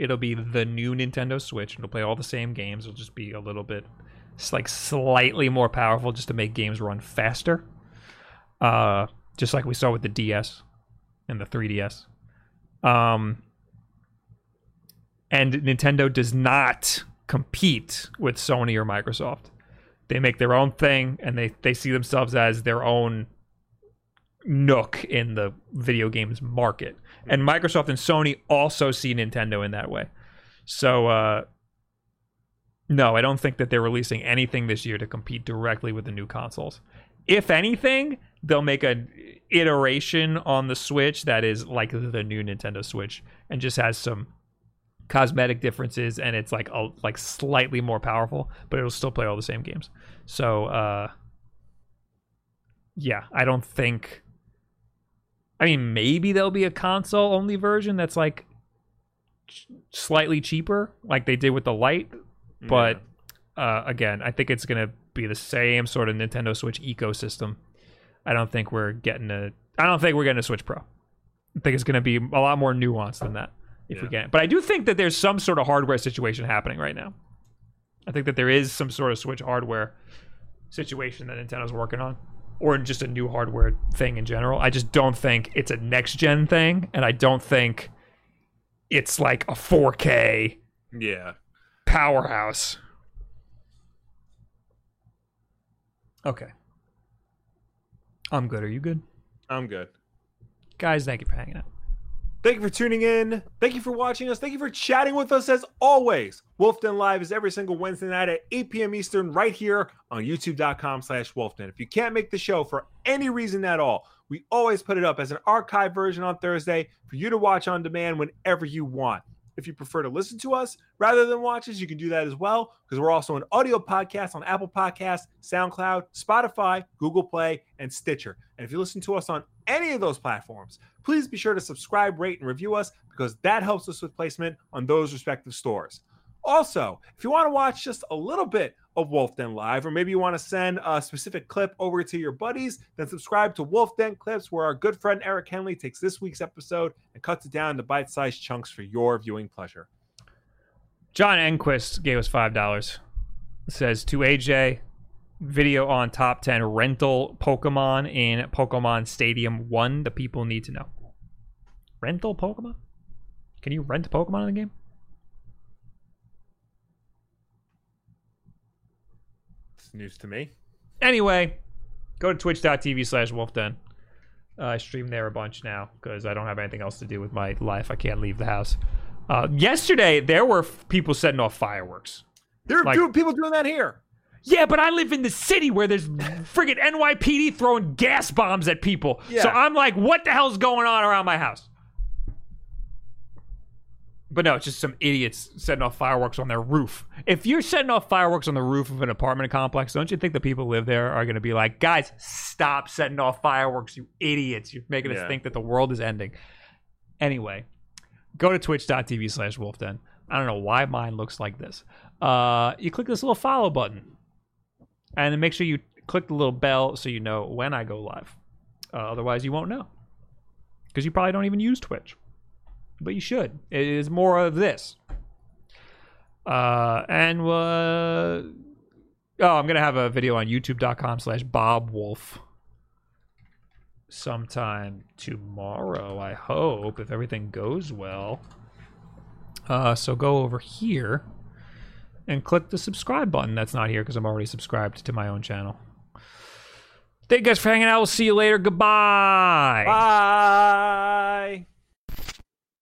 it'll be the new Nintendo Switch. It'll play all the same games. It'll just be a little bit, like slightly more powerful, just to make games run faster. Uh, just like we saw with the DS and the 3DS. Um, and Nintendo does not compete with Sony or Microsoft. They make their own thing, and they they see themselves as their own nook in the video games market. And Microsoft and Sony also see Nintendo in that way. So uh no, I don't think that they're releasing anything this year to compete directly with the new consoles. If anything, they'll make an iteration on the Switch that is like the new Nintendo Switch and just has some cosmetic differences and it's like a, like slightly more powerful, but it'll still play all the same games. So uh yeah, I don't think I mean maybe there'll be a console only version that's like ch- slightly cheaper like they did with the light. but uh again, I think it's going to be the same sort of Nintendo Switch ecosystem. I don't think we're getting a I don't think we're getting a Switch Pro. I think it's going to be a lot more nuanced than that if we Yeah. get it. But I do think that there's some sort of hardware situation happening right now. I think that there is some sort of Switch hardware situation that Nintendo's working on, or just a new hardware thing in general. I just don't think it's a next gen thing, and I don't think it's like a 4K yeah. powerhouse. Okay. I'm good. Are you good? I'm good. Guys, thank you for hanging out. Thank you for tuning in. Thank you for watching us. Thank you for chatting with us as always. Wolf Den Live is every single Wednesday night at 8 p.m. Eastern right here on youtube.com slash wolfden. If you can't make the show for any reason at all, we always put it up as an archive version on Thursday for you to watch on demand whenever you want. If you prefer to listen to us rather than watch us, you can do that as well because we're also an audio podcast on Apple Podcasts, SoundCloud, Spotify, Google Play, and Stitcher. And if you listen to us on any of those platforms, please be sure to subscribe, rate, and review us because that helps us with placement on those respective stores. Also, if you want to watch just a little bit of Wolf Den Live, or maybe you want to send a specific clip over to your buddies, then subscribe to Wolf Den Clips, where our good friend Eric Henley takes this week's episode and cuts it down to bite sized chunks for your viewing pleasure. John Enquist gave us five dollars. Says to AJ, video on top ten rental Pokemon in Pokemon Stadium One. The people need to know. Rental Pokemon? Can you rent Pokemon in the game? News to me. Anyway, go to twitch.tv slash wolfden. Uh, I stream there a bunch now because I don't have anything else to do with my life. I can't leave the house. Uh, yesterday, there were f- people setting off fireworks. There are Like- do- people doing that here. Yeah, but I live in the city where there's friggin' NYPD throwing gas bombs at people. Yeah. So I'm like, what the hell's going on around my house? But no, it's just some idiots setting off fireworks on their roof. If you're setting off fireworks on the roof of an apartment complex, don't you think the people who live there are going to be like, guys, stop setting off fireworks, you idiots. You're making us think that the world is ending. Anyway, go to twitch.tv slash wolfden. I don't know why mine looks like this. Uh, you click this little follow button and then make sure you click the little bell so you know when I go live. Uh, otherwise, you won't know because you probably don't even use Twitch, but you should. It is more of this. Uh, and uh, oh, I'm gonna have a video on YouTube.com/slash Bob Wolf sometime tomorrow. I hope if everything goes well. Uh, so go over here and click the subscribe button that's not here because I'm already subscribed to my own channel. Thank you guys for hanging out. We'll see you later. Goodbye. Bye.